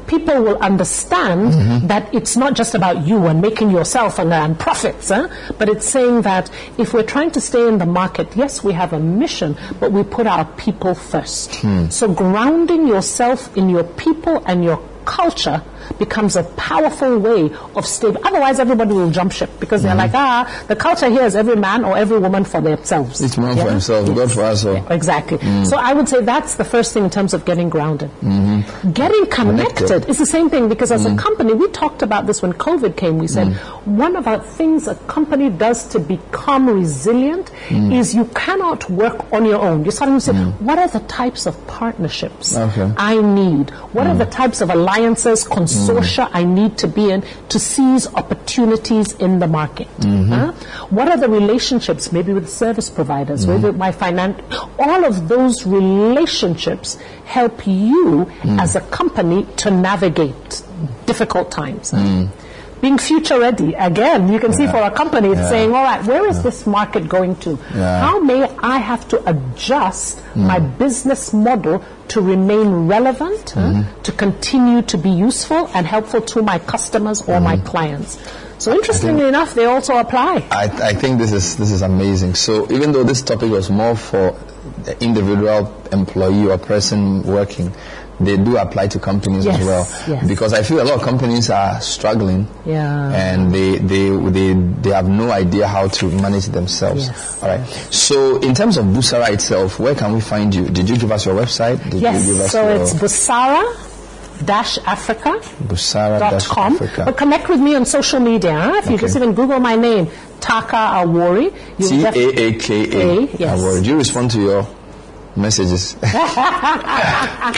people will understand Mm-hmm. that it's not just about you and making yourself and, and profits, huh? but it's saying that if we're trying to stay in the market, yes, we have a mission, but we put our people first. Hmm. So grounding yourself in your people and your culture becomes a powerful way of stable. Otherwise, everybody will jump ship because they're like, ah, the culture here is every man or every woman for themselves. Each man Yeah? for himself, God for us all. Exactly. Mm. So I would say that's the first thing in terms of getting grounded. Mhm. Getting connected Connected. is the same thing because as a Mm. company, we talked about this when COVID came. We said one of the things a company does to become resilient Mm. is you cannot work on your own. You suddenly say, what are the types of partnerships Okay. I need? What are the types of alliances, consortia I need to be in to seize opportunities in the market? Mhm. Huh? What are the relationships, maybe with service providers, Mm. with my finance? All of those relationships help you Mm. as a company to navigate difficult times. Mm. Being future ready, again, you can see for a company, it's Yeah. saying, all right, where is this market going to? Yeah. How may I have to adjust Mm. my business model to remain relevant, Mhm. to continue to be useful and helpful to my customers or my clients? So interestingly enough, they also apply. I, I think this is this is amazing. So even though this topic was more for the individual employee or person working, they do apply to companies Yes, as well. yes. Because I feel a lot of companies are struggling Yeah. and they they they they have no idea how to manage themselves. All right. So in terms of Busara itself, where can we find you? Did you give us your website? Did yes, you give us so your it's Busara dash Africa Busara dot com. Africa? But connect with me on social media. Huh? If you Okay. just even Google my name, Taaka Awori. you'll T A A K A. Yes. Award. Do you respond to your messages?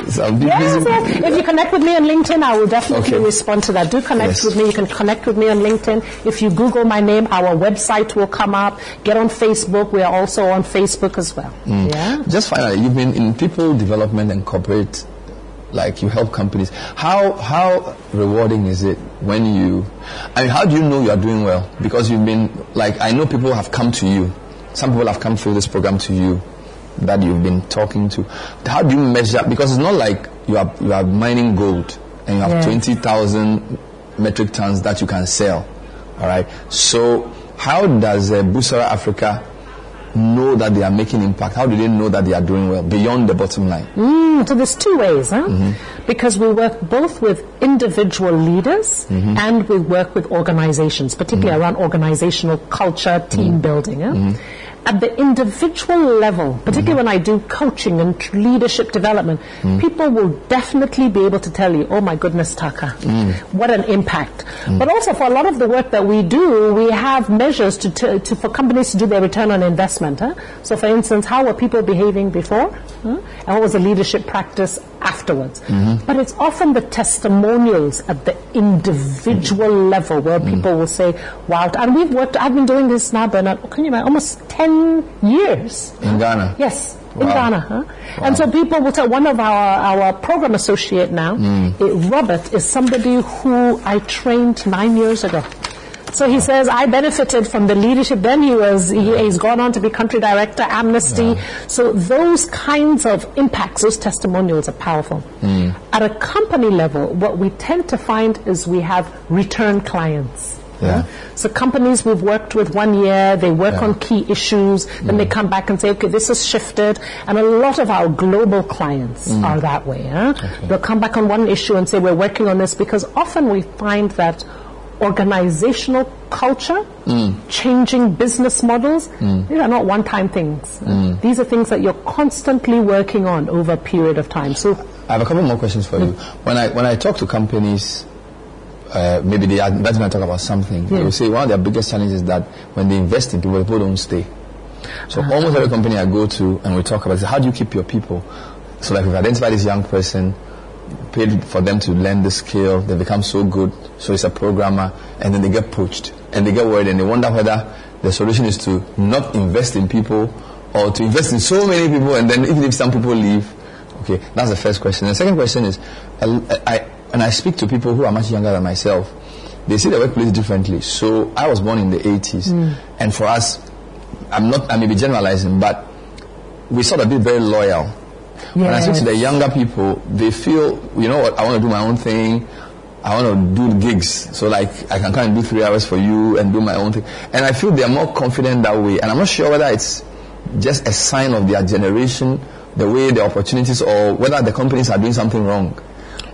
So Yes, yes. If you connect with me on LinkedIn, I will definitely Okay. respond to that. Do connect Yes. with me. You can connect with me on LinkedIn. If you Google my name, our website will come up. Get on Facebook. We are also on Facebook as well. Mm. Yeah. Just finally, you've been in people development and corporate, like you help companies. How how rewarding is it when you? I mean, how do you know you are doing well? Because you've been like I know people have come to you. Some people have come through this program to you that you've been talking to. How do you measure? Because it's not like you are you are mining gold and you have Yeah. twenty thousand metric tons that you can sell. All right. So how does uh, Busara Africa know that they are making impact? How do they know that they are doing well beyond the bottom line? Mm, so there's two ways, huh? Mhm. Because we work both with individual leaders Mhm. and we work with organizations, particularly around organizational culture, team building. huh? At the individual level, particularly when I do coaching and leadership development, people will definitely be able to tell you, oh my goodness, Taaka, what an impact. But also for a lot of the work that we do, we have measures to, to, to for companies to do their return on investment. Huh? So for instance, how were people behaving before? Huh? And what was the leadership practice afterwards? But it's often the testimonials at the individual level where people will say, wow, and we've worked, I've been doing this now, Bernard, can you imagine, almost 10 years. In Ghana? Yes, in Ghana. Huh? And so people will tell, one of our, our program associate now, Mm. it, Robert, is somebody who I trained nine years ago. So he says, I benefited from the leadership. Then he was, he, he's gone on to be country director, Amnesty. So those kinds of impacts, those testimonials are powerful. Mm. At a company level, what we tend to find is we have return clients. Yeah. So companies we've worked with one year, they work on key issues, then they come back and say, okay, this has shifted. And a lot of our global clients Mm. are that way. Huh? They'll come back on one issue and say, we're working on this because often we find that organizational culture, Mm. changing business models, Mm. these are not one-time things. Mm. These are things that you're constantly working on over a period of time. So I have a couple more questions for you. When I when I talk to companies, uh, maybe they are inviting me to talk about something. They Yeah. will say one of their biggest challenges is that when they invest in people, people don't stay. So almost every company I go to and we talk about is how do you keep your people? So like we've identified this young person, paid for them to learn the skill, they become so good, so it's a programmer, and then they get poached and they get worried and they wonder whether the solution is to not invest in people or to invest in so many people and then even if some people leave, okay, that's the first question. The second question is, I, I, when I speak to people who are much younger than myself, they see the workplace differently. So I was born in the 80s, Mm. and for us, I'm not, I may be generalizing, but we sort of be very loyal. When I speak to the younger people, they feel, you know what, I want to do my own thing. I want to do gigs. So like, I can come and do three hours for you and do my own thing. And I feel they're more confident that way. And I'm not sure whether it's just a sign of their generation, the way the opportunities, or whether the companies are doing something wrong.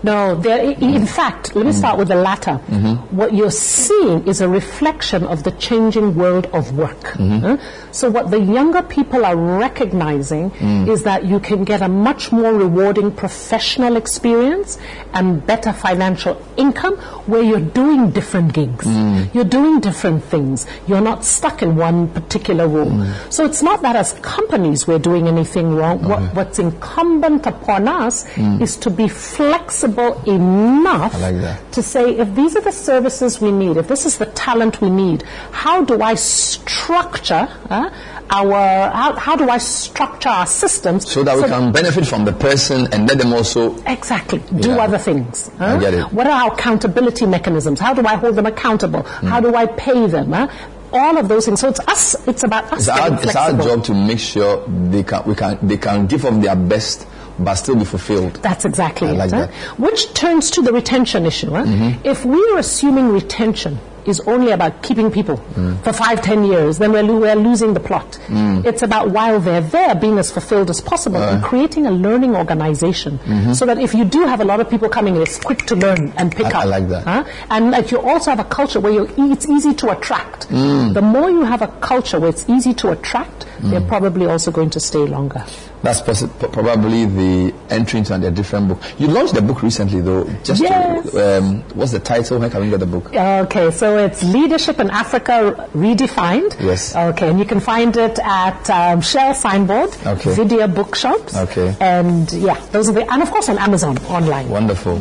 No, there, in fact, let me mm. start with the latter. Mm-hmm. What you're seeing is a reflection of the changing world of work. Mm-hmm. Huh? So, what the younger people are recognizing Mm. is that you can get a much more rewarding professional experience and better financial income where you're doing different gigs. Mm. You're doing different things. You're not stuck in one particular role. Mm. So, it's not that as companies we're doing anything wrong. What, what's incumbent upon us Mm. is to be flexible enough like to say if these are the services we need, if this is the talent we need, how do I structure uh, our how, how do I structure our systems So that we can benefit from the person and let them also exactly do Yeah. other things? I get it. What are our accountability mechanisms? How do I hold them accountable? Hmm. How do I pay them? huh? All of those things. So it's us. It's about us it's our, it's our job to make sure they can, we can, they can give of their best but still be fulfilled. That's exactly I it. like huh? that. Mm-hmm. Which turns to the retention issue. Huh? If we are assuming retention is only about keeping people Mm. for five, ten years, then we're, lo- we're losing the plot. Mm. It's about while they're there being as fulfilled as possible and creating a learning organization Mhm. so that if you do have a lot of people coming in, it's quick to learn and pick I- up. I like that. Huh? And like you also have a culture where you're, e- it's easy to attract. Mm. The more you have a culture where it's easy to attract, they're Mm. probably also going to stay longer. That's possi- p- probably the entry into a different book. You launched the book recently, though. Just Yes. to, um, what's the title? When can we get the book? Okay, so it's Leadership in Africa Redefined. Yes. Okay, and you can find it at um, Shell Signboard, Okay. Video Bookshops. Okay. And yeah, those are the, and of course on Amazon online. Wonderful.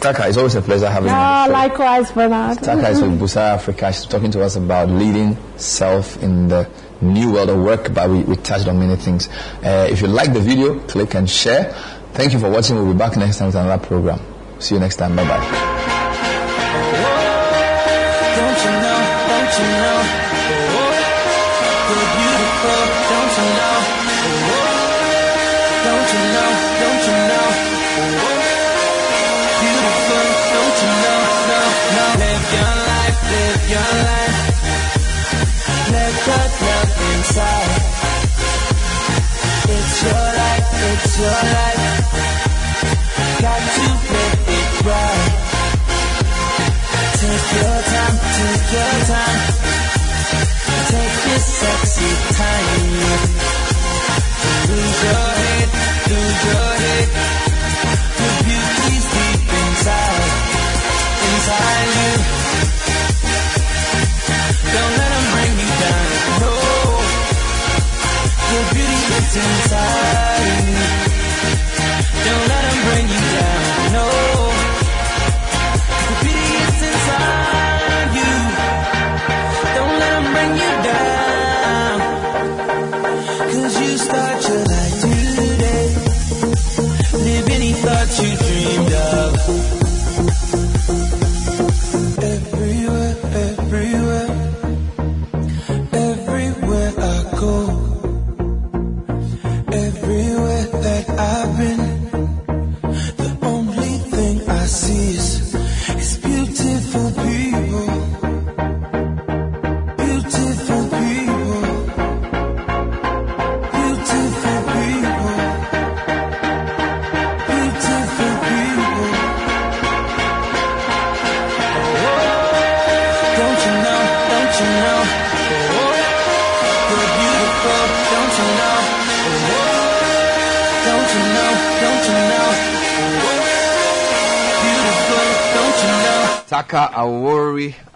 Taaka, it's always a pleasure having you. Ah, likewise, Bernard. Taaka is with Busa Africa. She's talking to us about leading self in the new world of work, but we, we touched on many things. Uh, if you like the video, click and share. Thank you for watching. We'll be back next time with another program. See you next time. Bye bye. It's your life, got to live it right. Take your time, take your time. Take this sexy time. Lose your head, lose your head. The beauty's deep inside, inside you. Don't let bring you down. No, your beauty is inside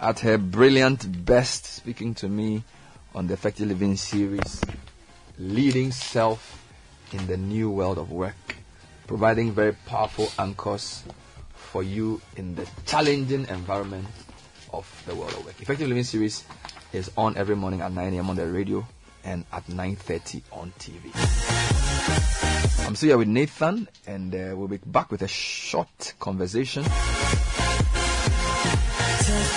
at her brilliant best, speaking to me on the Effective Living series, leading self in the new world of work, providing very powerful anchors for you in the challenging environment of the world of work. Effective Living series is on every morning at 9 a.m. on the radio and at 9:30 on TV. I'm still here with Nathan, and uh, we'll be back with a short conversation.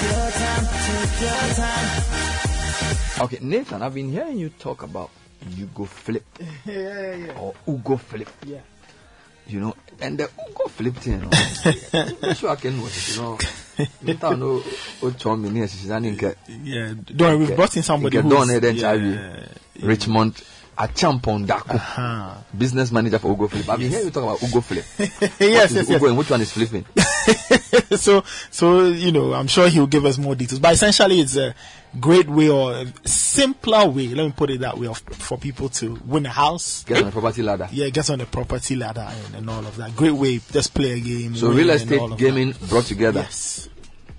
Take your time, take your time. Okay, Nathan, I've been hearing you talk about Ugo Flip yeah, yeah. or Ugo Flip. Yeah. You know, and the Ugo Flip thing, you know, I'm not sure I can watch it, you know. Nathan, no, o chọn mi ní ẹ̀sìsì náà ní nkẹ́. Yeah, don't worry, we've brought in somebody Nkẹ́ who's- Don Eden yeah, Richmond Acheampong Dako, business manager for Ugo Flip. I've been hearing you talk about Ugo Flip. yes, What is yes, yes. Ugo and which one is flipping? so, so you know, I'm sure he'll give us more details. But essentially, it's a great way or a simpler way. Let me put it that way, of, for people to win a house. Get on the property ladder. Yeah, get on the property ladder and, and all of that. Great way, just play a game. So real estate all of gaming brought together. Yes.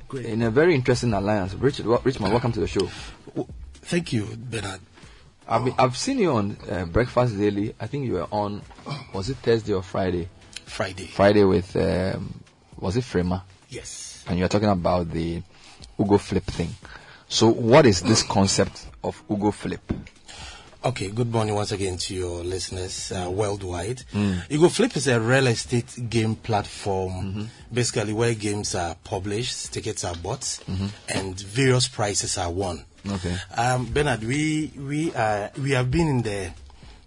Great. In a very interesting alliance. Richard, wel- Richmond, welcome to the show. Thank you, Bernard. I've, I've seen you on uh, Breakfast Daily. I think you were on, was it Thursday or Friday? Friday. Friday with, um, was it Frema? Yes. And you were talking about the Ugo Flip thing. So what is this concept of Ugo Flip? Okay, good morning once again to your listeners uh, worldwide. Mm. Ugo Flip is a real estate game platform, basically where games are published, tickets are bought, Mhm. and various prizes are won. Okay. Um, Bernard, we we uh, we have been in the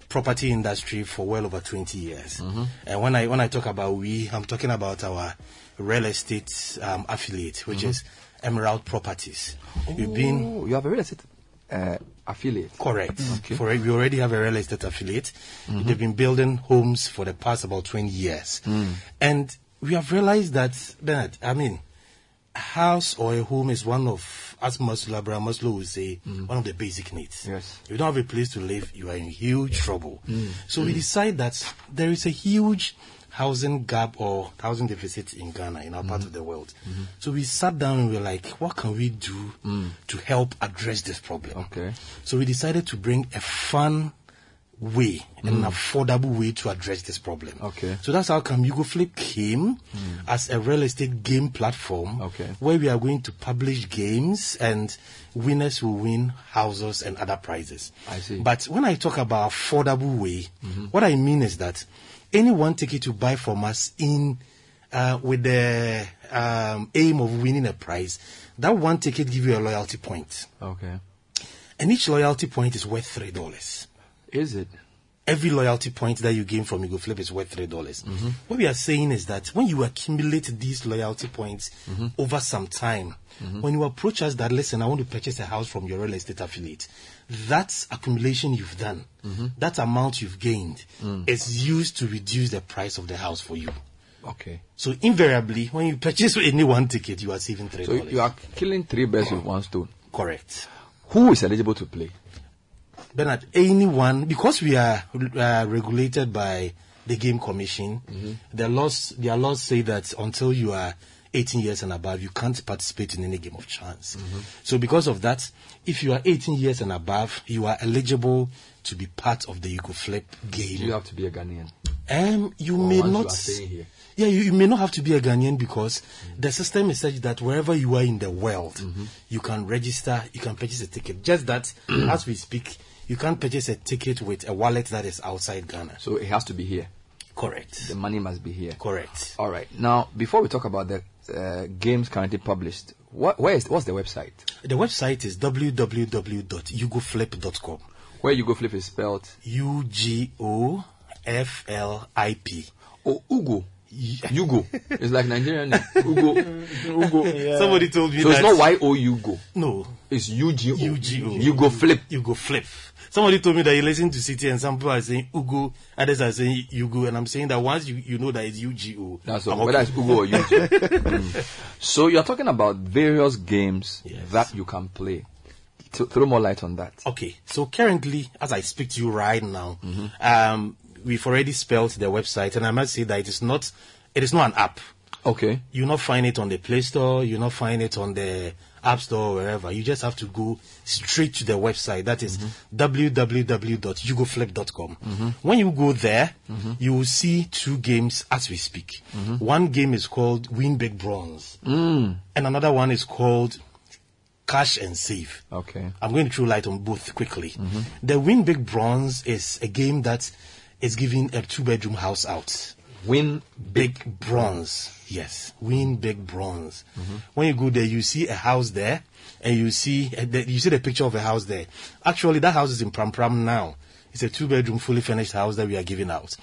property industry for well over 20 years. Mhm. And when I when I talk about we, I'm talking about our real estate um, affiliate, which Mhm. is Emerald Properties. We've been Oh, you have a real estate uh, affiliate. Correct. Okay. For we already have a real estate affiliate. Mhm. They've been building homes for the past about 20 years. Mm. And we have realized that, Bernard, I mean, a house or a home is one of, as Maslow, Abraham Maslow would say, mm. one of the basic needs. Yes. If you don't have a place to live, you are in huge trouble. Mm. So we mm. decide that there is a huge housing gap or housing deficit in Ghana, in our part mm. of the world. Mm-hmm. So we sat down and we were like, what can we do to help address this problem? Okay. So we decided to bring a fun way, and an Mm. affordable way to address this problem. Okay. So that's how come Ugo Flip came as a real estate game platform Okay. where we are going to publish games and winners will win houses and other prizes. I see. But when I talk about affordable way, Mhm. what I mean is that any one ticket you buy from us in uh, with the um, aim of winning a prize, that one ticket give you a loyalty point. Okay. And each loyalty point is worth three dollars. Is it? Every loyalty point that you gain from Ugo Flip is worth three dollars. Mhm. What we are saying is that when you accumulate these loyalty points Mhm. over some time, Mhm. when you approach us that listen, I want to purchase a house from your real estate affiliate, that accumulation you've done, Mhm. that amount you've gained, Mm. is used to reduce the price of the house for you. Okay. So invariably, when you purchase any one ticket, you are saving three dollars. So you are killing three birds with one stone. Correct. Who is eligible to play? Bernard, anyone, because we are uh, regulated by the Game Commission, the laws, their laws say that until you are 18 years and above, you can't participate in any game of chance. So because of that, if you are 18 years and above, you are eligible to be part of the Ugo Flip game. You have to be a Ghanaian. Um, you Or may you not. here. Yeah, you, you may not have to be a Ghanaian because the system is such that wherever you are in the world, you can register, you can purchase a ticket. Just that, as we speak, you can't purchase a ticket with a wallet that is outside Ghana. So it has to be here. Correct. The money must be here. Correct. All right. Now, before we talk about the uh, games currently published, what, where is what's the website? The website is www.ugoflip.com. Where you go flip is spelled U G O F L I P. Oh, Ugo. Ugo. It's like Nigerian name. Ugo. Ugo. Somebody told me So it's not Y O U go. No. It's U G O. U-G-O. You go flip. You go flip. Somebody told me that you listen to Citi and some people are saying Ugo, others are saying Ugo, and I'm saying that once you, you know that it's UGO. That's all. Whether it's Ugo or UG. Mm. So you're talking about various games that you can play. th- throw more light on that. Okay, so currently, as I speak to you right now, Mm-hmm. um, we've already spelled the website, and I must say that it is not, it is not an app. Okay. You not find it on the Play Store. You not find it on the App Store or wherever. You just have to go straight to the website. That is www.ugoflip.com. Mhm. When you go there, Mhm. you will see two games as we speak. Mhm. One game is called Win Big Bronze, Mm. and another one is called Cash and Save. Okay. I'm going to throw light on both quickly. Mhm. The Win Big Bronze is a game that is giving a two bedroom house out. Win Big Bronze. Yes. Win Big Bronze. Mhm. When you go there, you see a house there and you see, uh, the, you see the picture of a house there. Actually, that house is in Pram Pram now. It's a two bedroom, fully furnished house that we are giving out.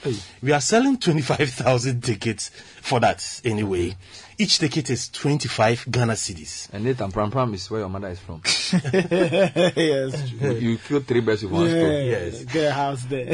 We are selling 25,000 tickets for that anyway. Each ticket is 25 Ghana cedis. And Nathan Pram Pram is where your mother is from. yes. You, you killed three birds with one Yeah, stone. Yes. Get a house there.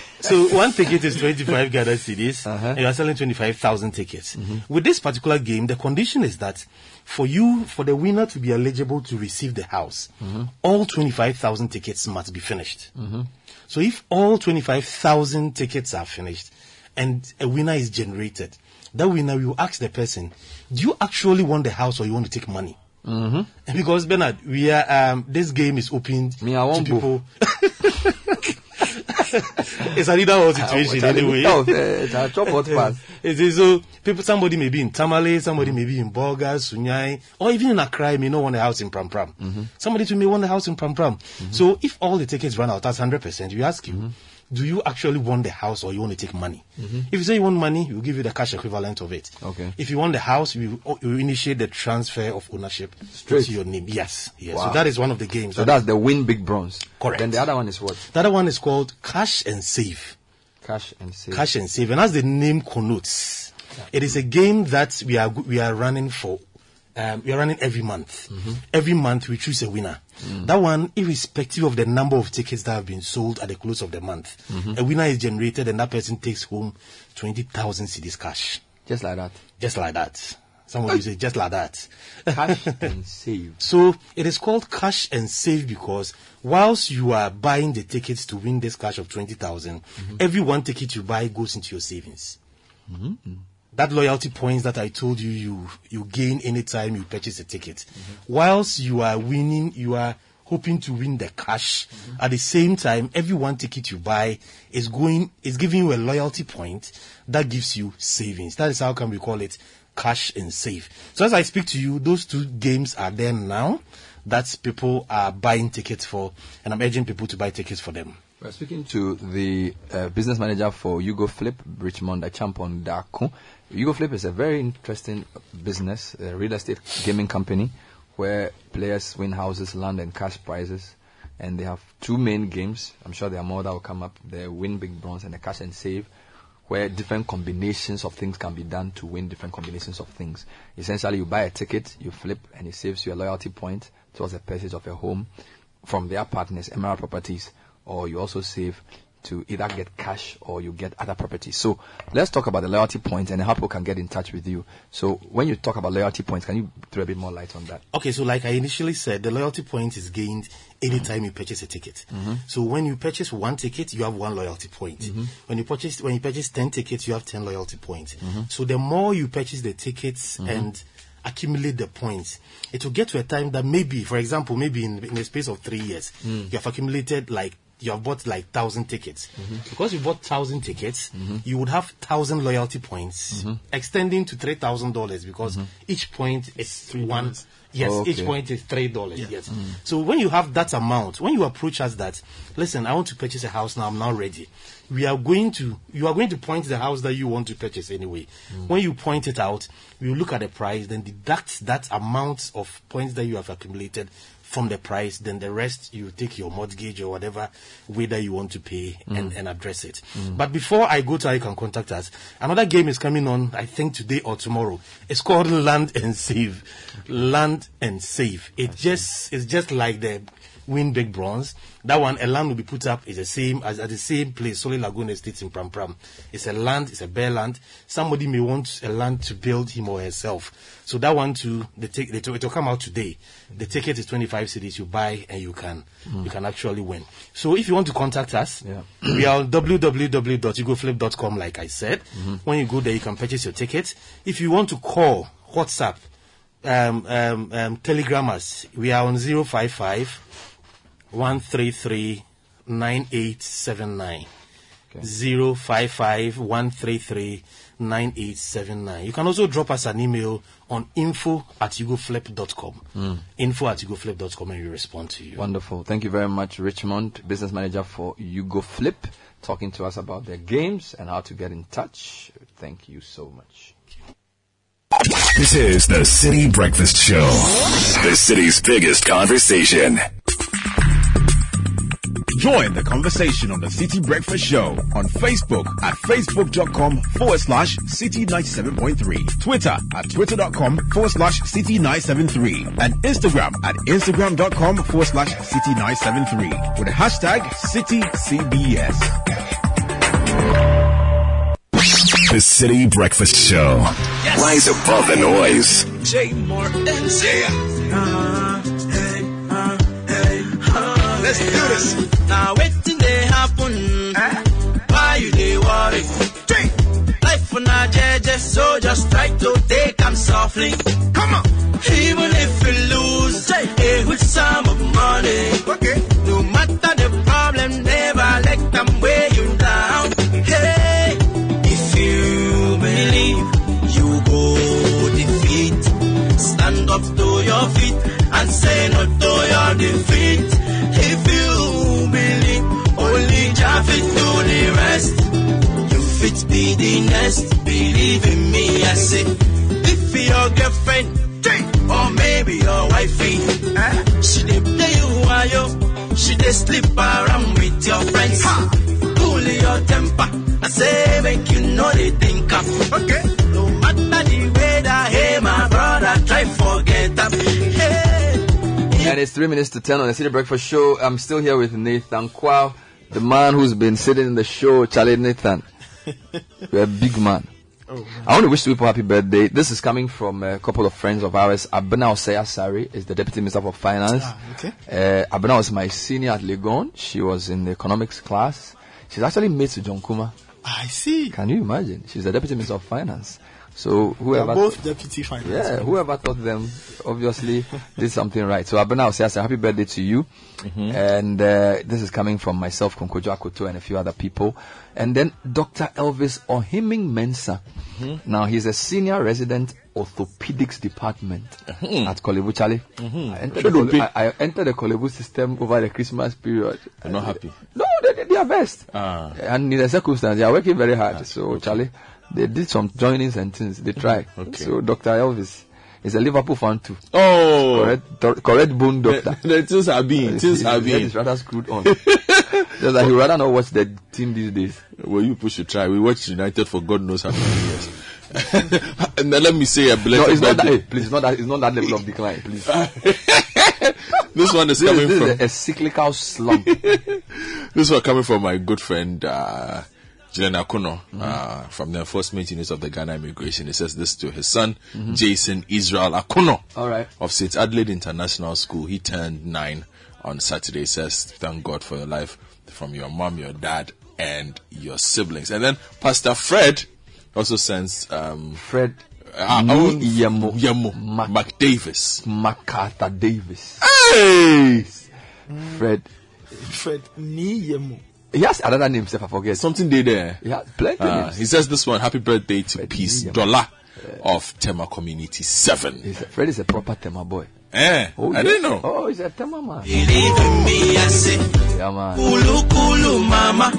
so one ticket is 25 Ghana cedis, Uh-huh. and you are selling 25,000 tickets. Mm-hmm. With this particular game, the condition is that for you, for the winner to be eligible to receive the house, Mhm. all 25,000 tickets must be finished. Mhm. So if all 25,000 tickets are finished and a winner is generated, that winner will ask the person, do you actually want the house or you want to take money? Mm-hmm. Because Bernard, we are um, this game is open Me, I want to people. it's an either or situation Ah, anyway. no, it's a chop hot pass. It is so people. Somebody may be in Tamale, somebody may be in Bolga, Sunyani, or even in Accra. May not want a house in Pram Pram. Mm-hmm. Somebody too may want a house in Pram Pram. So if all the tickets run out, that's hundred percent. We ask you, Mm-hmm. Do you actually want the house or you want to take money? Mhm. If you say you want money, we'll give you the cash equivalent of it. Okay. If you want the house, we will we will initiate the transfer of ownership Straight. to your name. Yes, yes. Wow. So that is one of the games. So that- that's the win big bronze. Correct. Then the other one is what? the other one is called cash and save. Cash and save. Cash and save, and as the name connotes, it is a game that we are we are running for. Um, we are running every month. Every month we choose a winner. That one, irrespective of the number of tickets that have been sold at the close of the month, Mhm. a winner is generated, and that person takes home twenty thousand cedis cash. Just like that. Just like that. Somebody will say just like that. Cash and save. So it is called cash and save because whilst you are buying the tickets to win this cash of 20,000, every one ticket you buy goes into your savings. That loyalty points that I told you you you gain anytime you purchase a ticket. Whilst you are winning, you are hoping to win the cash. At the same time, every one ticket you buy is going is giving you a loyalty point that gives you savings. That is how can we call it cash and save. So as I speak to you, those two games are there now that people are buying tickets for, and I'm urging people to buy tickets for them. We're speaking to the uh, business manager for Ugo Flip, Richmond Champon Daku. Ugo Flip is a very interesting business, a real estate gaming company where players win houses, land, and cash prizes. And they have two main games. I'm sure there are more that will come up. The Win Big Bronze and the Cash and Save, where different combinations of things can be done to win different combinations of things. Essentially, you buy a ticket, you flip, and it saves you a loyalty point towards the purchase of a home from their partners, Emerald Properties, or you also save to either get cash or you get other properties. So let's talk about the loyalty points and how people can get in touch with you. So when you talk about loyalty points, can you throw a bit more light on that? Okay, so like I initially said, the loyalty point is gained anytime you purchase a ticket. Mhm. So when you purchase one ticket, you have one loyalty point. Mhm. When you purchase when you purchase ten tickets, you have ten loyalty points. Mhm. So the more you purchase the tickets Mhm. and accumulate the points, it will get to a time that maybe, for example, maybe in, in the space of three years, Mm. you have accumulated like you have bought like thousand tickets. Mm-hmm. Because you bought thousand tickets, mm-hmm. you would have thousand loyalty points, mm-hmm. extending to three thousand dollars because each point is one. Yes, each Okay. point is three dollars. Yes. Mm. So when you have that amount, when you approach us that, listen, I want to purchase a house now. I'm now ready. We are going to, you are going to point the house that you want to purchase anyway. Mm. When you point it out, we look at the price, then deduct that amount of points that you have accumulated from the price. Then the rest you take your mortgage or whatever way that you want to pay and, Mm. and address it. Mm. But before I go to how you can contact us, another game is coming on. I think today or tomorrow. It's called Land and Save. Land and Save. It just it's just like the win big bronze. That one, a land will be put up is the same as at the same place, Solid Lagoon Estate in Pram Pram. It's a land, it's a bare land. Somebody may want a land to build him or herself. So that one too, they take they, it will come out today. The ticket is twenty five cedis. You buy and you can Mm. you can actually win. So if you want to contact us, we are on www.ugoflip.com. Like I said, Mhm. when you go there, you can purchase your ticket. If you want to call, WhatsApp, um, um, um, Telegram us, we are on 055 133 9879. 055 133 9879. You can also drop us an email on info at ugoflip.com. Mm. Info at ugoflip.com and we respond to you. Wonderful. Thank you very much, Richmond, business manager for Ugo Flip, talking to us about their games and how to get in touch. Thank you so much. This is the Citi Breakfast Show, the city's biggest conversation. Join the conversation on the Citi Breakfast Show on Facebook at facebook.com forward slash citi 97.3, Twitter at twitter.com forward slash citi 973, and Instagram at instagram.com forward slash citi 973 with the hashtag CitiCBS. The Citi Breakfast Show. Rise above the noise. J Martins. Yeah. Uh, Let's do this. Now waiting they happen. Eh? Why you they worry? Life for now, JJ, so just try to take them softly. Come on. Even if you lose, hey, with some of money. Okay. No matter the problem, never let them weigh you down. Hey, if you believe, you go defeat. Stand up to your feet and say no to your defeat. You be the next. Believe in me, I say. If your girlfriend drink, or maybe your wifey, eh, she dey play you while you, she dey sleep around with your friends. Ha! Cool your temper. I say make you know they think I'm okay. No matter the way that hey my brother try forget them. Hey. And it's three minutes to ten on the Citi Breakfast Show. I'm still here with Nathan Kwao, the man who's been sitting in the show. Charlie Nathan, you're a big man. I want to wish people happy birthday. This is coming from a couple of friends of ours. Abena Osei-Asare is the Deputy Minister for Finance. okay. Uh, Abena was my senior at Legon. She was in the economics class. She's actually mates to John Kumah. I see. Can you imagine? She's the Deputy Minister of Finance. So whoever both deputy finance. yeah, whoever taught them obviously did something right. So Abena Osei-Asare, happy birthday to you. And uh, this is coming from myself, Konkojo Akoto, and a few other people. And then Dr. Elvis Ohiming Mensa. Mm-hmm. Now he's a senior resident orthopedics department mm-hmm. at Korle Bu Charlie. Mm-hmm. I, entered the Shouldn't Kole- be. I, I entered the Korle Bu system over the Christmas period. You're not happy. No, they, are best. Ah. And in the circumstance, they are working very hard. Ah, so, Charlie, they did some joinings and things. They tried. Okay. So, Dr. Elvis is a Liverpool fan too. Oh. Correct, correct bone doctor. The, the things have been, things head been. rather screwed on. Just like he rather not watch the team these days. Well, you push to try. We watched United for God knows how many years. and then let me say a No, it's not that. Hey, please, it's not that. It's not that level of decline. Please. This one is This, coming this from is a, a cyclical slump. this one coming from my good friend uh, Akuno uh, from the enforcement units of the Ghana Immigration. He says this to his son Mhm. Jason Israel Akuno All right. of St Adelaide International School. He turned nine on Saturday. He says thank God for your life from your mom, your dad, and your siblings. And then Pastor Fred also sends um, Fred uh, Ni oh, Yemo. Yemo McDavis. Macarthur Davis. Hey! Fred. Fred Niyemu. He has another name, if I forget. Something they there. Yeah, plenty Uh, names. he says this one, happy birthday to Peace Dollar of Tema Community 7. Fred is a proper Tema boy. Eh, Oh, I yeah. didn't know. Oh, he's a Tema man. Believe in me, I say. Yeah, man. Kulu kulu mama,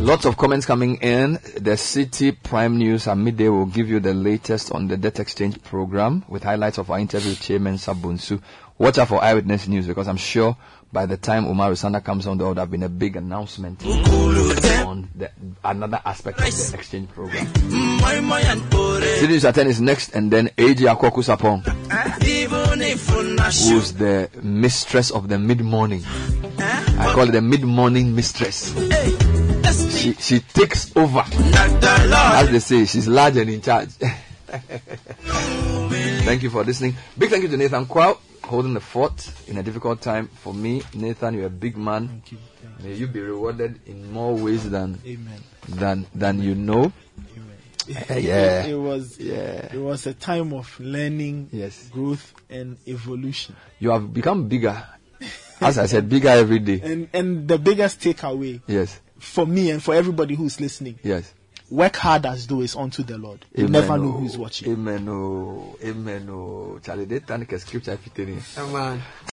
Lots of comments coming in. The Citi Prime News at midday will give you the latest on the debt exchange program with highlights of our interview with Chairman Sabunsu. Watch out for Eyewitness News because I'm sure by the time Umar Sanda comes on, there would have been a big announcement on the, another aspect of the exchange program. News at 10 is next, and then AJ Akuoko Sarpong, who's the mistress of the mid morning. I call it the mid morning mistress. She, she takes over. As they say, she's large and in charge. thank you for listening. Big thank you to Nathan Kwao holding the fort in a difficult time for me. Nathan, you're a big man. Thank you. Thank May you be rewarded in more ways than Amen. than than you know. It, yeah. it was Yeah. it was a time of learning, Yes. growth and evolution. You have become bigger. As I said, bigger every day. And and the biggest takeaway Yes. for me and for everybody who's listening, Yes. Work hard as though it's unto the Lord. You Amen, never know oh. who's watching. Amen. Oh, amen. Oh, Charlie, they turn the scripture fitting. Come on.